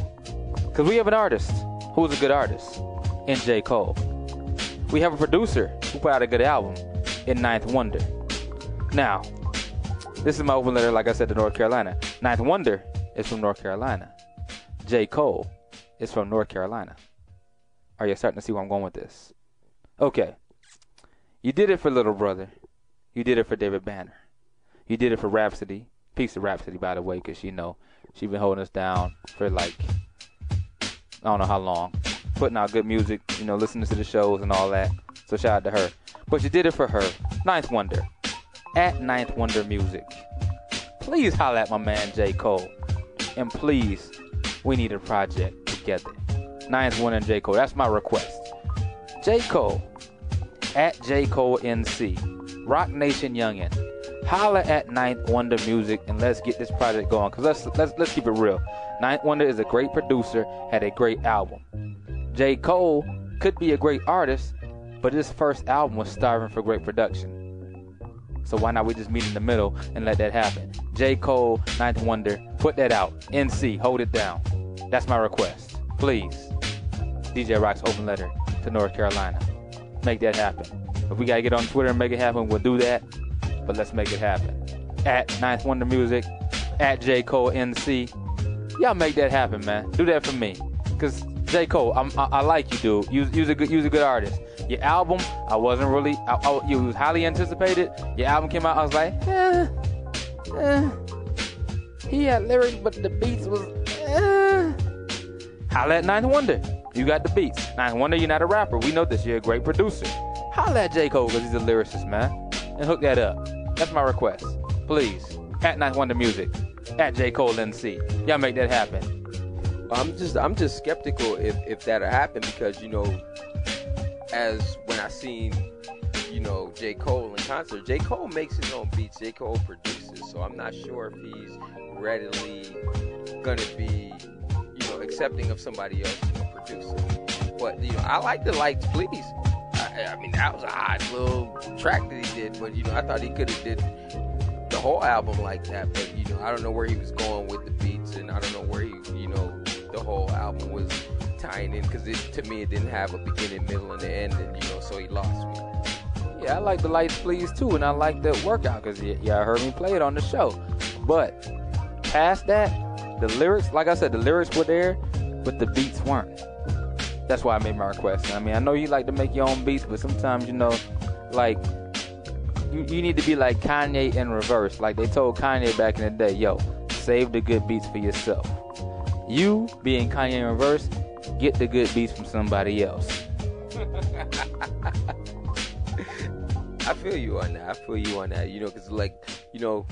Speaker 7: Because we have an artist who's a good artist in J. Cole. We have a producer who put out a good album in Ninth Wonder. Now, this is my open letter, like I said, to North Carolina. Ninth Wonder is from North Carolina. J. Cole is from North Carolina. Are you starting to see where I'm going with this? Okay. You did it for Little Brother. You did it for David Banner. You did it for Rapsody. Peace to Rapsody, by the way, because you know she been holding us down for like I don't know how long. putting out good music, you know, listening to the shows and all that. So shout out to her. But you did it for her. Ninth Wonder. At Ninth Wonder Music. Please holla at my man J. Cole. And please, we need a project together. Ninth Wonder and J. Cole. That's my request. J. Cole. At J. Cole NC. Roc Nation Youngin. Holla at Ninth Wonder Music and let's get this project going. Cause let's let's let's keep it real. Ninth Wonder is a great producer, had a great album. J. Cole could be a great artist, but his first album was starving for great production. So why not we just meet in the middle and let that happen? J. Cole, Ninth Wonder, put that out. NC, hold it down. That's my request. Please. DJ Rock's open letter to North Carolina. Make that happen. If we gotta get on Twitter and make it happen, we'll do that. But let's make it happen. At Ninth Wonder Music, at J. Cole NC. Y'all make that happen, man. Do that for me. Cause J. Cole, I, I like you, dude. You, you's a good, you's a good artist. Your album, I wasn't really, I, I, you was highly anticipated. Your album came out, I was like, eh, eh. He had lyrics, but the beats was, eh. Holla at Ninth Wonder. You got the beats. Ninth Wonder, you're not a rapper. We know this. You're a great producer. Holla at J. Cole because he's a lyricist, man. And hook that up. That's my request. Please. At Ninth Wonder Music. At J. Cole NC. Y'all make that happen.
Speaker 8: I'm just I'm just skeptical if if that'll happen because you know, as when I seen you know J Cole in concert, J Cole makes his own beats, J Cole produces, so I'm not sure if he's readily gonna be you know accepting of somebody else producing. But you know, I like the lights, please. I, I mean, that was a hot little track that he did, but you know, I thought he could have did the whole album like that. But you know, I don't know where he was going with the beats, and I don't know where he, you know, the whole album was tying in because it to me it didn't have a beginning, middle, and the end, and you know, so he lost me.
Speaker 7: Yeah, I like the lights, please too, and I like the workout because y'all heard me play it on the show. But past that, the lyrics, like I said, the lyrics were there, but the beats weren't. That's why I made my request. I mean, I know you like to make your own beats, but sometimes you know, like you, you need to be like Kanye in reverse. Like they told Kanye back in the day, yo, save the good beats for yourself. You being Kanye in reverse, get the good beats from somebody else. [laughs]
Speaker 8: I feel you on that. I feel you on that. You know, because like, you know,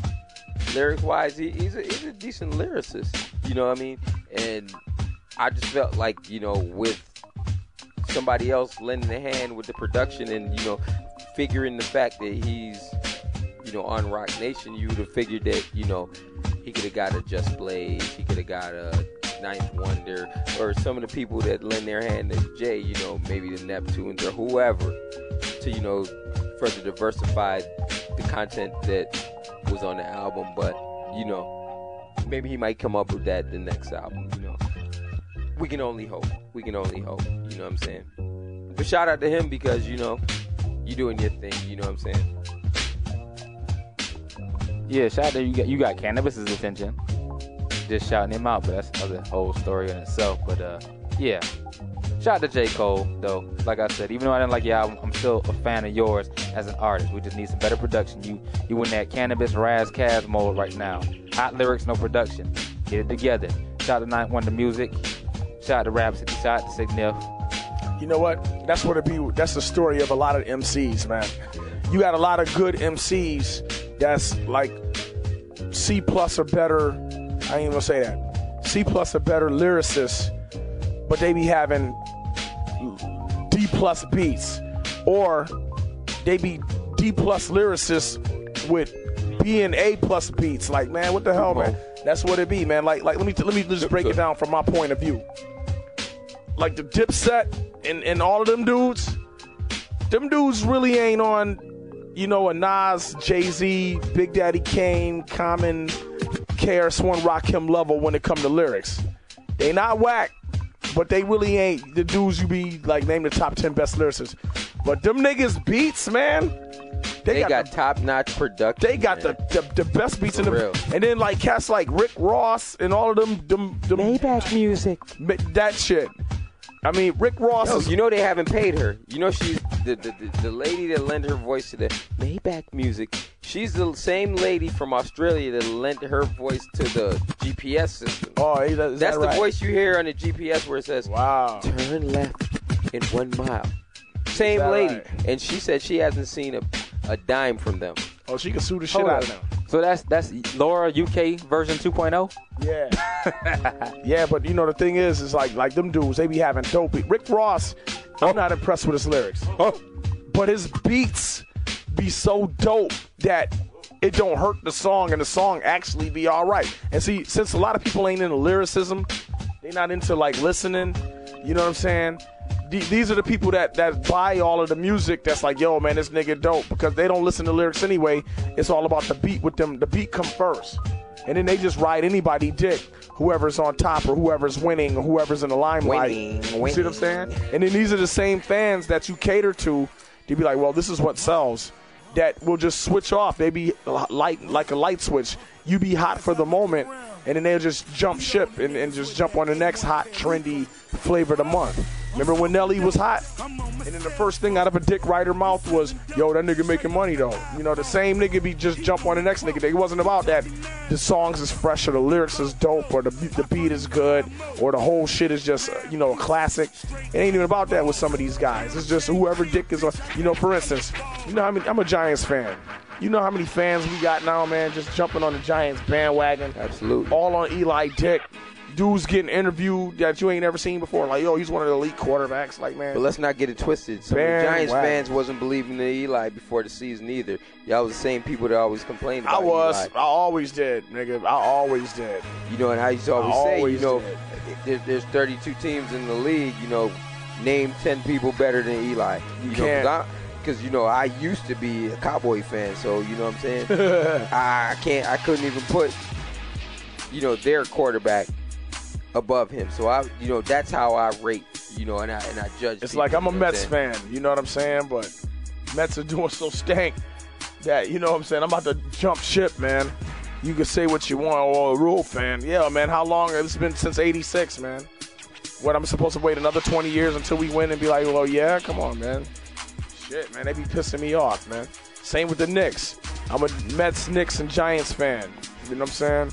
Speaker 8: lyric wise, he, he's a he's a decent lyricist. You know what I mean? And I just felt like you know with somebody else lending a hand with the production and you know figuring the fact that he's you know on Roc Nation, you would have figured that you know he could have got a Just Blaze, he could have got a Ninth Wonder, or some of the people that lend their hand to Jay, you know, maybe the Neptunes or whoever, to you know further diversify the content that was on the album. But you know, maybe he might come up with that the next album. You know, we can only hope. We can only hope. You know what I'm saying? But shout out to him because you know you doing your thing. You know what I'm saying?
Speaker 7: Yeah, shout out to you. Got you got Canibus's attention. Just shouting him out, but that's another whole story in itself. But uh, yeah, shout out to J Cole though. Like I said, even though I didn't like your album, I'm still a fan of yours as an artist. We just need some better production. You you in that Canibus Ras Kass mode right now. Hot lyrics, no production. Get it together. Shout out to Ninth Wonder Music. Shout out to Rapsody. Shout out to Signif.
Speaker 3: You know what? That's what it be. That's the story of a lot of MCs, man. You got a lot of good MCs that's like C plus or better. I ain't even gonna say that. C plus or better lyricists, but they be having D plus beats, or they be D plus lyricists with B and A plus beats. Like, man, what the hell, man? That's what it be, man. Like, like let me let me just break it down from my point of view. Like the Dipset and and all of them dudes, them dudes really ain't on, you know, a Nas, Jay Z, Big Daddy Kane, Common, KRS One, Rakim level when it come to lyrics. They not whack, but they really ain't the dudes you be like name the top ten best lyricists. But them niggas beats, man.
Speaker 8: They, got, top notch production.
Speaker 3: They got the, the the best beats in the
Speaker 8: real.
Speaker 3: and then like cats like Rick Ross and all of them them, them Maybach
Speaker 7: music.
Speaker 3: That shit. I mean, Rick Ross.
Speaker 8: Yo, you know they haven't paid her. You know she's the, the, the, the lady that lent her voice to the Maybach music. She's the same lady from Australia that lent her voice to the GPS system.
Speaker 3: Oh, is that- is
Speaker 8: that's
Speaker 3: that
Speaker 8: the
Speaker 3: right?
Speaker 8: voice you hear on the GPS where it says,
Speaker 3: "Wow,
Speaker 8: turn left in one mile." Same lady,
Speaker 3: right?
Speaker 8: and she said she hasn't seen a, a dime from them.
Speaker 3: Oh, she can sue the shit
Speaker 7: Hold up. So that's that's Laura UK version oh? 2.0.
Speaker 3: Yeah. [laughs] yeah, but you know the thing is, is like like them dudes, they be having dope. beat- Rick Ross, I'm not impressed with his lyrics, oh. but his beats be so dope that it don't hurt the song, and the song actually be all right. And see, since a lot of people ain't into lyricism, they not into like listening. You know what I'm saying? Th- These are the people that, that buy all of the music that's like, yo, man, this nigga dope because they don't listen to lyrics anyway. It's all about the beat with them. The beat come first. And then they just ride anybody dick, whoever's on top or whoever's winning or whoever's in the limelight.
Speaker 8: Winning,
Speaker 3: You see what I'm saying? And then these are the same fans that you cater to. To be like, well, this is what sells. That will just switch off. They be light like a light switch. You be hot for the moment, and then they'll just jump ship and, and just jump on the next hot, trendy flavor of the month. Remember when Nelly was hot? And then the first thing out of a dick rider mouth was, yo, that nigga making money though. You know, the same nigga be just jump on the next nigga. It wasn't about that the songs is fresh or the lyrics is dope or the, the beat is good or the whole shit is just, uh, you know, a classic. It ain't even about that with some of these guys. It's just whoever dick is on. You know, for instance, you know, I mean, I'm a Giants fan. You know how many fans we got now, man, just jumping on the Giants bandwagon.
Speaker 8: Absolutely.
Speaker 3: All on Eli Dick. Dudes getting interviewed that you ain't ever seen before. Like, yo, he's one of the elite quarterbacks. Like, man.
Speaker 8: But let's not get it twisted. Some Giants
Speaker 3: Bandwagon.
Speaker 8: fans wasn't believing in Eli before the season either. Y'all was the same people that always complained
Speaker 3: I was.
Speaker 8: Eli.
Speaker 3: I always did, nigga. I always did.
Speaker 8: You know, and I used to always, say,
Speaker 3: always
Speaker 8: you know,
Speaker 3: did.
Speaker 8: there, there's 32 teams in the league. You know, name 10 people better than Eli.
Speaker 3: You
Speaker 8: know,
Speaker 3: can't.
Speaker 8: Because you know, I used to be a Cowboy fan, so you know what I'm saying. [laughs] I can't. I couldn't even put, you know, their quarterback above him. So I, you know, that's how I rate. You know, and I and I judge.
Speaker 3: It's
Speaker 8: people,
Speaker 3: like I'm a
Speaker 8: you know
Speaker 3: Mets fan. You know what I'm saying? But Mets are [laughs] doing so stank that you know what I'm saying. I'm about to jump ship, man. You can say what you want. Oh, a rule fan. Yeah, man. How long? It's been since '86, man. What I'm supposed to wait another 20 years until we win and be like, well, yeah, come on, man. Shit, man. They be pissing me off, man. Same with the Knicks. I'm a Mets, Knicks, and Giants fan. You know what I'm saying?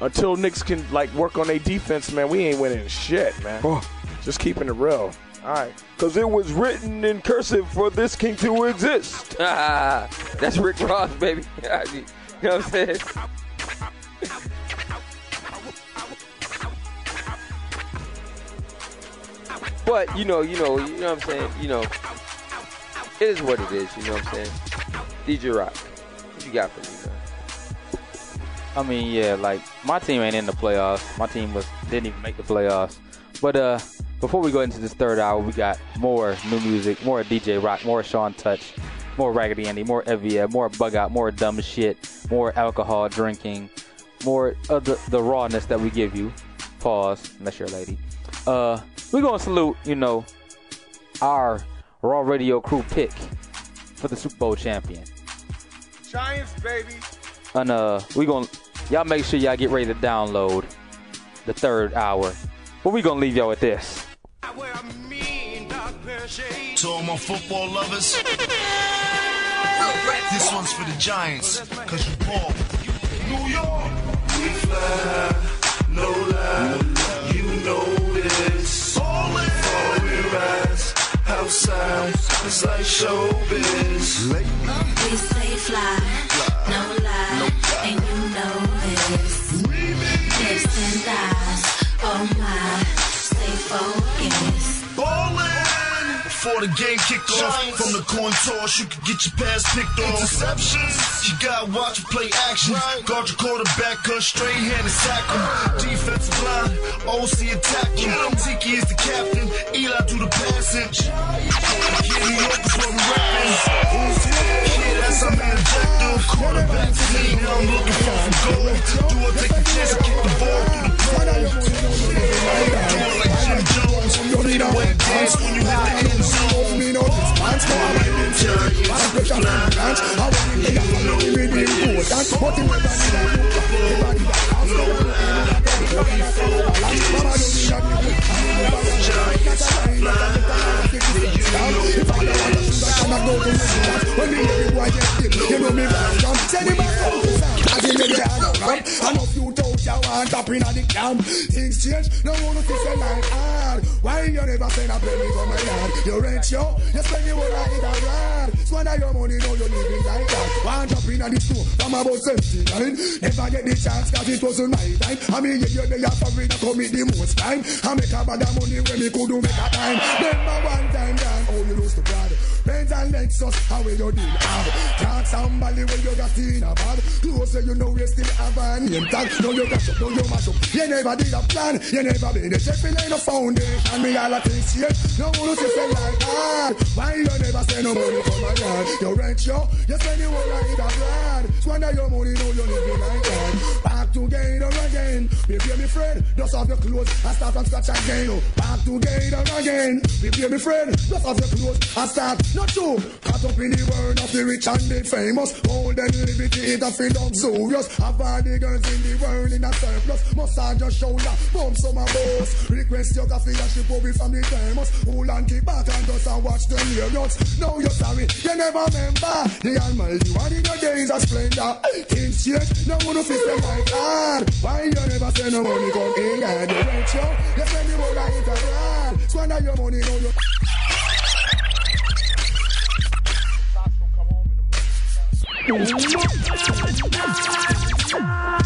Speaker 3: Until Knicks can like work on their defense, man, we ain't winning shit, man. Oh. Just keeping it real. All right.
Speaker 8: Because it was written in cursive for this king to exist. [laughs] That's Rick Ross, baby. [laughs] you know what I'm saying? But you know, you know, you know what I'm saying. You know, it is what it is. You know what I'm saying. DJ Rock, what you got for me, man?
Speaker 7: I mean, yeah, like my team ain't in the playoffs. My team was didn't even make the playoffs. But uh, before we go into this third hour, we got more new music, more DJ Rock, more Shawn Touch, more Raggedy Andy, more Evia, more Bug Out, more dumb shit, more alcohol drinking, more of the, the rawness that we give you. Pause, unless you're a lady. Uh, we're gonna salute, you know, our Raw Radio crew pick for the Super Bowl champion.
Speaker 3: Giants, baby.
Speaker 7: And uh, we gonna y'all make sure y'all get ready to download the third hour. But we gonna leave y'all with this.
Speaker 62: To all my football lovers, this one's for the Giants, cause you ball. New York, we fly, no lie, you know this. Ballin', before we rise, outside, it's like showbiz.
Speaker 38: We stay fly, no lie, focused.
Speaker 62: Before the game kicked off, from the coin toss, you could get your pass picked off. Interceptions, you gotta watch and play action. Guard your quarterback, cause straight hand and sack him. Defensive line, OC attack him. Tiki is the captain, Eli do the passage. Kid, New York is what rapping. Kid, that's our main objective. Quarterback team, I'm looking for some gold. Do I take the chance and kick the ball through the pole? Do it like Jim Jones. Fade away dance when you hit the end zone.
Speaker 63: Me no response, no I. Pass the branch. I. And the know few toes you want up in the camp. Things change, no one to say like hard. Why you never send a penny from my yard? You rent yo, you spend your whole life in a yard. Squander your money, now you living like that. Want up in on the store from about 79. Never get the chance, cause it wasn't my time. I mean, you the your favorite commit the most time. I make a bad money when me could do make a time. Remember one time, Dan, oh, you lose to God. Benz and Lexus, how will you deal have? Talk somebody when you got in a bad. Closer, you know you still have a name tag. Now you got up, now you mash up. You never did a plan, you never been a chef in a foundation. Me all a things here, no one to say like that. Why you never say no money for my yard? You rent yo, you spend the whole night abroad. Squander your money, now you living like that. Back together again, baby, me friend. Dust off your clothes, I start from scratch again. Back together again, baby, me friend. Dust off your clothes, I start. Not true. Caught up in the world of the rich and the famous. Old and liberty, it a feel luxurious. Have all the girls in the world in a surplus. Massage your shoulder, bump some of boss. Request your coffee and she pull from the thermos. Hold and keep back and just and watch them near notes. Now you're sorry, you never remember. The Almighty one in your days of splendor. Things change, no one to fix them like hard. Why you never say no money come in and you rent yo? You spend the whole night abroad. Squander your money, now you.
Speaker 59: よっ!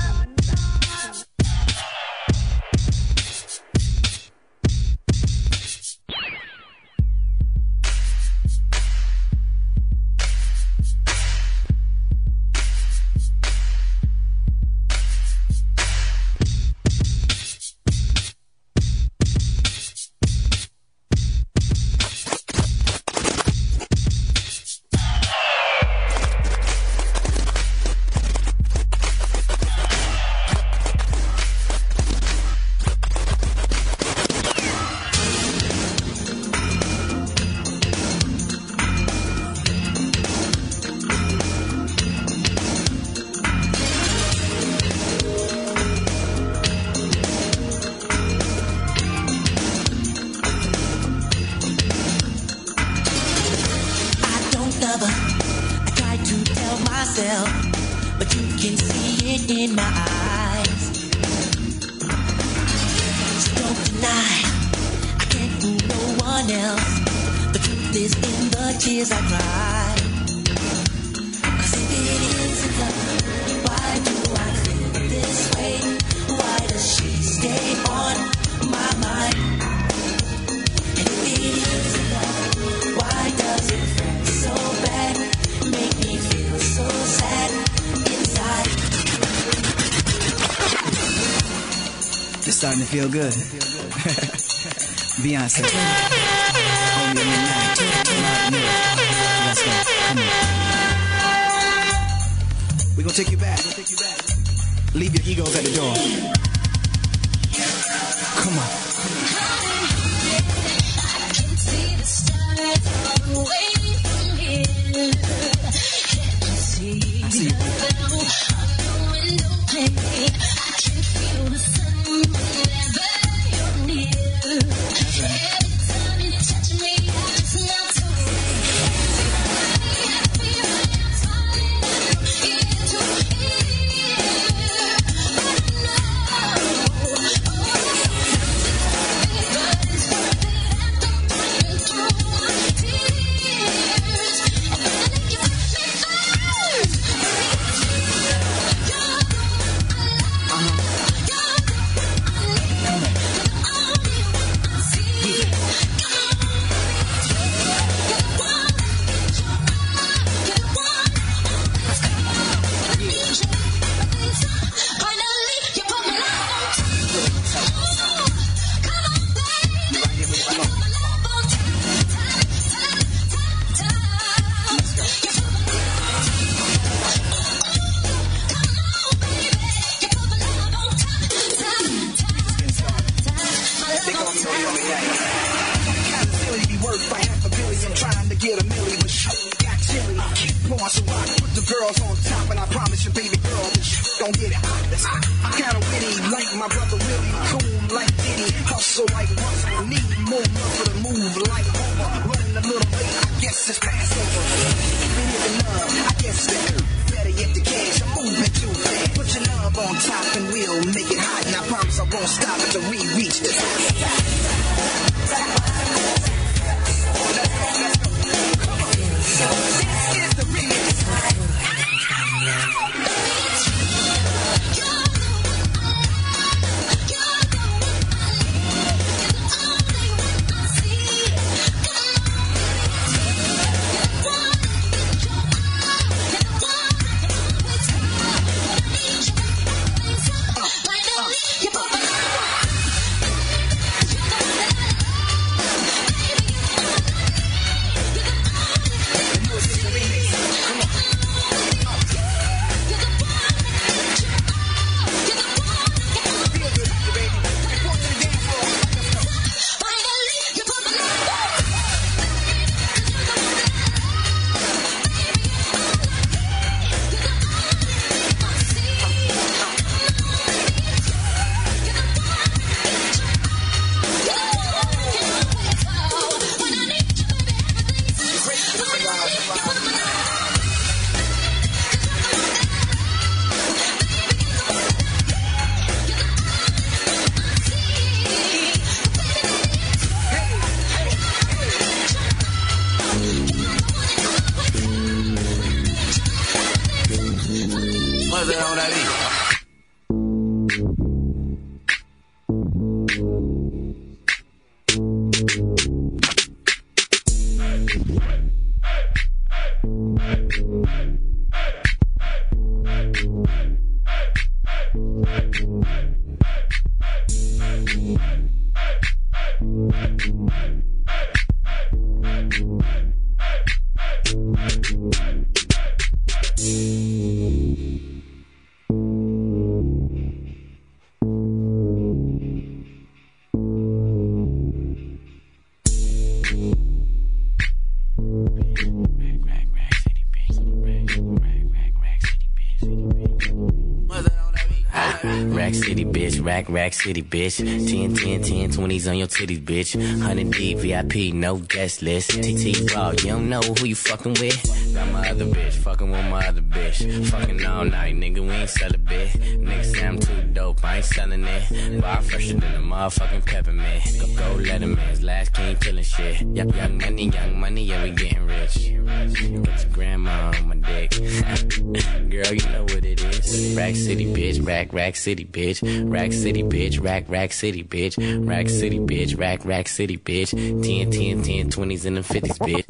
Speaker 64: Rack, rack city, bitch. 10, 10, 10, 20s on your titties, bitch. 100 D, VIP, no guest list. TT Raw, you don't know who you fucking with. Got my other bitch, fucking with my other bitch. Fucking all night, nigga, we ain't sell a bit. Nigga say I'm too dope, I ain't selling it. Bar fresher than a motherfucking peppermint. Go, go let him in, last king killing shit. Young, young money, young money, yeah, we getting rich. Your grandma on my dick. [laughs] Girl, you know what it is. Rack City, bitch. Rack, rack city, bitch. Rack City, bitch. Rack, rack city, bitch. Rack City, bitch. Rack, rack city, bitch. 10, 10, 10, 20s and the 50s, bitch.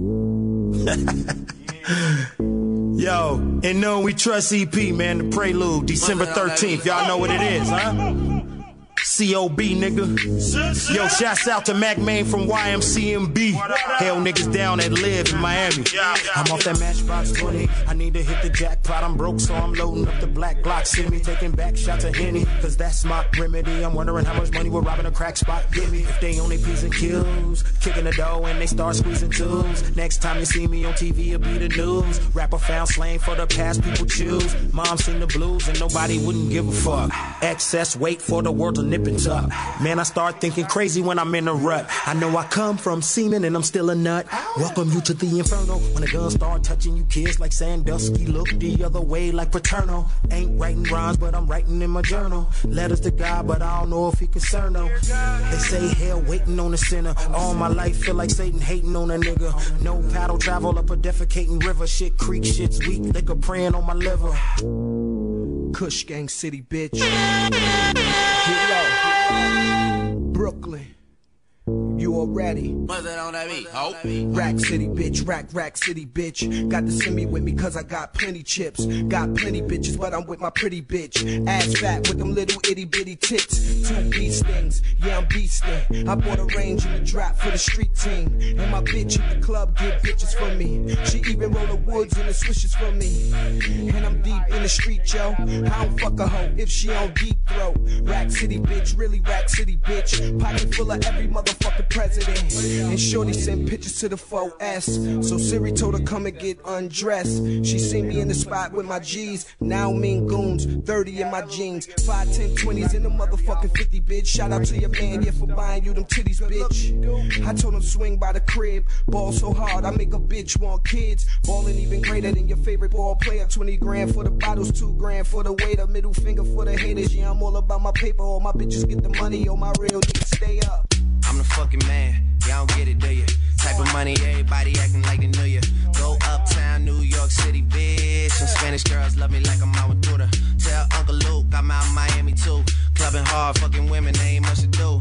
Speaker 64: [laughs]
Speaker 65: Yo, and no, we trust EP, man. The Prelude, December 13th. Y'all know what it is, huh? COB, nigga. Yo, shouts out to Mack Maine from YMCMB. Hell niggas down at Live in Miami. I'm off that Matchbox 20. I need to hit the jackpot. I'm broke, so I'm loading up the black Glock. See me taking back shots of Henny, cause that's my remedy. I'm wondering how much money we're robbing a crack spot. Give me if they only peas and kills. Kicking the dough and they start squeezing tools. Next time you see me on TV, it'll be the news. Rapper found slang for the past people choose. Mom seen the blues and nobody wouldn't give a fuck. Excess weight for the world to nip tuck. Man, I start thinking crazy when I'm in a rut. I know I come from semen and I'm still a nut. Welcome you to the inferno. When the guns start touching you kids like Sandusky, look the other way like paternal. Ain't writing rhymes, but I'm writing in my journal. Letters to God, but I don't know if he concerned though. They say hell waiting on the sinner. All my life feel like Satan hating on a nigga. No paddle travel up a defecating river. Shit creek, shit's weak. Liquor praying on my liver. Kush Gang City, bitch. Get low. Brooklyn. You already.
Speaker 59: What's that on that beat? Ho.
Speaker 66: Rack City, bitch, rack, rack city, bitch. Got to send me with me cause I got plenty chips. Got plenty bitches, but I'm with my pretty bitch. Ass fat with them little itty bitty tits. Two bee stings, yeah, I'm beastin'. I bought a range and a drop for the street team. And my bitch at the club get bitches for me. She even roll the woods and the swishes for me. And I'm deep in the street, yo. I don't fuck a hoe if she on deep throat. Rack City, bitch, really rack city, bitch. Pocket full of every motherfucker president. And Shorty sent pictures to the 4S. So Siri told her come and get undressed. She seen me in the spot with my G's. Now mean goons, 30 in my jeans. 5, 10, 20s in the motherfucking 50, bitch. Shout out to your man, yeah, for buying you them titties, bitch. I told him swing by the crib. Ball so hard, I make a bitch want kids. Ballin' even greater than your favorite ball player. 20 grand for the bottles, 2 grand for the waiter. Middle finger for the haters. Yeah, I'm all about my paper. All my bitches get the money. All my real niggas stay up.
Speaker 67: I'm the fucking man. Y'all don't get it, do you? Type of money, everybody acting like they knew you. Go uptown, New York City, bitch. Some Spanish girls love me like I'm out Duda. Tell Uncle Luke I'm out Miami too. Clubbing hard, fucking women, ain't much to do.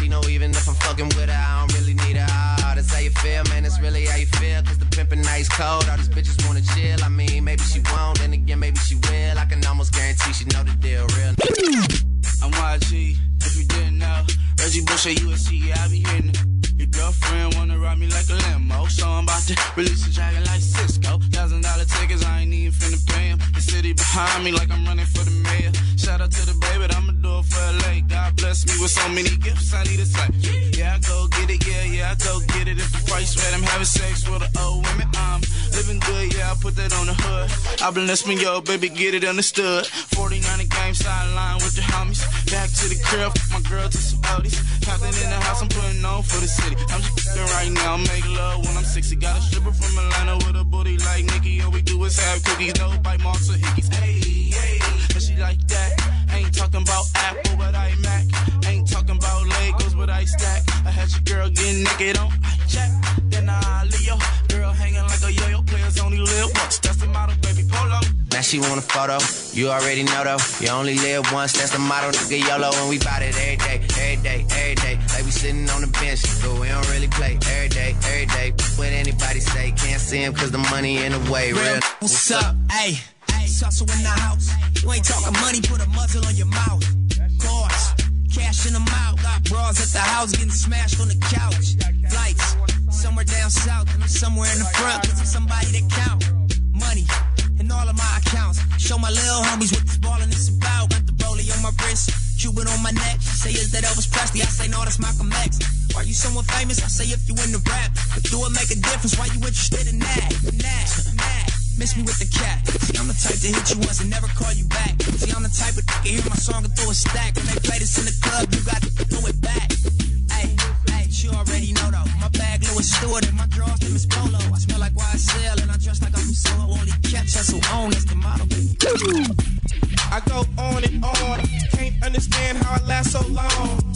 Speaker 67: She know even if I'm fucking with her, I don't really need her. Ah, that's how you feel, man. That's really how you feel. Cause the pimpin' nice cold. All these bitches wanna chill. I mean, maybe she won't, then again, maybe she will. I can almost guarantee she know the deal real.
Speaker 68: I'm YG, if you didn't know. Reggie Bush at USC, yeah, I be hitting it. Your girlfriend wanna ride me like a limo, so I'm about to release a dragon like Sisqo. Thousand dollar tickets, I ain't even finna pay 'em. The city behind me like I'm running for the mayor. Shout out to the baby, I'ma do it for LA. God bless me with so many gifts, I need a say. Yeah, I go get it, yeah, yeah, I go get it. If the price right, I'm having sex with the old women. I'm living good, yeah, I put that on the hood. I bless me, yo, baby, get it understood. 49 a game sideline with the homies. Back to the crib, my girl to some oldies. Compton in the house, I'm putting on for the city. I'm just right now, make love when I'm 60. Got a stripper from Atlanta with a booty like Nikki. All we do is have cookies, no bite marks or hickeys. Hey, hey, but she like that. Ain't talking about Apple, but I Mac. Ain't talking about Legos, but I stack. I had your girl getting naked on check. Then I Leo, girl hanging like a yo-yo. Players only live once. That's the model, baby polo.
Speaker 67: Now she want a photo. You already know though. You only live once. That's the motto. Nigga YOLO. And we bout it every day, every day, every day. Like we sitting on the bench, but we don't really play every day, every day. What anybody say? Can't see him cause the money in the way. Real.
Speaker 66: What's up? Hey, hey, hustle in the house. You ain't talking money, put a muzzle on your mouth. Cars, cash in the mouth. Got bras at the house getting smashed on the couch. Flights, somewhere down south, and I'm somewhere in the front. For somebody to count. Money in all of my accounts. Show my little homies what this ballin' is about. Got the rollie on my wrist, Cuban on my neck. Say, is that Elvis Presley? I say, no, that's Malcolm X. Are you someone famous? I say, if you in the rap. But do it make a difference? Why you interested in that? That, that. Miss me with the cat. See, I'm the type to hit you once and never call you back. See, I'm the type of can hear my song and throw a stack. When they play this in the club, you got to throw it back. Hey, hey, you already know though. My bag Louis Stewart and my drawers them is Polo. I smell like YSL and I dress like I'm Soho. Only catch us who own is the model.
Speaker 68: I go on and on. Can't understand how I last so long.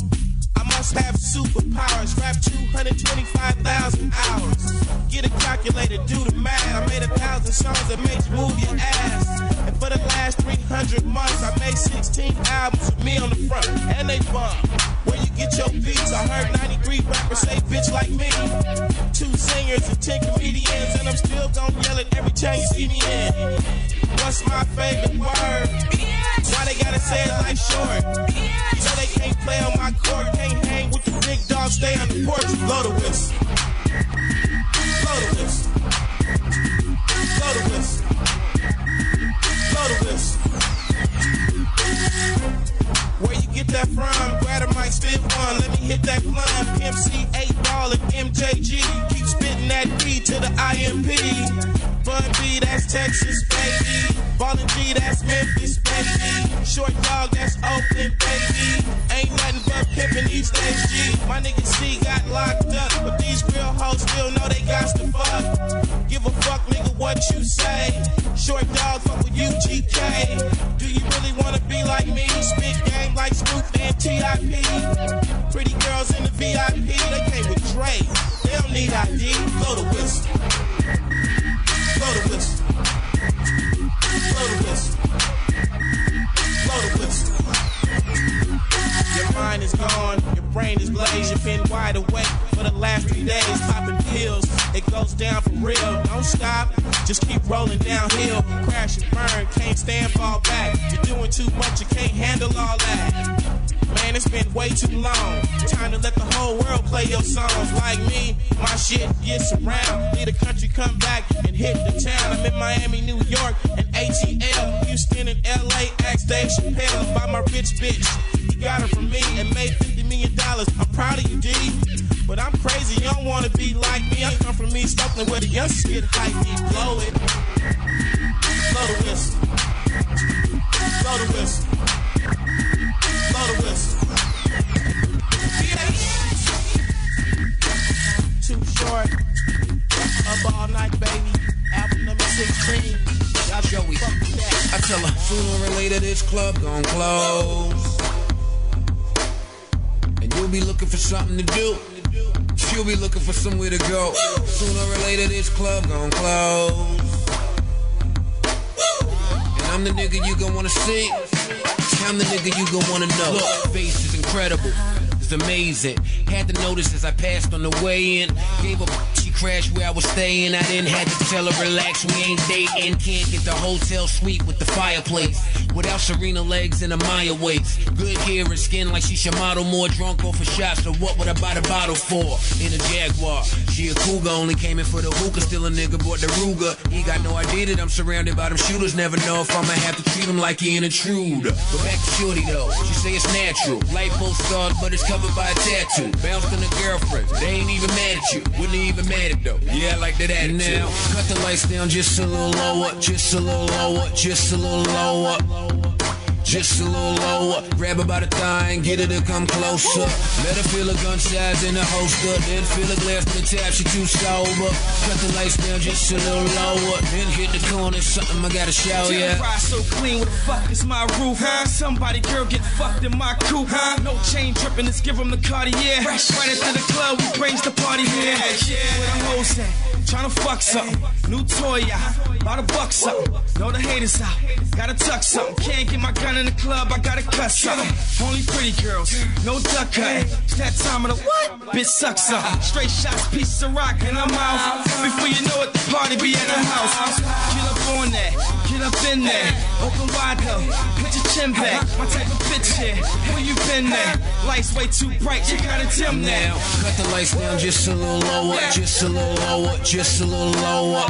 Speaker 68: Have superpowers. Rap 225,000 hours. Get a calculator, do the math. I made a thousand songs that made you move your ass. And for the last 300 months, I made 16 albums with me on the front. And they bump. Where you get your beats? I heard 93 rappers say bitch like me. Two singers and 10 comedians. And I'm still gonna yell it every time you see me in. What's my favorite word? Why they gotta say it like short? So they can't play on my court, can't hang with the big dogs, stay on the porch. Blow the whistle. Blow the whistle. Blow the whistle. Blow the whistle. Where you get that from? Grab a mic, spit one. Let me hit that blunt. MC 8 ball and MJG. Keep spitting that B to the IMP. Bun B, that's Texas, baby. Ballin' G, that's Memphis, baby. Short dog, that's Oakland, baby. Ain't nothing but pimpin' East G. My nigga C got locked up, but these real hoes still know they got to fuck. Give a fuck, nigga, what you say. Short dog, fuck with UGK. Do you really wanna be like me? Spit game like Snoop and T.I.P. Pretty girls in the VIP, they came with Dre. They don't need ID, blow to whistle. Blow the whistle. Blow the whistle. Blow the whistle. Your mind is gone, your brain is blazed, you've been wide awake for the last three days, popping pills. It goes down for real. Don't stop, just keep rolling downhill. Crash and burn, can't stand, fall back. You're doing too much, you can't handle all that. Man, it's been way too long. Time to let the whole world play your songs. Like me, my shit gets around. Leave the country, come back and hit the town. I'm in Miami, New York, and ATL. Houston and LA, ask Dave Chappelle my rich bitch. He got it from me and made $50 million. I'm proud of you, D. But I'm crazy, you don't wanna be like me. I come from me, Stockton, where the youngsters get hype. Me blow it. Blow the whistle. Blow the whistle. Blow the whistle. Too short. Up all night, baby. Album number 16. Y'all Joey.
Speaker 69: I tell her, sooner or later this club gon' close. You'll be looking for something to do. She'll be looking for somewhere to go. Sooner or later this club gon' close. And I'm the nigga you gon' wanna see. I'm the nigga you gon' wanna know. Look, face is incredible. Amazing. Had to notice as I passed on the way in. Gave a she crashed where I was staying. I didn't have to tell her relax, we ain't dating. Can't get the hotel suite with the fireplace. Without Serena legs and a Maya waist. Good hair and skin like she should model more drunk off of shot, So what would I buy the bottle for? In a Jaguar. She a cougar, only came in for the hookah. Still a nigga bought the Ruger. He got no idea that I'm surrounded by them shooters. Never know if I'ma have to treat him like he an intruder. But back to Shorty though. She say it's natural. Lipo scarred, but it's covered by a tattoo. The girlfriends. They ain't even mad at you. Wouldn't even mad at though. Yeah, I like that attitude. Now, cut the lights down just a little lower. Just a little lower. Just a little lower. Just a little lower, grab her by the thigh and get her to come closer. Let her feel a gun size in the holster, then feel a glass to the tap, she too sober. Cut the lights down just a little lower, then hit the corner, something I gotta show ya.
Speaker 67: Yeah. Ride so clean, what the fuck is my roof? Huh? Somebody girl get fucked in my coupe. Huh? No chain dripping, let's give 'em the Cartier. Fresh. Right into the club, we brings the party here. Yeah. Where the hoes at? Tryna fuck something. New toy out, about a buck something. Know the haters out, gotta tuck something. Can't get my gun in the club, I gotta cut something. Only pretty girls, no duck. It's that time of the what? Bitch suck something. Straight shots, pieces of rock, in I'm out. Before you know it, the party be at the house. Get up on that, get up in there. Open wide though, put your chin back. My type of bitch here, where you been there? Lights way too bright, you gotta dim
Speaker 69: now. cut the lights down just a little lower, just a little lower, just a little lower.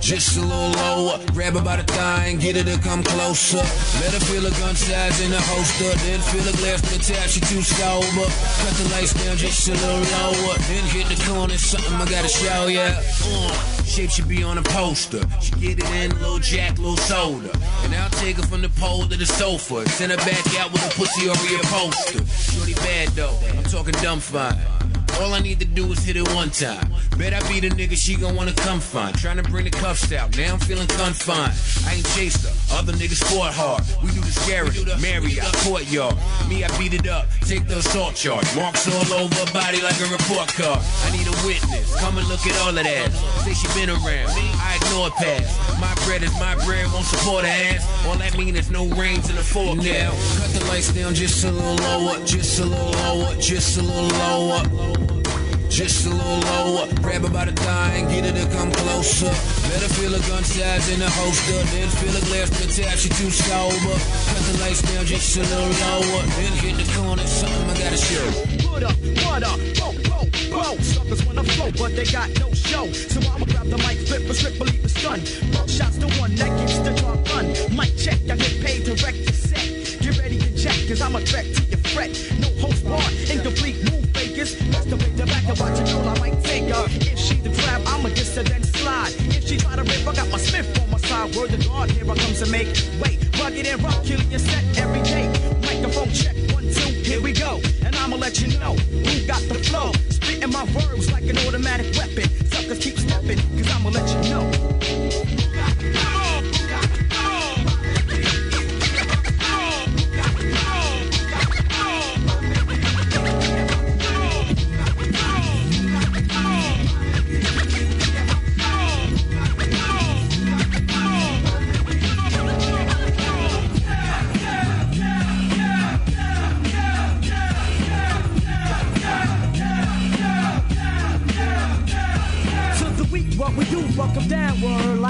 Speaker 69: Just a little lower, grab her by the thigh and get her to come closer. Let her feel a gun size in the holster, then feel a glass to the tap, she too sober. Cut the lights down just a little lower, then hit the corner, something I gotta show ya. Uh, shape should be on a poster. She get it in, a little jack, little soda. And I'll take her from the pole to the sofa. Send her back out with a pussy over your poster. Shorty bad though, I'm talking dumb fine. All I need to do is hit it one time. Bet I be the nigga she gon' wanna come find. Tryna bring the cuffs out, now I'm feeling confined. I ain't chased her, other niggas fought hard. We do the scary, Marriott, courtyard. Me, I beat it up, take the assault charge. Marks all over her body like a report card. I need a witness, come and look at all of that. Say she been around, I ignore past. My bread is my bread, won't support her ass. All that mean is no rains in the forecast. Now, cut the lights down just a little lower, just a little lower, just a little lower. Just a little lower, grab by the thigh and get her to come closer. Let her feel a gun size in the holster, then feel a glass to tap, she too sober. Cut the lights down just a little lower, then hit the corner, something I gotta show.
Speaker 70: Put up, what up, whoa, whoa, whoa. Suckers wanna flow, but they got no show. So I'ma grab the mic, flip a strip, believe the stun. Buck shots the one that gets the drop run. Mic check, I get paid to wreck the set. Check, cause I'm a threat to your fret. No host bar, incomplete move fakers. That's the back and watch it all, I might take her. If she the trap, I'ma diss slide. If she try to rip, I got my Smith on my side. Word to God, here I come to make way. Rugged and rock, killing your set every day. Microphone check, one, two, here we go. And I'ma let you know who got the flow. Spitting my verbs like an automatic weapon. Suckers keep stepping, cause I'ma let you know. buckle downward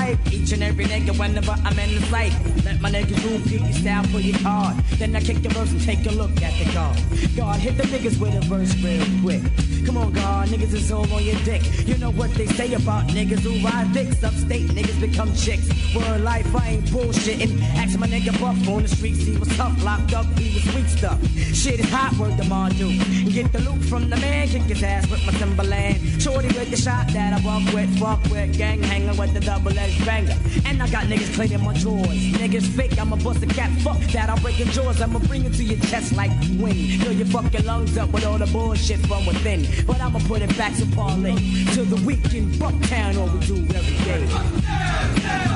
Speaker 70: whenever I'm in the fight. Let my niggas move, kick your style, pull your card. Then I kick the verse and take a look at the guard. God, hit the niggas with a verse real quick. Come on, God, niggas is all on your dick. You know what they say about niggas who ride dicks. Upstate niggas become chicks. Word life, I ain't bullshitting. Ask my nigga Buff on the streets, he was tough, locked up, he was sweet stuff. Shit is hot, word to Mardu. Get the loot from the man, kick his ass with my Timberland. Shorty with the shot that I walk with, fuck with, gang hanger with the double edged banger. And I got niggas cleaning my drawers. Niggas fake, I'ma bust a cat, fuck that, I'm breaking jaws. I'ma bring it to your chest like wind. Fill your fucking lungs up with all the bullshit from within. But I'ma put it back to parlay. To the weekend, Bucktown, all we do every day.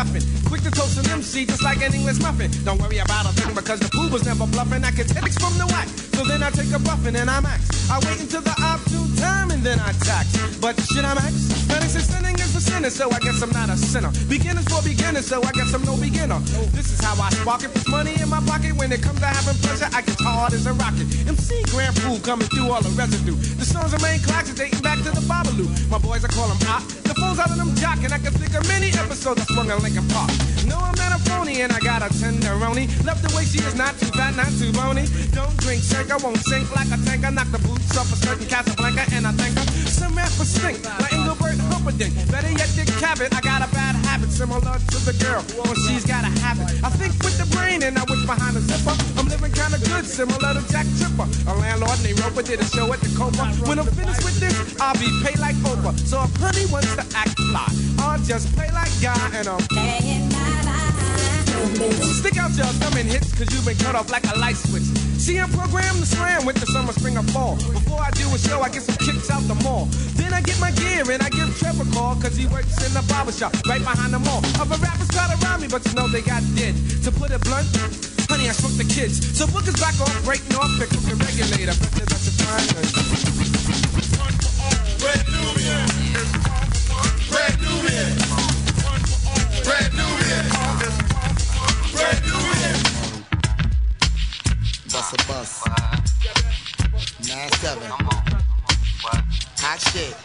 Speaker 71: Ruffin. Quick to toast an MC just like an English muffin. Don't worry about a thing because the fool was never bluffing. I can tell from the whack. So then I take a buffin and I max. I wait until the opportune time and then I tax. But should I max? 96 sinning is for sinners, so I guess I'm not a sinner. Beginners for beginners, so I guess I'm no beginner. Oh, this is how I spark it. Money in my pocket. When it comes to having pleasure, I get hard as a rocket. MC Grand Puba coming through all the residue. The songs are main classics dating back to the Babalu. My boys, I call them hot. The phones out of them jocking. I can think of many episodes I swung a Lincoln Park. No, I'm not a phony, and I got a tenderoni. Love the way she is not too fat, not too bony. Don't drink, shake, I won't sink like a tank. I knock the boots off a certain Casablanca, and I think I'm some rapper stink like Engelbert Humperdinck. Better yet, Dick Cavett. I got a bad habit similar to the girl when she's got a habit. I think with the brain, and I wish behind the zipper. I'm living kinda good, similar to Jack Tripper. A landlord named Roper did a show at the Copa. When I'm finished with this, I'll be paid like Oprah. So if honey wants to act fly, I'll just play like guy and I'm Stick out your thumb and hits, cause you've been cut off like a light switch. See, I'm programmed to slam with the summer, spring, or fall. Before I do a show, I get some kicks out the mall. Then I get my gear and I give Trevor a call, cause he works in the barber shop right behind the mall. Other rappers try to around me, but you know they got dead. To put it blunt, honey, I shrunk the kids. So book is back off, breaking off, pick up the regulator. Better that you find Red Nubian. Red.
Speaker 72: Hot shit.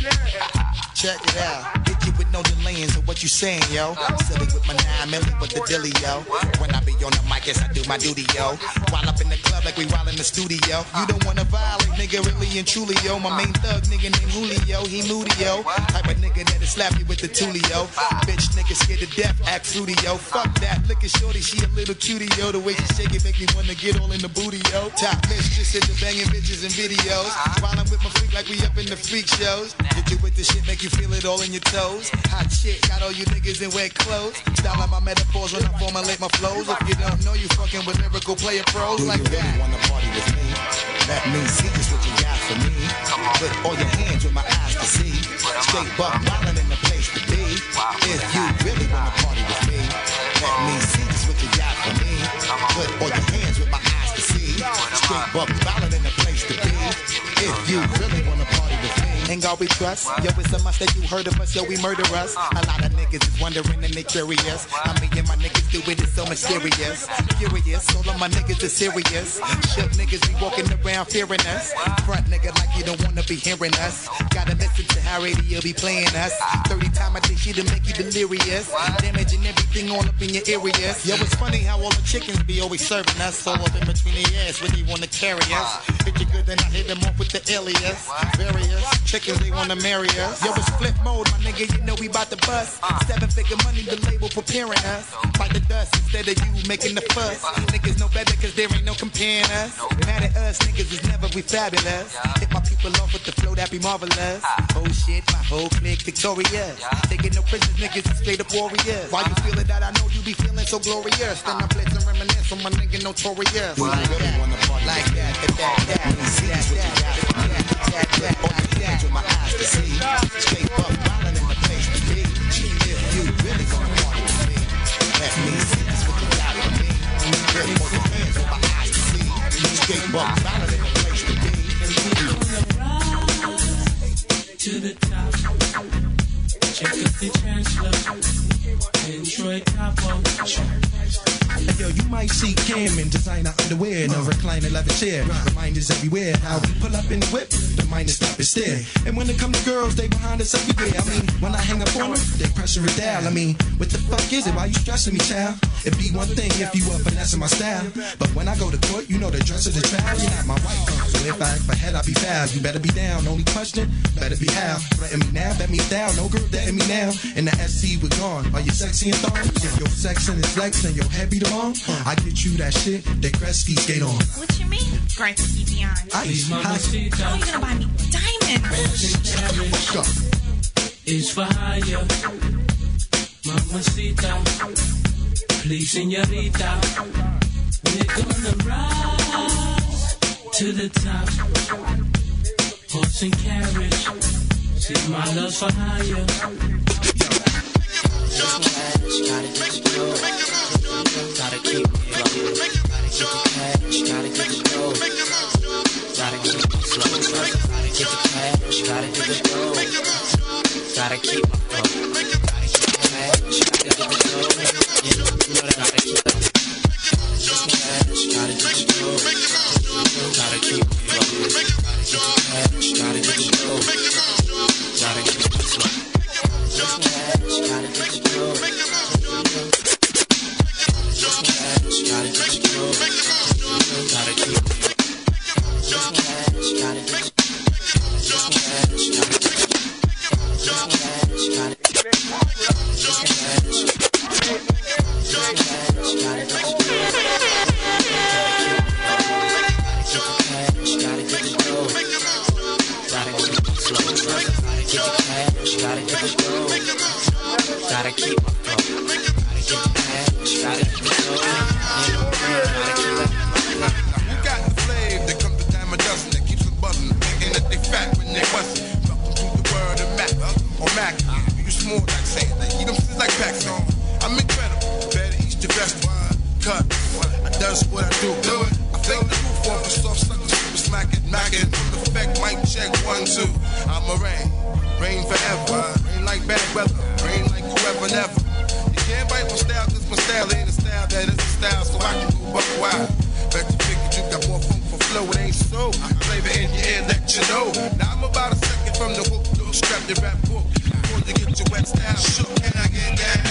Speaker 72: Yeah. Check it out. Hit you with no delaying, so what you saying, yo? Silly with my nine milli with the dilly, yo. When I be on the mic, yes, I do my duty, yo. While up in the club like we while in the studio. You don't wanna violate, nigga, really and truly, yo. My main thug nigga named Julio, he moody, yo. Type of nigga that'll slap you with the tulio. Bitch nigga scared to death, act fruity, yo. Fuck that, look at shorty, she a little cutie, yo. The way she shake it make me wanna get all in the booty, yo. Top mistress in the banging bitches and videos. While I'm with my freak like we up in the freak shows. Hit you with the shit, make you feel it all in your toes. Hot shit, got all you niggas in wet clothes. Styling my metaphors when I formulate my flows. If you don't know, you fucking with lyrical player pros like
Speaker 59: you
Speaker 72: that.
Speaker 59: really wanna party with me? That means see just what you got for me. Put all your hands with my eyes to see. Straight buck wildin' in the place to be. If you really wanna party with me, that means see just what you got for me. Put all your hands with my eyes to see. Straight buck wildin' in the place to be. If you really wanna me.
Speaker 72: Ain't God we trust? Yo, it's a must that you heard of us, yo, we murder us. A lot of niggas is wondering and they curious. I mean, and my niggas do it, it's so mysterious. Curious, all of my niggas are serious. Shook niggas be walking around fearing us. Front nigga like you don't wanna be hearing us. Gotta listen to how radio be playing us. 30 time I did she to make you delirious. Damaging everything all up in your areas. Yo, it's funny how all the chickens be always serving us. All up in between their ass, really wanna carry us. You good, then I hit them off with the alias. Various chickens, they wanna marry us. Yo, it's flip mode, my nigga, you know we bout to bust. Seven figure money, the label preparing us. Fight the dust instead of you making the fuss. Niggas know better cause there ain't no comparing us. Mad at us, niggas is never we fabulous. Hit my people off with the flow, that be marvelous. Oh shit, my whole clique victorious. Taking no prisoners, niggas is straight up warriors. Why you feeling that? I know you be feeling so glorious. Then I blitz and reminisce on my nigga notorious. Like that, like that, that, that, that, that, that, that, with in the to with with the to
Speaker 60: the top. Check out the.
Speaker 55: Capo.
Speaker 26: Hey, yo, you might see Cam in designer underwear and a recliner leather chair. Reminders everywhere. How we pull up in the whip, the miners stop and stare. And when it comes to girls, they behind us everywhere. I mean, when I hang up on them, they pressure it down. I mean, what the fuck is it? Why you stressing me, child? It'd be one thing if you were finessing my style. But when I go to court, you know the dress of the child. You're not my wife. So if I act for head, I'll be foul. You better be down. Only question, better be how. Threaten me now, bet me down. No girl dating me now. And the SC, we're gone. Are you sexy and thong? If your sex and it's flex and your head be the bomb, I get you that shit that Gretzky skate on.
Speaker 73: What you mean? Gretzky beyond.
Speaker 26: Ice,
Speaker 73: How
Speaker 26: ice.
Speaker 73: you gonna buy me diamonds?
Speaker 55: is for hire. Mamacita, please, señorita. We're gonna rise to the top. Horse and carriage. See, my love's for hire.
Speaker 74: Gotta keep moving. Gotta catch, gotta make it low. Gotta get the cash. Gotta keep it get the cash. Gotta get the dough. Gotta keep my flow. Gotta get the cash. Gotta get the dough. Gotta.
Speaker 18: Got that dozen that that to. Cut. I does what I do. I think the roof off a soft sucker smack it, mack it. Effect, mic check one two. I'm a rain. Rain forever. Rain like bad weather. Rain like whoever never. You can't bite my style cause my style ain't a style that is a style so I can go buck wild. Bet you figured you got more funk for flow, it ain't so. I flavor in your ear, let you know. Now I'm about a second from the hook, little strap the rap book. Before you get your wet style shook, can I get down,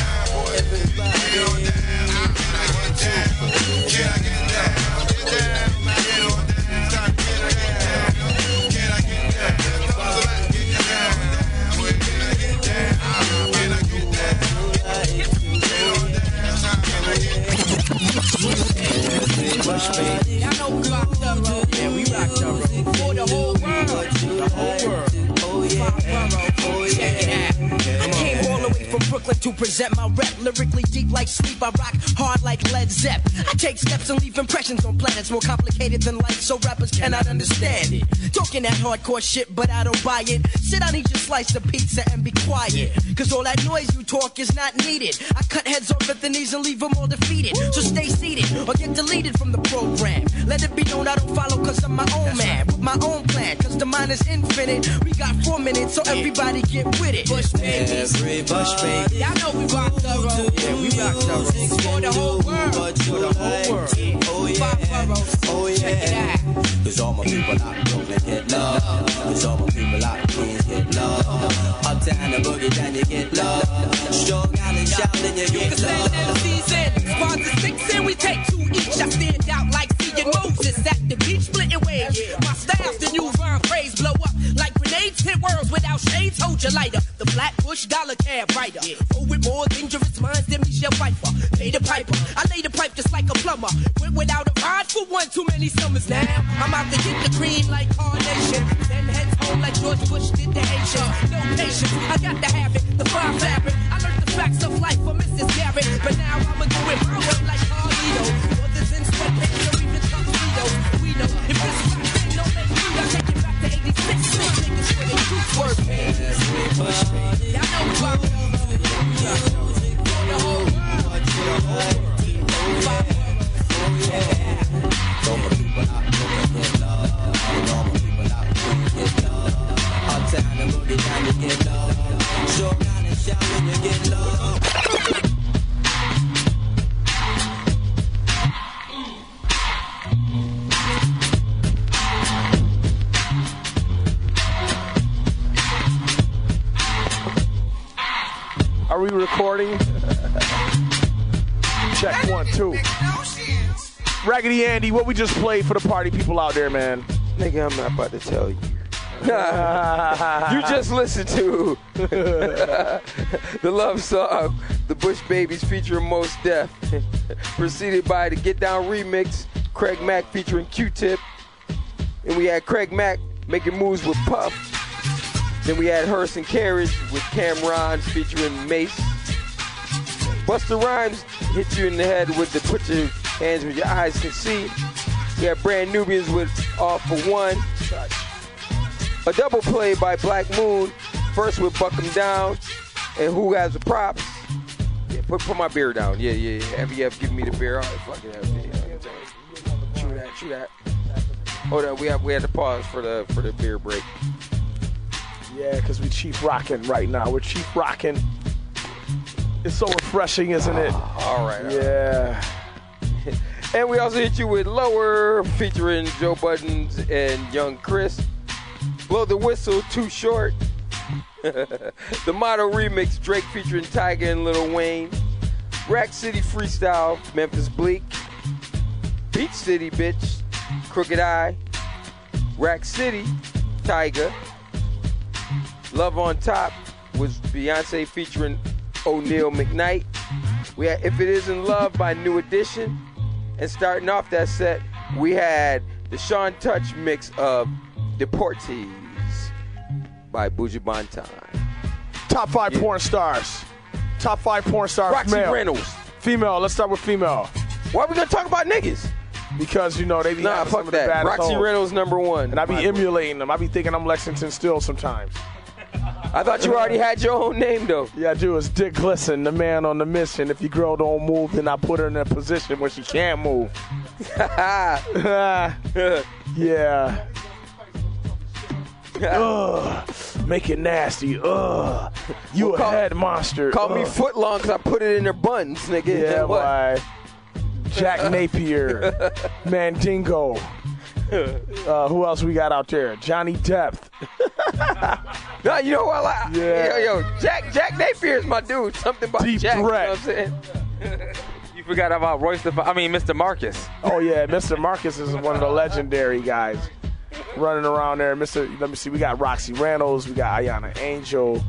Speaker 70: steps and leave impressions on planets more complicated than life, so rappers cannot understand it. Talking that hardcore shit, but I don't buy it. Sit down, eat your slice of pizza, and be quiet. Cause all that noise you talk is not needed. I cut heads off at the knees and leave them all defeated. So stay seated or get deleted from the program. Let it be known I don't follow cause I'm my own man. With my own plan, mind is infinite. We got four minutes, so everybody get with it. Bush babies. Bush babies. Y'all know we rock the thorough. Yeah, we rock the thorough. For the whole world. For the whole world. Oh yeah. Oh yeah. Check it out.
Speaker 75: Cause all my people out Brooklyn get love. Cause all my people out Queens get love. Uptown and boogie down you get love. Strong Island shouting you get love.
Speaker 70: MCs in squads of six and we take two each. I stand out like seeing Moses at the beach splitting waves. My style's the new rhyme phrase blow up like grenades hit worlds without shades. Hold your lighter. The Flatbush dollar cab writer. Oh, with more dangerous minds than Michelle Pfeiffer. Pay the piper. I lay the pipe just like a plumber. Went without a rod for one too many summers now. I'm out to get the cream like carnation. Then heads home like George Bush did the Haitians. No patience. I got to have it. The fire fabric. I learned the facts of life from Mrs. Garrett. But now I'ma do it my way like Carlito. Others in it back to 86. Slick niggas with a truth word. Y'all know
Speaker 75: out get love. And all my people out get love. Uptown and boogie down you get.
Speaker 3: Morning. Check one, two. Raggedy Andy, what we just played for the party people out there, man?
Speaker 8: Nigga, I'm not about to tell you. [laughs] you just listened to [laughs] the love song, The Bush Babies featuring Mos Def, preceded by the Get Down remix, Craig Mack featuring Q-Tip, and we had Craig Mack making moves with Puff. Then we had Horse and Carriage with Cam'ron featuring Mase. Busta Rhymes hit you in the head with the put your hands where your eyes can see. We had Brand Nubians with All for One. A double play by Black Moon, first with Buck 'em Down, and Who Has the Props. Yeah, put, put my beer down. Yeah, yeah, yeah. You given me the beer? Oh, fucking have True that, true that. Hold on, we have we had to pause for the for the beer break.
Speaker 3: Yeah, because we chief rocking right now. We're chief rocking. It's so refreshing, isn't it?
Speaker 8: All right.
Speaker 3: Yeah. [laughs]
Speaker 8: And we also hit you with Lower featuring Joe Budden and Young Chris. Blow the Whistle, Too Short. [laughs] the Motto remix, Drake featuring Tyga and Lil Wayne. Rack City Freestyle, Memphis Bleek. Beach City, bitch, Crooked I. Rack City, Tyga. Love on Top was Beyonce featuring O'Neal McKnight. We had If It Isn't Love by New Edition. And starting off that set, we had the Shawn Touch mix of Deportees by Buju Banton.
Speaker 3: Top five porn stars. Top five porn stars.
Speaker 8: Roxy
Speaker 3: male.
Speaker 8: Reynolds.
Speaker 3: Female. Let's start with female.
Speaker 8: Why are we gonna talk about niggas?
Speaker 3: Because you know they be
Speaker 8: Nah,
Speaker 3: having
Speaker 8: fuck
Speaker 3: some of the
Speaker 8: that. Roxy
Speaker 3: hoes.
Speaker 8: Reynolds number one.
Speaker 3: And I be emulating them. I be thinking I'm Lexington Steele sometimes.
Speaker 8: I thought you already had your own name though.
Speaker 3: Yeah, I do. It's Dick Glisten, the man on the mission. If your girl don't move, then I put her in a position where she can't move. [laughs] yeah. Ugh. Make it nasty. Ugh. You a head monster.
Speaker 8: Call me
Speaker 3: Ugh.
Speaker 8: foot long because I put it in their buns, nigga.
Speaker 3: Yeah, boy. Jack [laughs] Napier, [laughs] Mandingo. [laughs] Uh, who else we got out there? Johnny Depp. [laughs]
Speaker 8: No, you know what? Like,
Speaker 3: Yeah.
Speaker 8: Yo, yo, Jack Jack Napier is my dude. Something about
Speaker 3: Deep
Speaker 8: Jack.
Speaker 3: threat.
Speaker 8: You know what I'm saying? [laughs]
Speaker 7: You forgot about Royce the. I mean, Mr. Marcus.
Speaker 3: Oh yeah, Mr. Marcus is one of the legendary guys running around there. Mr. Let me see, we got Roxy Reynolds, we got Ayana Angel,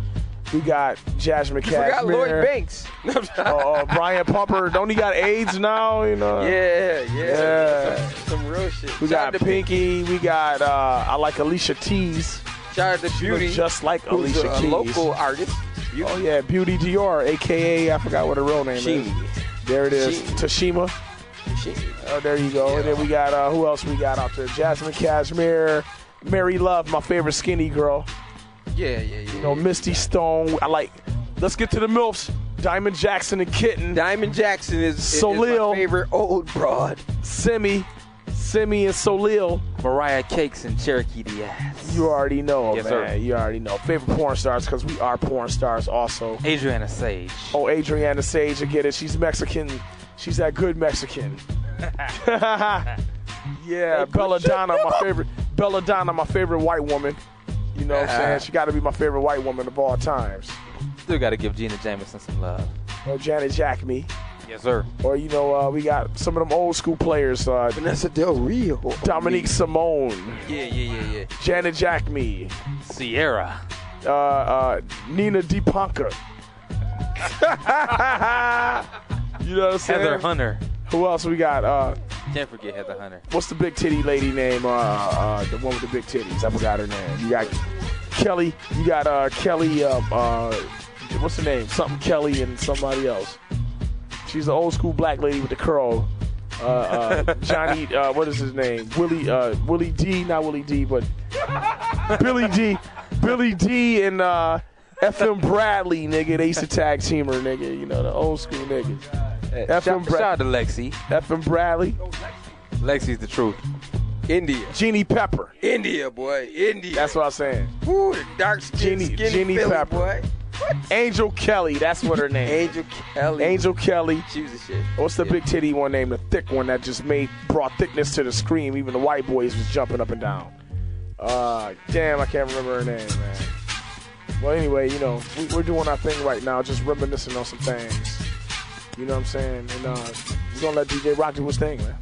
Speaker 3: we got Jasmine
Speaker 8: You We
Speaker 3: got
Speaker 8: Lloyd Banks.
Speaker 3: Oh, [laughs] uh, Brian Pumper. Don't he got AIDS now? You know.
Speaker 8: Yeah, yeah.
Speaker 3: Yeah.
Speaker 8: Some, some real shit.
Speaker 3: We
Speaker 8: Shout
Speaker 3: got
Speaker 8: to
Speaker 3: Pinky. We got uh, I like Alicia Tease.
Speaker 8: Shout out to Beauty.
Speaker 3: just like Alicia
Speaker 8: a
Speaker 3: Keys.
Speaker 8: local artist.
Speaker 3: Oh yeah, Beauty Dior, aka I forgot what her real name is. There it is, Tashima. Oh, there you go. And then we got uh, who else we got out there? Jazmine Cashmere, Mary Love, my favorite skinny girl.
Speaker 8: Yeah, yeah, yeah.
Speaker 3: You know, Misty Stone. I like. Let's get to the milfs. Diamond Jackson and Kitten.
Speaker 8: Diamond Jackson is, is
Speaker 3: Solil.
Speaker 8: my favorite old broad.
Speaker 3: Simi, Simi and Solil.
Speaker 7: Mariah Cakes and Cherokee D'Ass.
Speaker 3: You already know,
Speaker 7: Yes,
Speaker 3: man.
Speaker 7: sir.
Speaker 3: You already know. Favorite porn stars because we are porn stars also.
Speaker 7: Adriana Sage.
Speaker 3: Oh, Adriana Sage, I get it. She's Mexican. She's that good Mexican. [laughs] [laughs] yeah, Belladonna, my favorite. Belladonna, my favorite white woman. You know what I'm saying? [laughs] She got to be my favorite white woman of all times.
Speaker 7: Still got to give Jenna Jameson some love.
Speaker 3: Or Janet Jacme.
Speaker 7: Yes, sir.
Speaker 3: Or, you know, uh, we got some of them old school players. Uh,
Speaker 8: Vanessa Del Rio.
Speaker 3: Dominique Simone.
Speaker 7: Yeah, yeah, yeah, yeah.
Speaker 3: Janet Jacme.
Speaker 7: Sierra.
Speaker 3: Uh, uh, Nina DePonca. [laughs] you know what I'm saying?
Speaker 7: Heather Hunter.
Speaker 3: Who else we got? Uh,
Speaker 7: Can't forget Heather Hunter.
Speaker 3: what's the big titty lady name? Uh, uh, the one with the big titties. I forgot her name. You got Kelly. You got uh, Kelly. Um, uh, what's her name? Something Kelly and somebody else. She's the old school black lady with the curl. Uh, uh, [laughs] Johnny. Uh, what is his name? Willie. Uh, Willie D. Not Willie D. But [laughs] Billy D. Billy D. And uh, FM Bradley, nigga. They used to tag team her, nigga. You know the old school niggas. FM
Speaker 7: shout,
Speaker 3: Bra-
Speaker 7: shout out to Lexi.
Speaker 3: FM Bradley.
Speaker 7: Lexi's the truth.
Speaker 8: India.
Speaker 3: Jeannie Pepper.
Speaker 8: India, boy. India.
Speaker 3: That's what I'm saying.
Speaker 8: Ooh, the dark skin,
Speaker 3: Jeannie,
Speaker 8: skinny
Speaker 3: Jeannie
Speaker 8: Philly,
Speaker 3: Pepper.
Speaker 8: boy.
Speaker 3: Angel Kelly, that's what her name.
Speaker 8: Angel Kelly.
Speaker 3: Angel Kelly.
Speaker 8: She was a shit.
Speaker 3: What's the big titty one name? The thick one that just made brought thickness to the scream. Even the white boys was jumping up and down. Uh, damn, I can't remember her name, man.
Speaker 76: Well, anyway, you know, we, we're doing our thing right now, just reminiscing on some things. You know what I'm saying? And uh, we're gonna let DJ Rock do his thing, man.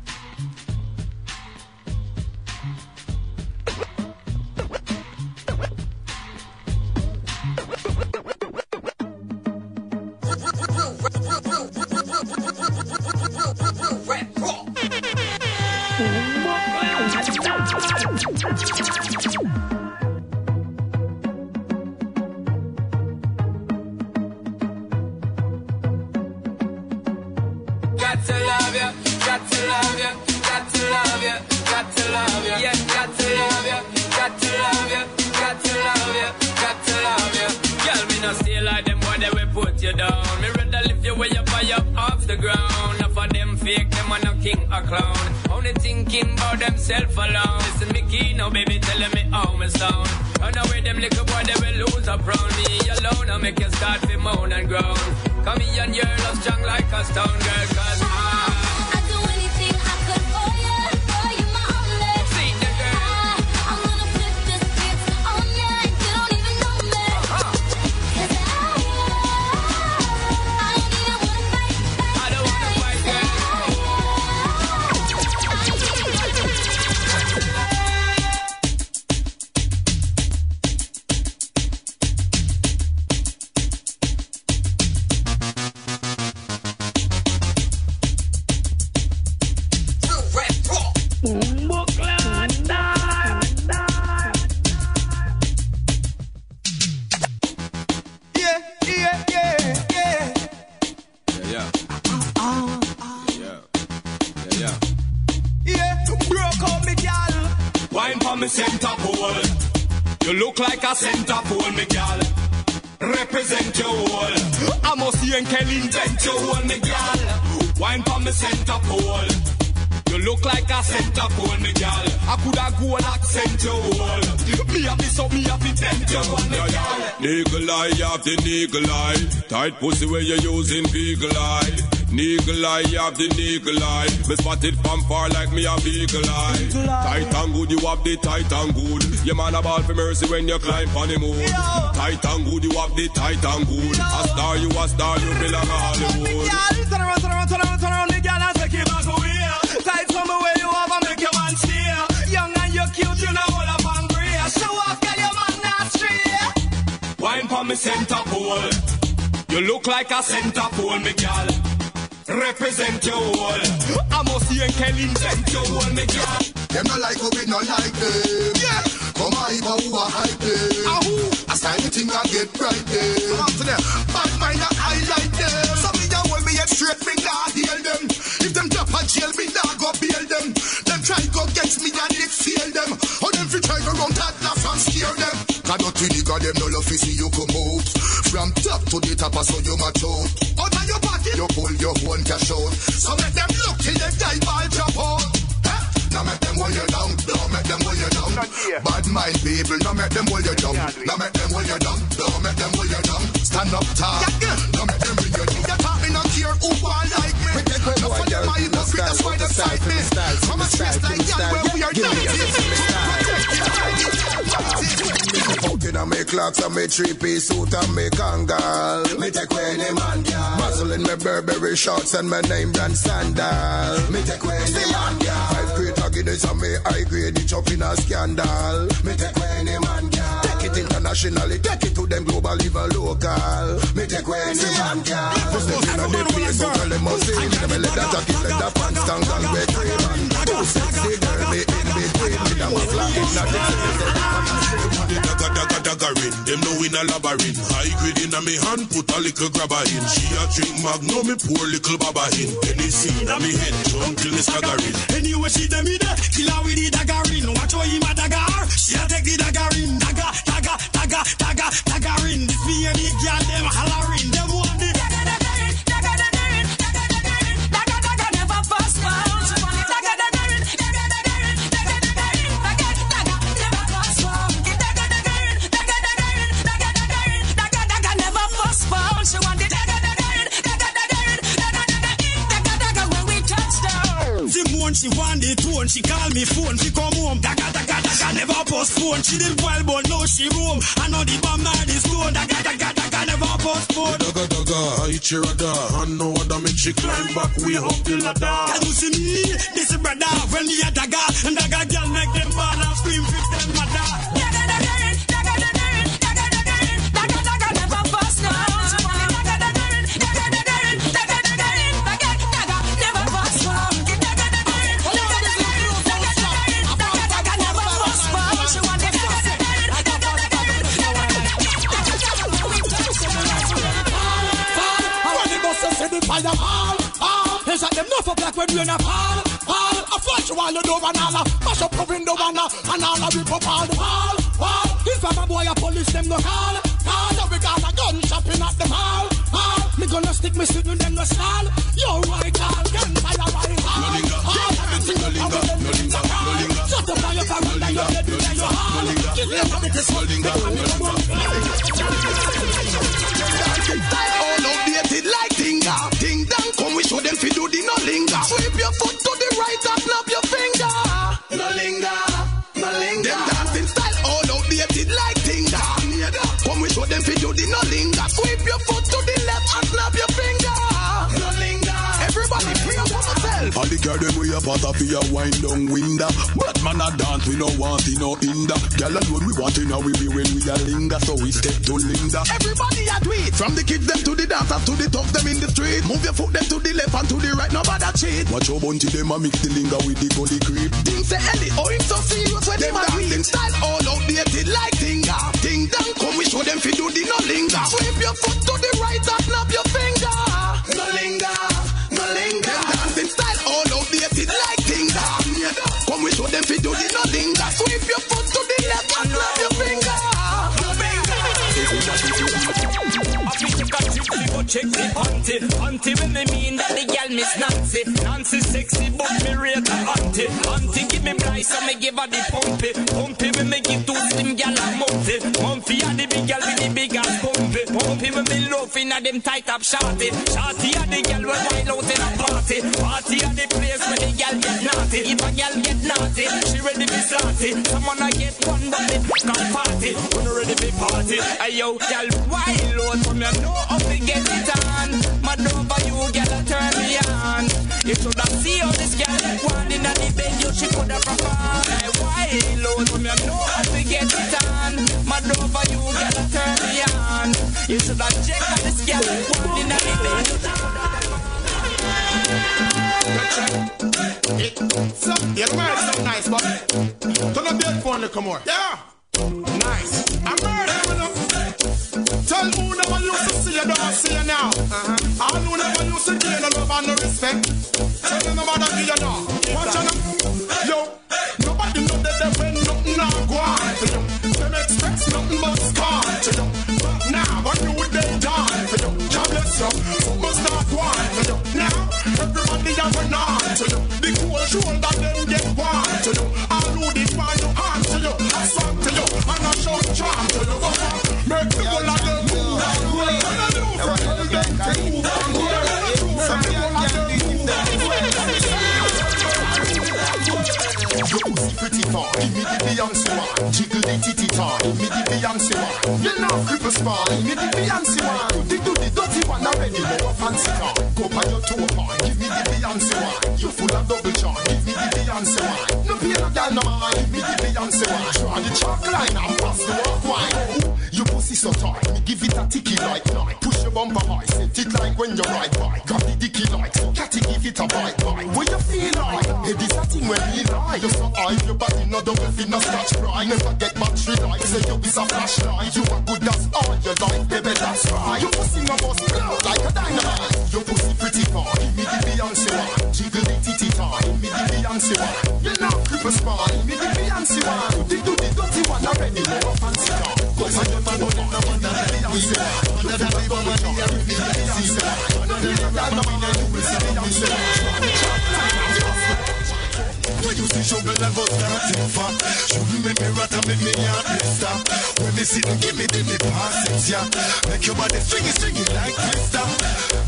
Speaker 77: Eye. Tight pussy where you using beagle eye. Niggle eye, you have the niggle eye. Me spot it from far like me a beagle eye. Tight and good, you have the tight and good. Your man a ball for mercy when you climb on the moon. Tight and good, you have the tight and good. A star, you a star, you belong a Hollywood.
Speaker 59: Turn around, turn around, turn around, turn around, me gal, and take it back away. Tight from the way you have and make your man steer. Young and you cute, you know all up and grey. Show off, girl, your man not straight.
Speaker 77: Wine for me center pole. You look like a center pole, me gal. Represent your whole. I must see and can invent your whole, me gal.
Speaker 62: Them not like who we not like them. Yeah. Come on, if who are hype them. Ah, who? I sign the thing and get right them. Come on to them. Me
Speaker 78: clocks and me three piece suit and me kangal. Me take away any man, girl. Muscle in me Burberry shorts and my name brand sandal. Me take away any man, girl. Five of Guinness and me high grade it up in a scandal. Me take away any man, girl. Take it internationally, take it to them global, even local. Me take away any man, girl. Just let in the place, so tell them must see me. Them let that jacket, let that pants down, down, wet, man. Too sexy girl, me in between. Me them a fly in
Speaker 77: The dagger, dagger, dagger in. Them know in a labyrinth. High grade in a me hand, put a little grabber in. She a drink magnum, me pour little baba in. Hennessy in a me head, jump till me staggering.
Speaker 59: Anyway, she tell me that kill her with the dagger in. Watch how him a dagger. She a take the dagger in. Dagger, dagger, dagger, dagger, dagger in. This and the girl catch your radar. And no
Speaker 77: other make she climb back We up the ladder.
Speaker 59: Can you see me? This is brother. When the other guy and the guy
Speaker 79: when we in a fall, fall. I flash you all the door and all Mash up the window and all And all a rip up all the wall, wall If I'm a boy a police them no call, call. Now we got a gun shopping at the mall, mall. Me gonna stick me suit with them no stall. Yo right call, gun fire. Right hall No linger, no linger, no linger, no linger Shut on your phone and your head and your heart Give me a minute smoke
Speaker 40: All If you do the no linger, sweep your foot
Speaker 77: girl them we a part of a wind down window. But man a dance, we no want it no hinder. Girl alone we want it now we be when we a linger, so we step to linger.
Speaker 40: Everybody a do it. From the kids them to the dancers to the tough them in the street. Move your foot them to the left and to the right. Nobody cheat.
Speaker 77: Watch your bunty them a mix the linger with the gully creep.
Speaker 40: Things say Ellie, oh him so serious when them dancing style all outdated like Tinga. Ding dong, come we show them fi do the no linger. Sweep your foot to the right and snap your finger. No linger,
Speaker 76: Check the auntie, auntie when me mean that the gal miss Nancy. Nancy sexy, but me rate her auntie. Auntie give me price, so me give her the pumpy. Pumpy when me give two slim gal a mumpy. Mumpy a the big gal with the big ass pumpy. Pumpy when me love inna them tight up shorty. Shorty a the gal when wild out in a party. Party a the place where the gal get naughty. If a gal get naughty, she ready be slaughty. Someone a get one, but me come party. When ready party, ayo gal wild out from you know how to get it on. Mad over you, a turn me on. You should have seen how this gal one in the bed, you she could have performed. Hey, wild out from you know how to get it on. Mad over you, a turn me on. You should have checked how this gal one in the bed.
Speaker 50: So, yeah, the so nice, but turn up the headphone to come on. Yeah, nice. I'm you know. Tell who never used to see you, don't see you now. Uh-huh. All who never used to you no love and no respect. Tell them nobody give you now. Watch out now. Yo, nobody know that they when nothing now go on. Them expect nothing but scar to you. But now, when you would they die for you. God bless you. Something start go on for you. Now, everybody have an on to you. The cool shoulder them get one to you. All who did want you hand charm to the world. Make the
Speaker 62: world Pussy pretty far, give me the Beyonce one. Jiggle the titty tar, give me the Beyonce one. You know cripple spa, give me the Beyonce one. The do the dirty one already, more fancy car. Go by your toe part, give me the Beyonce one. You full of double charm, give me the Beyonce one. No pain no gal no man, give me the Beyonce one. Try the chalk line and pass the walk wine. Ooh, Your pussy so tight, me give it a ticky like night. Push your bumper high, set it like when you ride bike. Grab the dicky like so, catty give it a bite bite. What you feel like? Hey, this a thing when we lie. You so high, your body no double fit, no scratch cry. Never get battery light, say you is a flashlight. You are good, that's all your life, baby, that's right. Your pussy no bust blow like a dynamite. Your pussy pretty far, give me the Beyonce one. Jiggle the titty tie, give me the Beyonce one. You know cripple spine, give me the Beyonce one. Do the do the dirty one already, more fancy car. Go on your man, no no Beyonce one. The Bible, man, you are with the Beyonce one. The man, you will see Beyonce one. When you see sugar and bust starting for Shouldn't make me rat and make me heart stop When me sit and give me the me pass it, yeah Make your body stringy, stringy like twister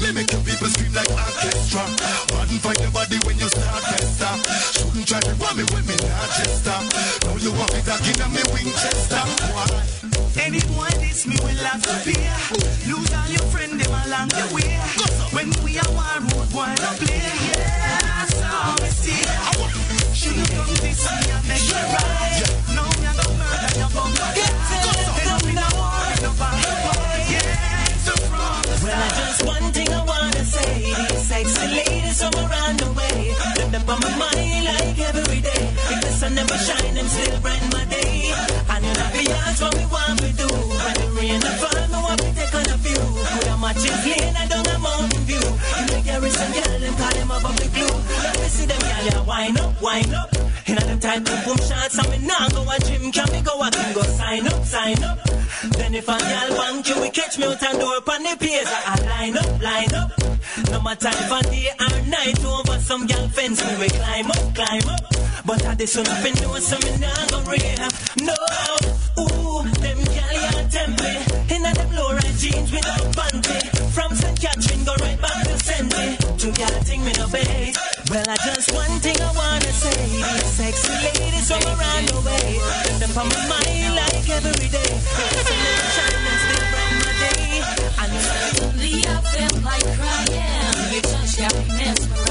Speaker 62: Me make your people scream like orchestra Pardon find your body when you start festa couldn't try to run me with me, not just stop. Now you want me back in me Winchester. Why?
Speaker 80: Any boy this me will have to pay. Lose all your friend them along the way. When we are one road, boy no play. Yeah,
Speaker 60: never shine, them still bright my day. And you know the ask what we want we do. Rain me want we take on a view. Could a match is lane, I don't have mountain view. In the garrison, girl, them call them up up the glue. Let me see them girl, yeah, wind up, wind up. In a them tight boom boom shots, and me nah go a gym, can me go a can go sign up, sign up. Then if a girl bank you, we catch me out and door upon the pace. I line up, line up. No matter if a day or night over some girl fence, we climb up, climb up. But I so me rave. No, ooh, them a them low rise jeans. From St. Catherine go right back to thing me no. Well, I just one thing I wanna say. Sexy ladies from around the way. Them on my mind like every day. Because I'm never shining still from my day. I know
Speaker 43: like crying. Your touch me mesmerized.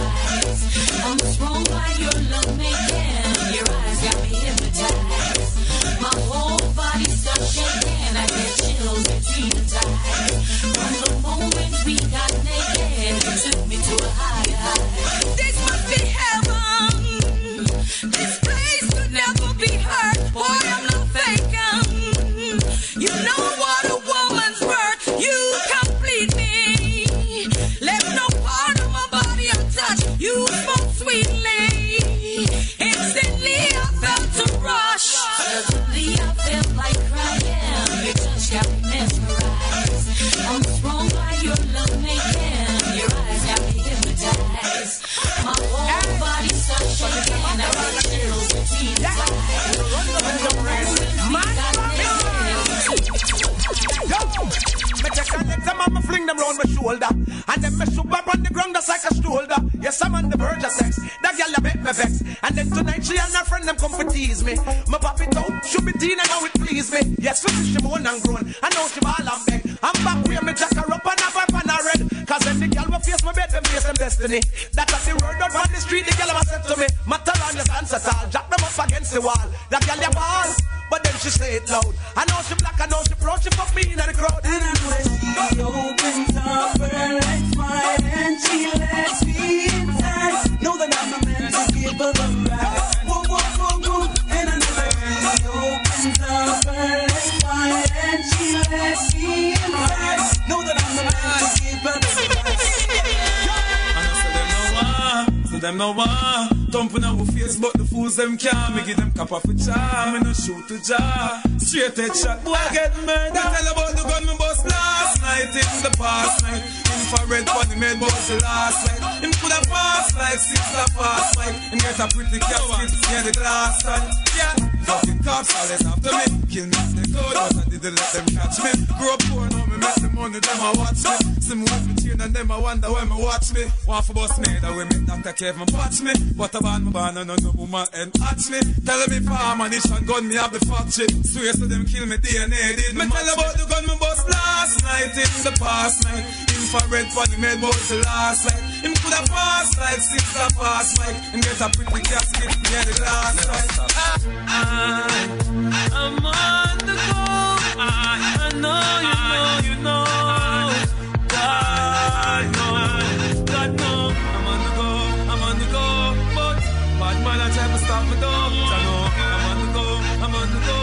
Speaker 43: I'm thrown by your love making. Your eyes got me hypnotized. My whole body starts shaking. I get chills between thighs. From the moment we got naked, took me to a higher high.
Speaker 80: This must be heaven. This place could never be hurt. Boy, I'm not faking. You know
Speaker 81: mama fling them round my shoulder And then me shoot up on the ground just like a shoulder Yes, I'm on the verge of sex That girl a make me vex And then tonight she and her friend them come for tease me Me pop it out, should be teen and now it please me Yes, we she moan and groan I know she ball and beg I'm back where me jack her up and have her pan red Cause when the girl will face my bed, them face them destiny. That was the word out on the street, the girl ever said to me. Matter on your dance at all, jack them up against the wall. That girl a ball, but then she say it loud. I know she black, I know she proud, she fuck me in the crowd.
Speaker 80: And I know that she opens up her legs wide and she lets me inside. Know that I'm the man to give her the ride. Know that I'm the man. to give her the
Speaker 82: So them no want. Thumping our face but the fools them can't. Me give them cap off a charm Me no shoot to jar. Straight head shot Boy get murdered. Tell about the gun me bust last night In the past night. Infrared funny made bust the last night. Him coulda passed like six a pass mic And get a pretty casket Yeah the glass side Yeah. Fucking cops always after me Kill me they could But I didn't let them catch me. Grew up poor now me make the money Them a watch me. See me with me chain and them a wonder when me watch me. Want for bust me that way me Dr. Kevin watch me. What a band me born and no woman and hatch me. Tell me farm and and gun me have the factory Swear to them kill me DNA did me tell about the gun me bust last night. In the past night Infrared funny made bust the last night. Him coulda passed like six a pass mic And get a pretty casket near the glass side
Speaker 80: I'm on the go. I, I know you know you know.
Speaker 82: God no, God no I'm on the go, I'm on the go But bad man I I'm on the go, I'm on the go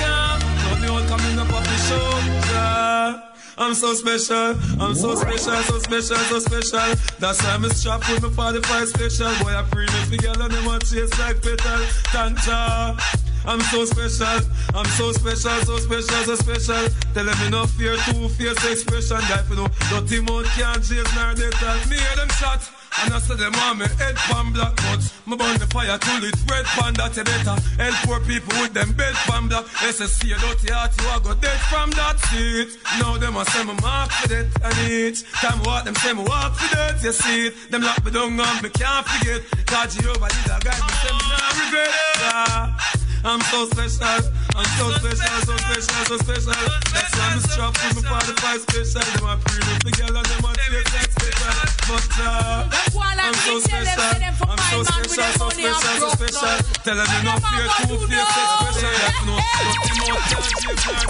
Speaker 82: Yeah, love me all coming up off the show Yeah I'm so special, I'm so special, so special, so special. That's why I'm strapped with my 45 special. Boy, I pre me girl and them want chase like petal. Tanja. I'm so special, I'm so special, so special, so special. Tell them me no fear, two fierce expression. That you know, dirty mouth can't chase nor they tell me hear them shot. And I said them want me head pan black but Me burn the fire till it red pan that you better Help poor people with them bed pan black SSC a dirty heart you a go dead from that seat Now them a say me mark for that and each Time what them say me walk for that you see it Them lock me down and me can't forget Cause Jehovah did a guide me say me not regret yeah. I'm so special, I'm so special, so special, so special. That's why I'm strapped with my 45 special. Them a pre up the girl and them a take that special. But uh, I'm so special, I'm so special, so special, so special. Tell them you not fear two fear sex special. You know, nothing more give her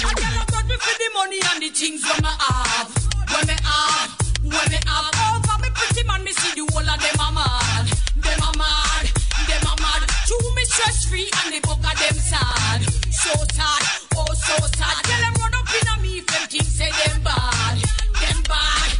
Speaker 43: I cannot me for the money and the things when me have, when me have, when me have. Over me pretty man, me see the whole of them a mad, them a mad, Chew me stress free and the book of them sad, so sad, oh so sad. Tell them run up in a me if them things say them bad, them bad,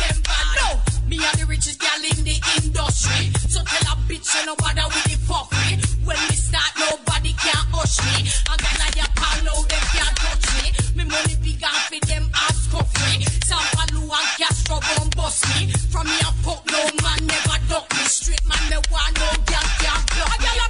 Speaker 43: them bad. No, me are the richest gal in the industry, so tell a bitch say no bother with the fuckery. When we start, nobody can hush me. I got like a pal, no them can't touch me. Me money big and fit them ass cuffree. Some Palu and Castro gon' bust me. From me a fuck no man never duck me. Straight man me want no gal can't block me. A gal a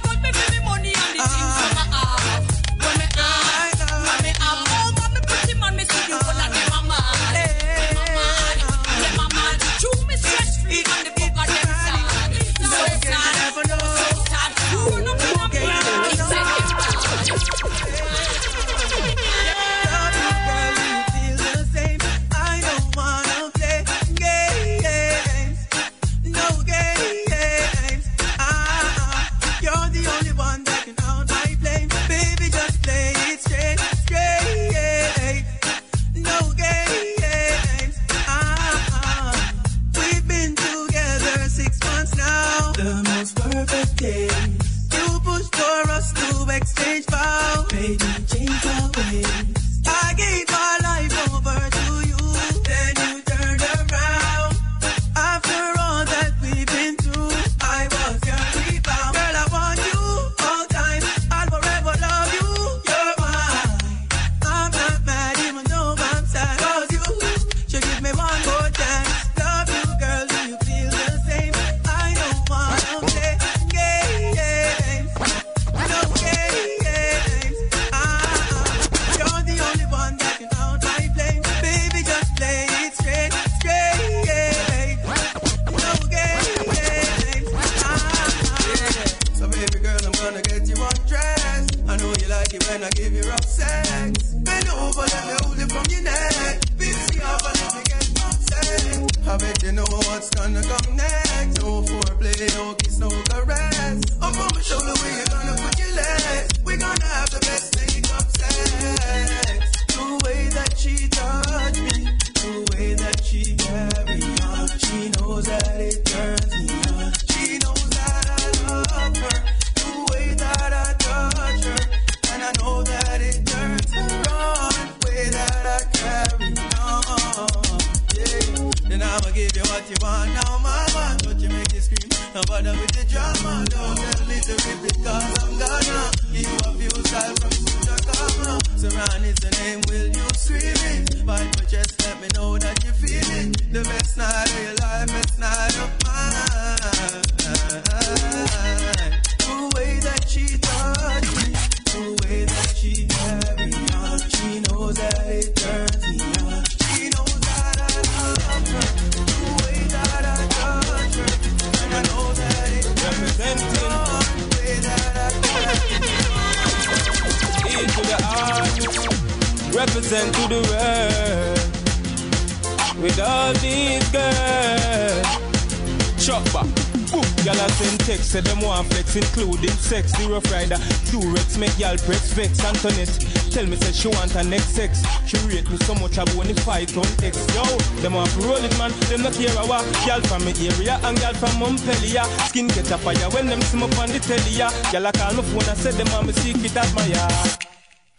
Speaker 43: got me me
Speaker 60: she want her
Speaker 83: next sex. She rate me so much, I wanna fight on X. Yo, them roll it, man. Them not care a. Y'all from me area and y'all from Montpellier. Skin get a fire when them see me on the telly. ya. Y'all a call my phone and say them want me secret admire.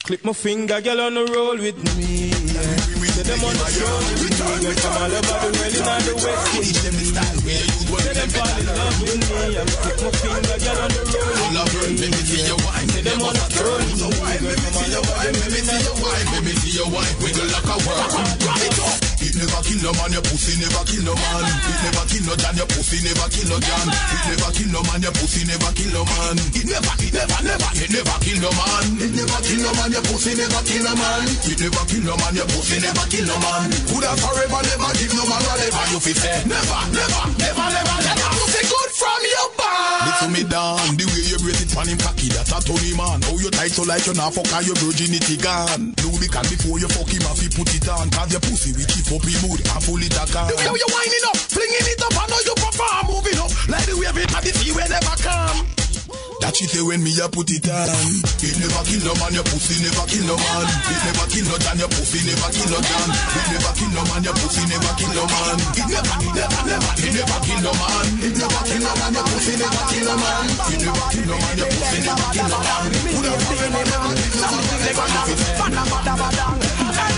Speaker 83: Click my finger, girl on the roll with me. Say them on the with me. Girl from all over the world in all the West Indies. Say them fall in love with me. I'm click my finger, girl on the roll with me. Say them on the show with me. Girl from all over the world in all the West
Speaker 62: Wiggle like a worm. It never kill
Speaker 77: no man, your pussy never kill no man. It never kill no John, your pussy never kill no John. It never kill no man, your pussy never kill no man. It never, it never, never, it never kill no man. It never kill no man, your pussy never kill no man. It never kill no man, your pussy never kill no man. Coulda forever never give no man whatever you fi say. Never, never, never, never, never. Pussy good from your band. Listen me down, the way you brace it pan him cocky, that's a Tony man. How you tight so like you not fuck and your virginity gone. Lubricant before you fuck him, have to put it on. Cause your pussy will keep up in mood and full it a can. The way you winding up, flinging it up, I know you perform, moving up. Like the wave it at the sea, we never come. Shit say when me a put it on It never kill no man, your pussy never kill no man It never kill no John, your pussy never kill no John It never kill no man, your pussy never kill no man It never, never, never, it never kill no man It never kill no man, your pussy never kill no man It never kill no man, your pussy never kill no man Who the fuck never kill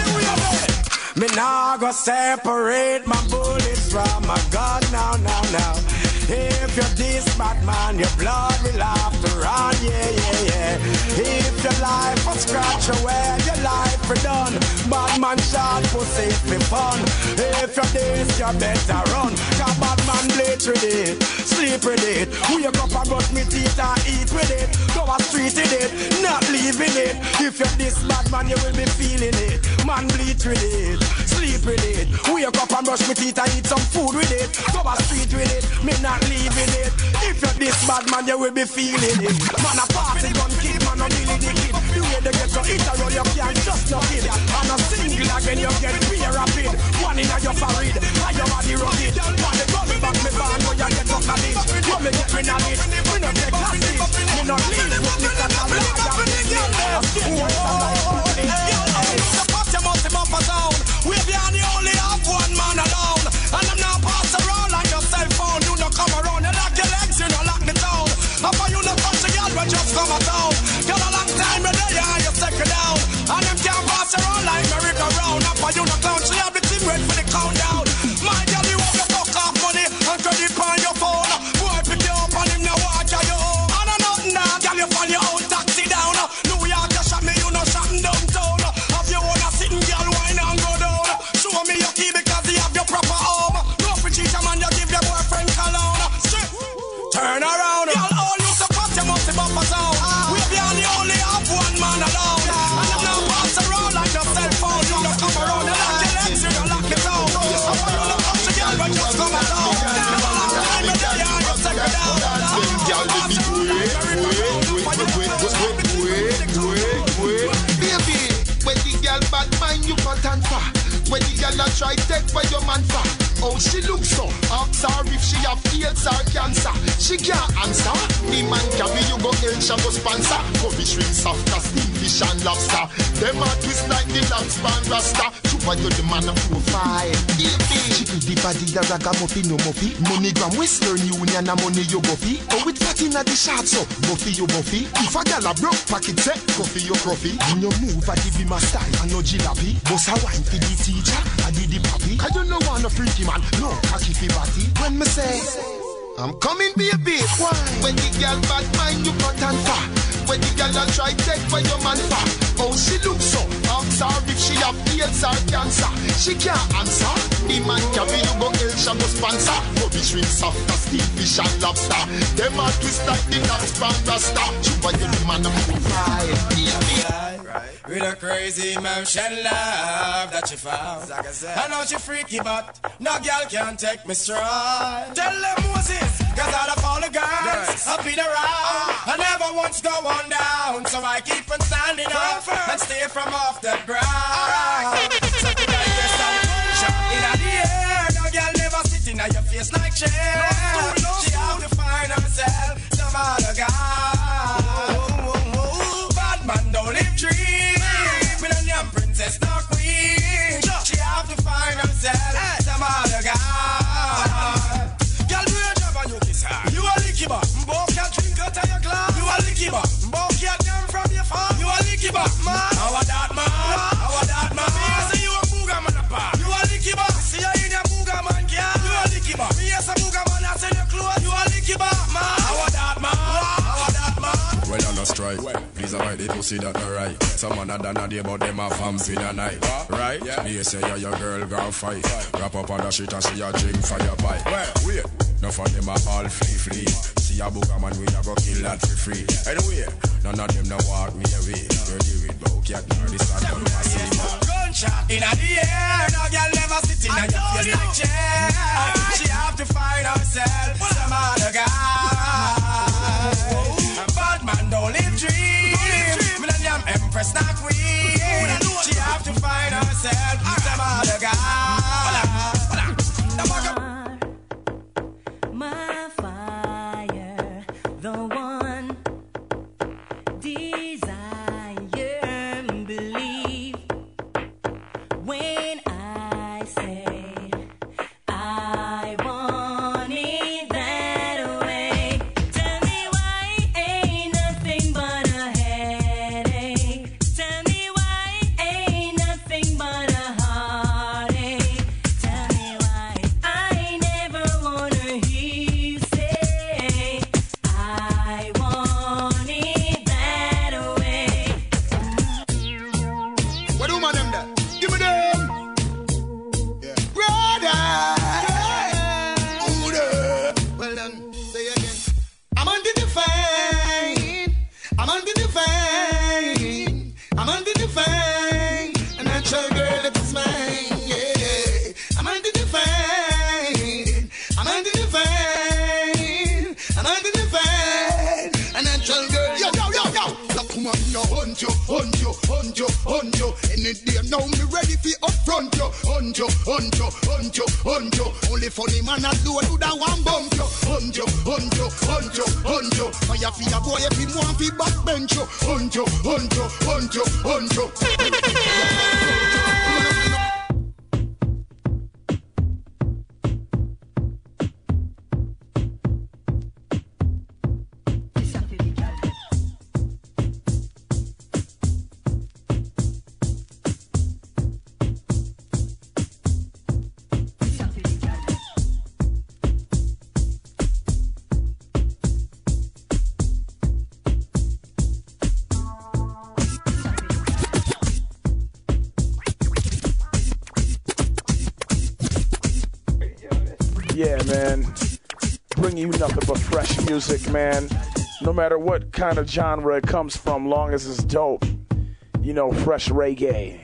Speaker 77: no man
Speaker 80: Me nah go separate my bullets from my gun now, now, now. If you're this bad man, your blood will have to run, yeah, yeah, yeah. If your life was scratch away, your life for done. Bad man shot pussy for fun. If you're this, you better run. Cause bad man bleach with it, sleep with it. Wake up and brush me teeth and eat with it. Go a street with it, not leaving it. If you're this bad man, you will be feeling it. Man bleach with it, sleep with it. Wake up and brush my teeth and eat some food with it. Go a street with it, me not leaving it. If you're this bad man, you will be feeling it. Man a party gun kid, man a really the kid. The way they get so hit a roll, you can't just no kid. Man a single again, you get real rapid. One in a your forehead, and your body rugged. One the gun back me van, where you get up a ditch. You me get of it, we no
Speaker 62: body the ragamuffin no muffy. Moneygram Western Union a money you go fee. Oh, with fat inna the shot so. Buffy you buffy. If a gal a broke pocket set. Coffee you coffee. When you move a the be my style. I no jilapi. Boss a wine for the teacher. I did the papi. You no want a freaky man. No cocky fi body. When me say. I'm coming, baby. Why? When the girl bad mind you cut and far. When the girl a try take where your man far. Oh, she looks so. I'm sorry if she have AIDS or cancer. She can't answer. The man carry you go El Shago sponsor. Bobby shrimp soft as steam fish and lobster. Them a twist like the lobster rasta. Chupa you the man of profile.
Speaker 80: With a crazy motion love that she found. I know she freaky, but no girl can take me stride. Tell them Moses, cause all of all the girls I've been around. I never once go on down, so I keep on standing up and stay from off the ground. Face like chair. She have to find herself some other guy.
Speaker 84: Please avoid the pussy that no right. Some man a done a day, but them a vamp in a night. Right? They say yeah, your girl gon' fight. Wrap up on the shit and she a drink fire pipe. Wait, no for them a all free free. See a booger man, we a go kill that for free. Anyway, none of them no walk me away. You give it bout cat, nor this a dumb pussy.
Speaker 80: Gunshot in the air, no girl never sit in a your face like chair. She have to find herself some other guy. Bad man don't live dream. She have to find herself. Some other guy.
Speaker 85: my fire,
Speaker 81: the man.
Speaker 3: No matter what kind of genre it comes from, long as it's dope. You know, fresh reggae,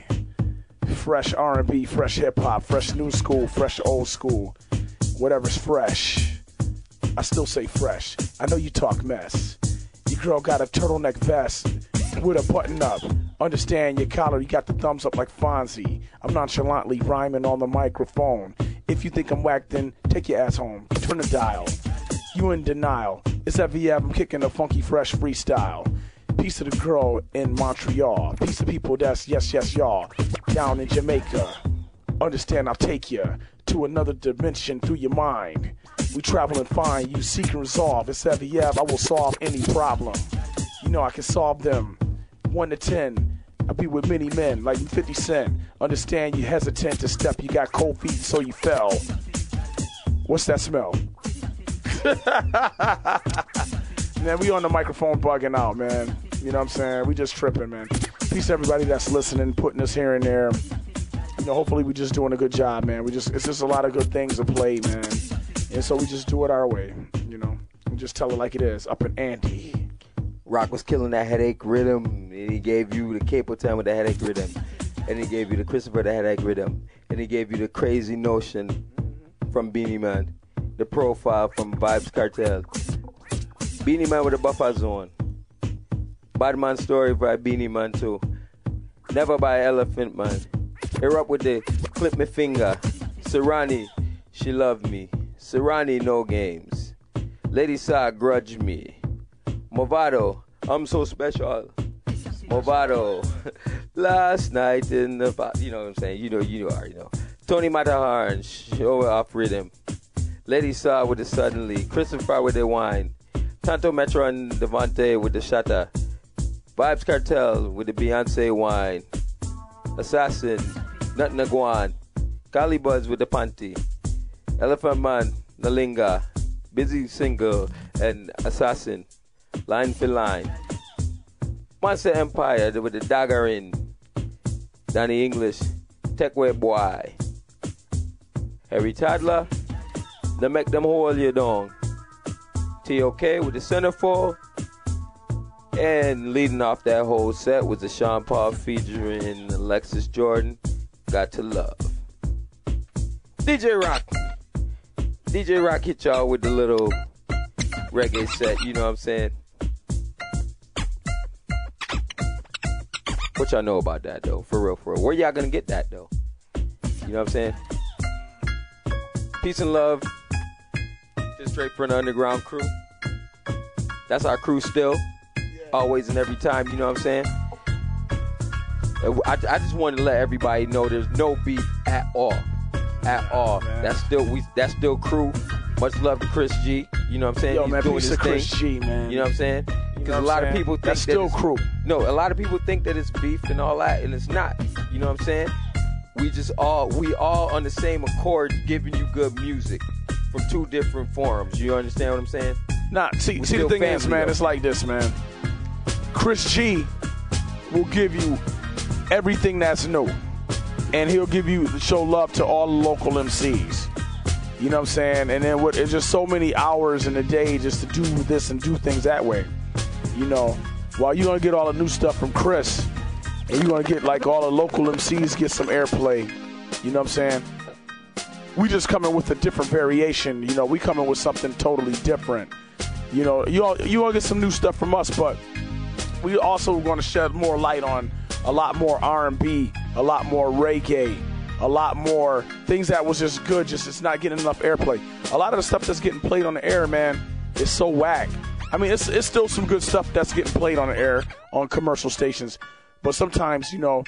Speaker 3: fresh R&B, fresh hip hop, fresh new school, fresh old school, whatever's fresh. I still say fresh. I know you talk mess. Your girl got a turtleneck vest with a button up. Understand your collar, you got the thumbs up like Fonzie. I'm nonchalantly rhyming on the microphone. If you think I'm whacked, then take your ass home. Turn the dial. You in denial. It's every I'm kicking a funky, fresh freestyle. Piece of the girl in Montreal. Piece of people that's yes, yes, y'all. Down in Jamaica. Understand, I'll take you to another dimension through your mind. We travel and find you seek and resolve. It's every I will solve any problem. You know I can solve them. One to ten. I be with many men like 50 Cent. Understand you hesitant to step. You got cold feet, so you fell. What's that smell? [laughs] man, we on the microphone bugging out, man. You know what I'm saying? We just tripping, man. Peace to everybody that's listening, putting us here and there. You know, hopefully we just doing a good job, man. We just it's just a lot of good things to play, man. And so we just do it our way, you know. We just tell it like it is, up in ante.
Speaker 8: Rock was killing that headache rhythm, and he gave you the Capo Town with the headache rhythm, and he gave you the Christopher the headache rhythm, and he gave you the crazy notion from Beenie Man, the profile from Vybz Kartel, Beenie Man with a buffer zone, Bad Man story by Beenie Man too, Never by Elephant Man, Erupt with the Clip Me Finger, Serani, She Loved Me, Serani No Games, Lady Saw Grudge Me. Mavado, I'm so special. Mavado, [laughs] last night in the, you know what I'm saying? You know, you know, already know. Tony Matterhorn, show off rhythm. Lady Saw with the suddenly. Christopher with the wine. Tanto Metro and Devonte with the shatter. Vybz Kartel with the Beyonce wine. Assassin, Nut Naguan. Kali Buzz with the panty. Elephant Man, Nalinga. Busy Signal and Assassin. Line for line. Monster Empire with the dagger in. Danny English, Techway Boy. Harry Toddler, they make them hold you down. TOK with the centerfold. And leading off that whole set was the Sean Paul featuring Alexis Jordan, Got to Love. DJ Rock. DJ Rock hit y'all with the little reggae set, you know what I'm saying? What y'all know about that though? For real, for real. Where y'all gonna get that though? You know what I'm saying? Peace and love. Just straight for an underground crew. That's our crew still. Always and every time, you know what I'm saying? I, I just wanted to let everybody know there's no beef at all. At all. That's still we that's still crew. Much love to Chris G. You know what I'm saying?
Speaker 3: Yo,
Speaker 8: He's
Speaker 3: man,
Speaker 8: doing his
Speaker 3: Chris
Speaker 8: thing.
Speaker 3: G, man.
Speaker 8: You know what I'm saying? Because a lot
Speaker 3: I'm
Speaker 8: of people think
Speaker 3: That's
Speaker 8: that
Speaker 3: still crew.
Speaker 8: No, a lot of people think that it's beef and all that, and it's not. You know what I'm saying? We just all we all on the same accord, giving you good music from two different forums. You understand what I'm saying?
Speaker 3: Nah, see, see the thing is, man,
Speaker 8: though.
Speaker 3: it's like this, man. Chris G will give you everything that's new, and he'll give you show love to all the local MCs. You know what I'm saying? And then what? It's just so many hours in a day just to do this and do things that way. You know, while you're gonna get all the new stuff from Chris, and you're gonna get like all the local MCs get some airplay. You know what I'm saying? We just coming with a different variation. You know, we coming with something totally different. You know, you all, you all get some new stuff from us, but we also going to shed more light on a lot more R&B, a lot more reggae, a lot more things that was just good, just it's not getting enough airplay. A lot of the stuff that's getting played on the air, man, is so whack. I mean, it's it's still some good stuff that's getting played on the air on commercial stations, but sometimes, you know,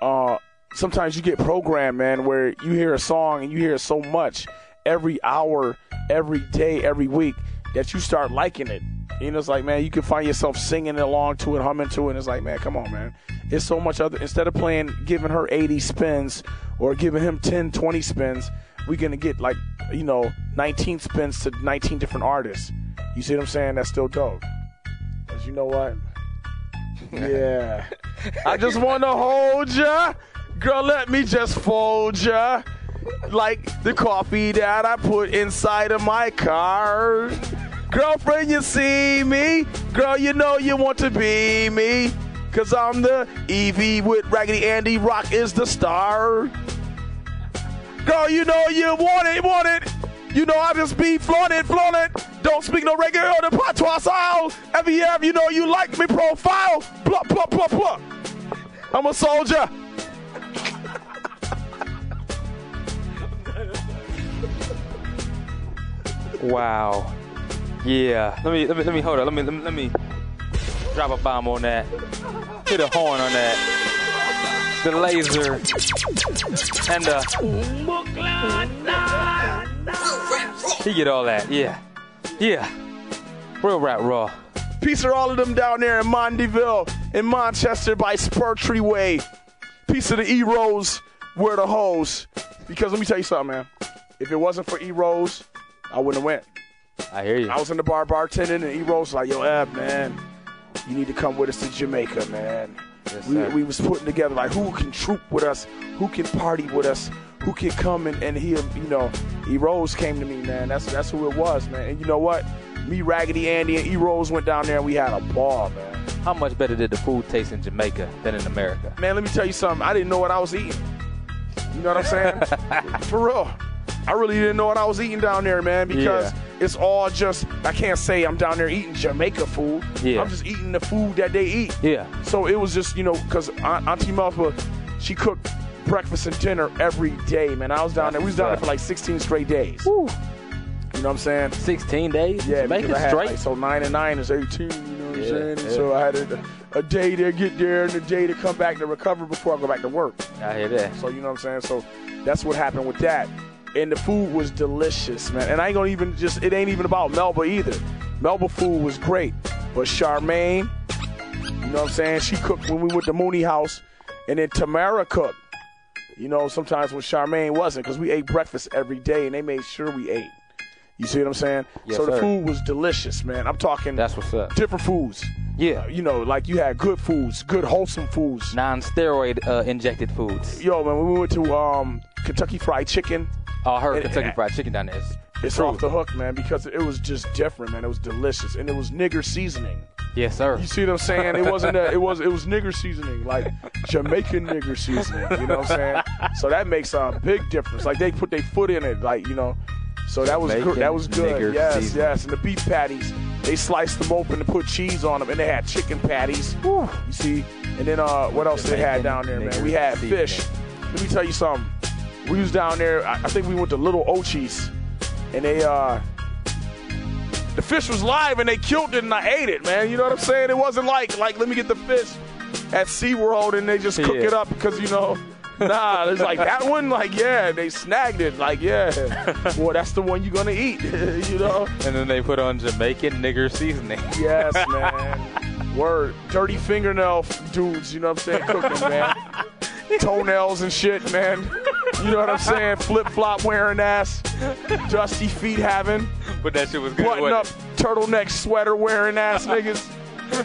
Speaker 3: uh, sometimes you get programmed, man, where you hear a song and you hear so much every hour, every day, every week that you start liking it. You know, it's like, man, you can find yourself singing along to it, humming to it. And it's like, man, come on, man. It's so much other. Instead of playing, giving her 80 spins or giving him 10, 20 spins, we're going to get like, you know, 19 spins to 19 different artists. You see what I'm saying? That's still dope. Because you know what? [laughs] Yeah. I just want to hold ya. Girl, let me just fold ya. Like the coffee that I put inside of my car. Girlfriend, you see me? Girl, you know you want to be me. Cause I'm the Evie with Raggedy Andy. Rock is the star. Girl, you know you want it, want it. You know I just be flaunted, flaunted. Don't speak no regular or the patois style. Every year, you know you like me profile. Blah, blah, blah, blah. I'm a soldier.
Speaker 7: Wow. Yeah. Let me let me let me hold on. Let me let me, let me drop a bomb on that. Hit a horn on that. The laser and the he get all that. Yeah. Yeah. Real rap raw.
Speaker 3: Peace to all of them down there in Mandeville, in Manchester by Spurtree Way. Peace to the E Rose, where the hoes. Because let me tell you something, man. If it wasn't for E Rose, I wouldn't have went.
Speaker 7: I hear you.
Speaker 3: I was in the bar bartending, and E Rose like, "Yo, Ab, man, you need to come with us to Jamaica, man." we, we was putting together like who can troop with us, who can party with us, who can come and, and hear, you know. E Rose came to me, man. That's that's who it was, man. And you know what? Me, Raggedy Andy, and E Rose went down there, and we had a ball, man.
Speaker 7: How much better did the food taste in Jamaica than in America?
Speaker 3: Man, let me tell you something. I didn't know what I was eating. You know what I'm saying? [laughs] For real. I really didn't know what I was eating down there, man, because
Speaker 7: Yeah.
Speaker 3: it's all just, I can't say I'm down there eating Jamaica food.
Speaker 7: Yeah.
Speaker 3: I'm just eating the food that they eat.
Speaker 7: Yeah.
Speaker 3: So it was just, you know, because Auntie Melba, she cooked breakfast and dinner every day, man. I was down there. We was down there for like 16 straight days. You know what I'm saying?
Speaker 7: 16 days?
Speaker 3: Yeah,
Speaker 7: Jamaica
Speaker 3: because I had,
Speaker 7: straight?
Speaker 3: like, so 9 and 9 is 18, you know what I'm
Speaker 7: Yeah,
Speaker 3: saying? And
Speaker 7: yeah.
Speaker 3: So I had a, a day to get there and a day to come back to recover before I go back to work.
Speaker 7: I hear that.
Speaker 3: So you know what I'm saying? So that's what happened with that. And the food was delicious, man. And I ain't gonna even just it ain't even about Melba either. Melba food was great. But Charmaine, you know what I'm saying? She cooked when we went to the Mooney House, and then Tamara cooked. You know, sometimes when Charmaine wasn't, because we ate breakfast every day and they made sure we ate. You see what I'm saying?
Speaker 7: Yes,
Speaker 3: so the
Speaker 7: sir.
Speaker 3: food was delicious, man. I'm talking
Speaker 7: That's what's up.
Speaker 3: different foods.
Speaker 7: Yeah.
Speaker 3: you know, like you had good foods, good wholesome foods.
Speaker 7: Non-steroid uh, injected foods.
Speaker 3: Yo, man, when we went to um, Kentucky Fried Chicken.
Speaker 7: Oh, I heard
Speaker 3: And-
Speaker 7: Kentucky Fried Chicken down there. It's,
Speaker 3: It's off the hook, man, because it was just different, man. It was delicious, and it was nigger seasoning.
Speaker 7: Yes, sir.
Speaker 3: You see what I'm saying? It wasn't that. It was it was nigger seasoning, like Jamaican nigger seasoning. You know what I'm saying? [laughs] So that makes a big difference. Like they put their foot in it, like you know. So that was good. That was good. Yes,
Speaker 7: seasoning.
Speaker 3: yes. And the beef patties, they sliced them open and put cheese on them, and they had chicken patties. You see? And then uh, what else they had down there, man? We had
Speaker 7: seasoning.
Speaker 3: fish. Let me tell you something. We was down there. I, think we went to Little Ochi's, and they uh the fish was live and they killed it and I ate it, man. You know what I'm saying? It wasn't like like let me get the fish at SeaWorld and they just cook
Speaker 7: Yeah.
Speaker 3: it up because you know. Nah, it's like that one, like yeah, they snagged it, like yeah. [laughs] Boy, that's the one you're gonna eat, [laughs] you know?
Speaker 7: And then they put on Jamaican nigger seasoning. [laughs]
Speaker 3: Yes, man. Word. Dirty fingernail dudes, you know what I'm saying? Cooking, man. Toenails and shit, man. You know what I'm saying? Flip flop wearing ass. Dusty feet having.
Speaker 7: But that shit was good.
Speaker 3: Button up turtleneck sweater wearing ass [laughs] niggas.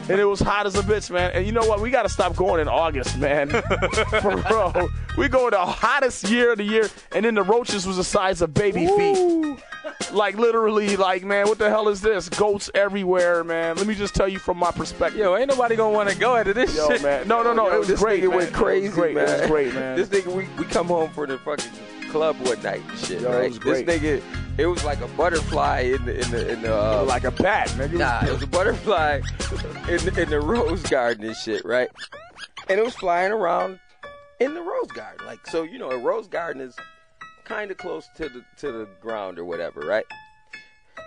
Speaker 3: And it was hot as a bitch, man. And you know what? We got to stop going in August, man. [laughs] For real. We go to the hottest year of the year, and then the roaches was the size of baby feet. Like literally, like man, what the hell is this? Goats everywhere, man. Let me just tell you from my perspective.
Speaker 7: Yo, ain't nobody gonna want to go after this
Speaker 3: Yo,
Speaker 7: shit.
Speaker 3: man. No, no, no.
Speaker 8: Yo,
Speaker 3: it was
Speaker 8: this
Speaker 3: great.
Speaker 8: nigga
Speaker 3: man.
Speaker 8: went crazy,
Speaker 3: It was great.
Speaker 8: man.
Speaker 3: It was great, [laughs] man.
Speaker 8: This nigga, we, we come home for the fucking club one night and shit,
Speaker 3: Yo,
Speaker 8: right? This nigga, it was like a butterfly in the in the in the uh,
Speaker 3: like a bat, nigga.
Speaker 8: Nah, it was a butterfly in the, in the rose garden and shit, right? And it was flying around in the rose garden, like so. You know, a rose garden is kind of close to the to the ground or whatever, right?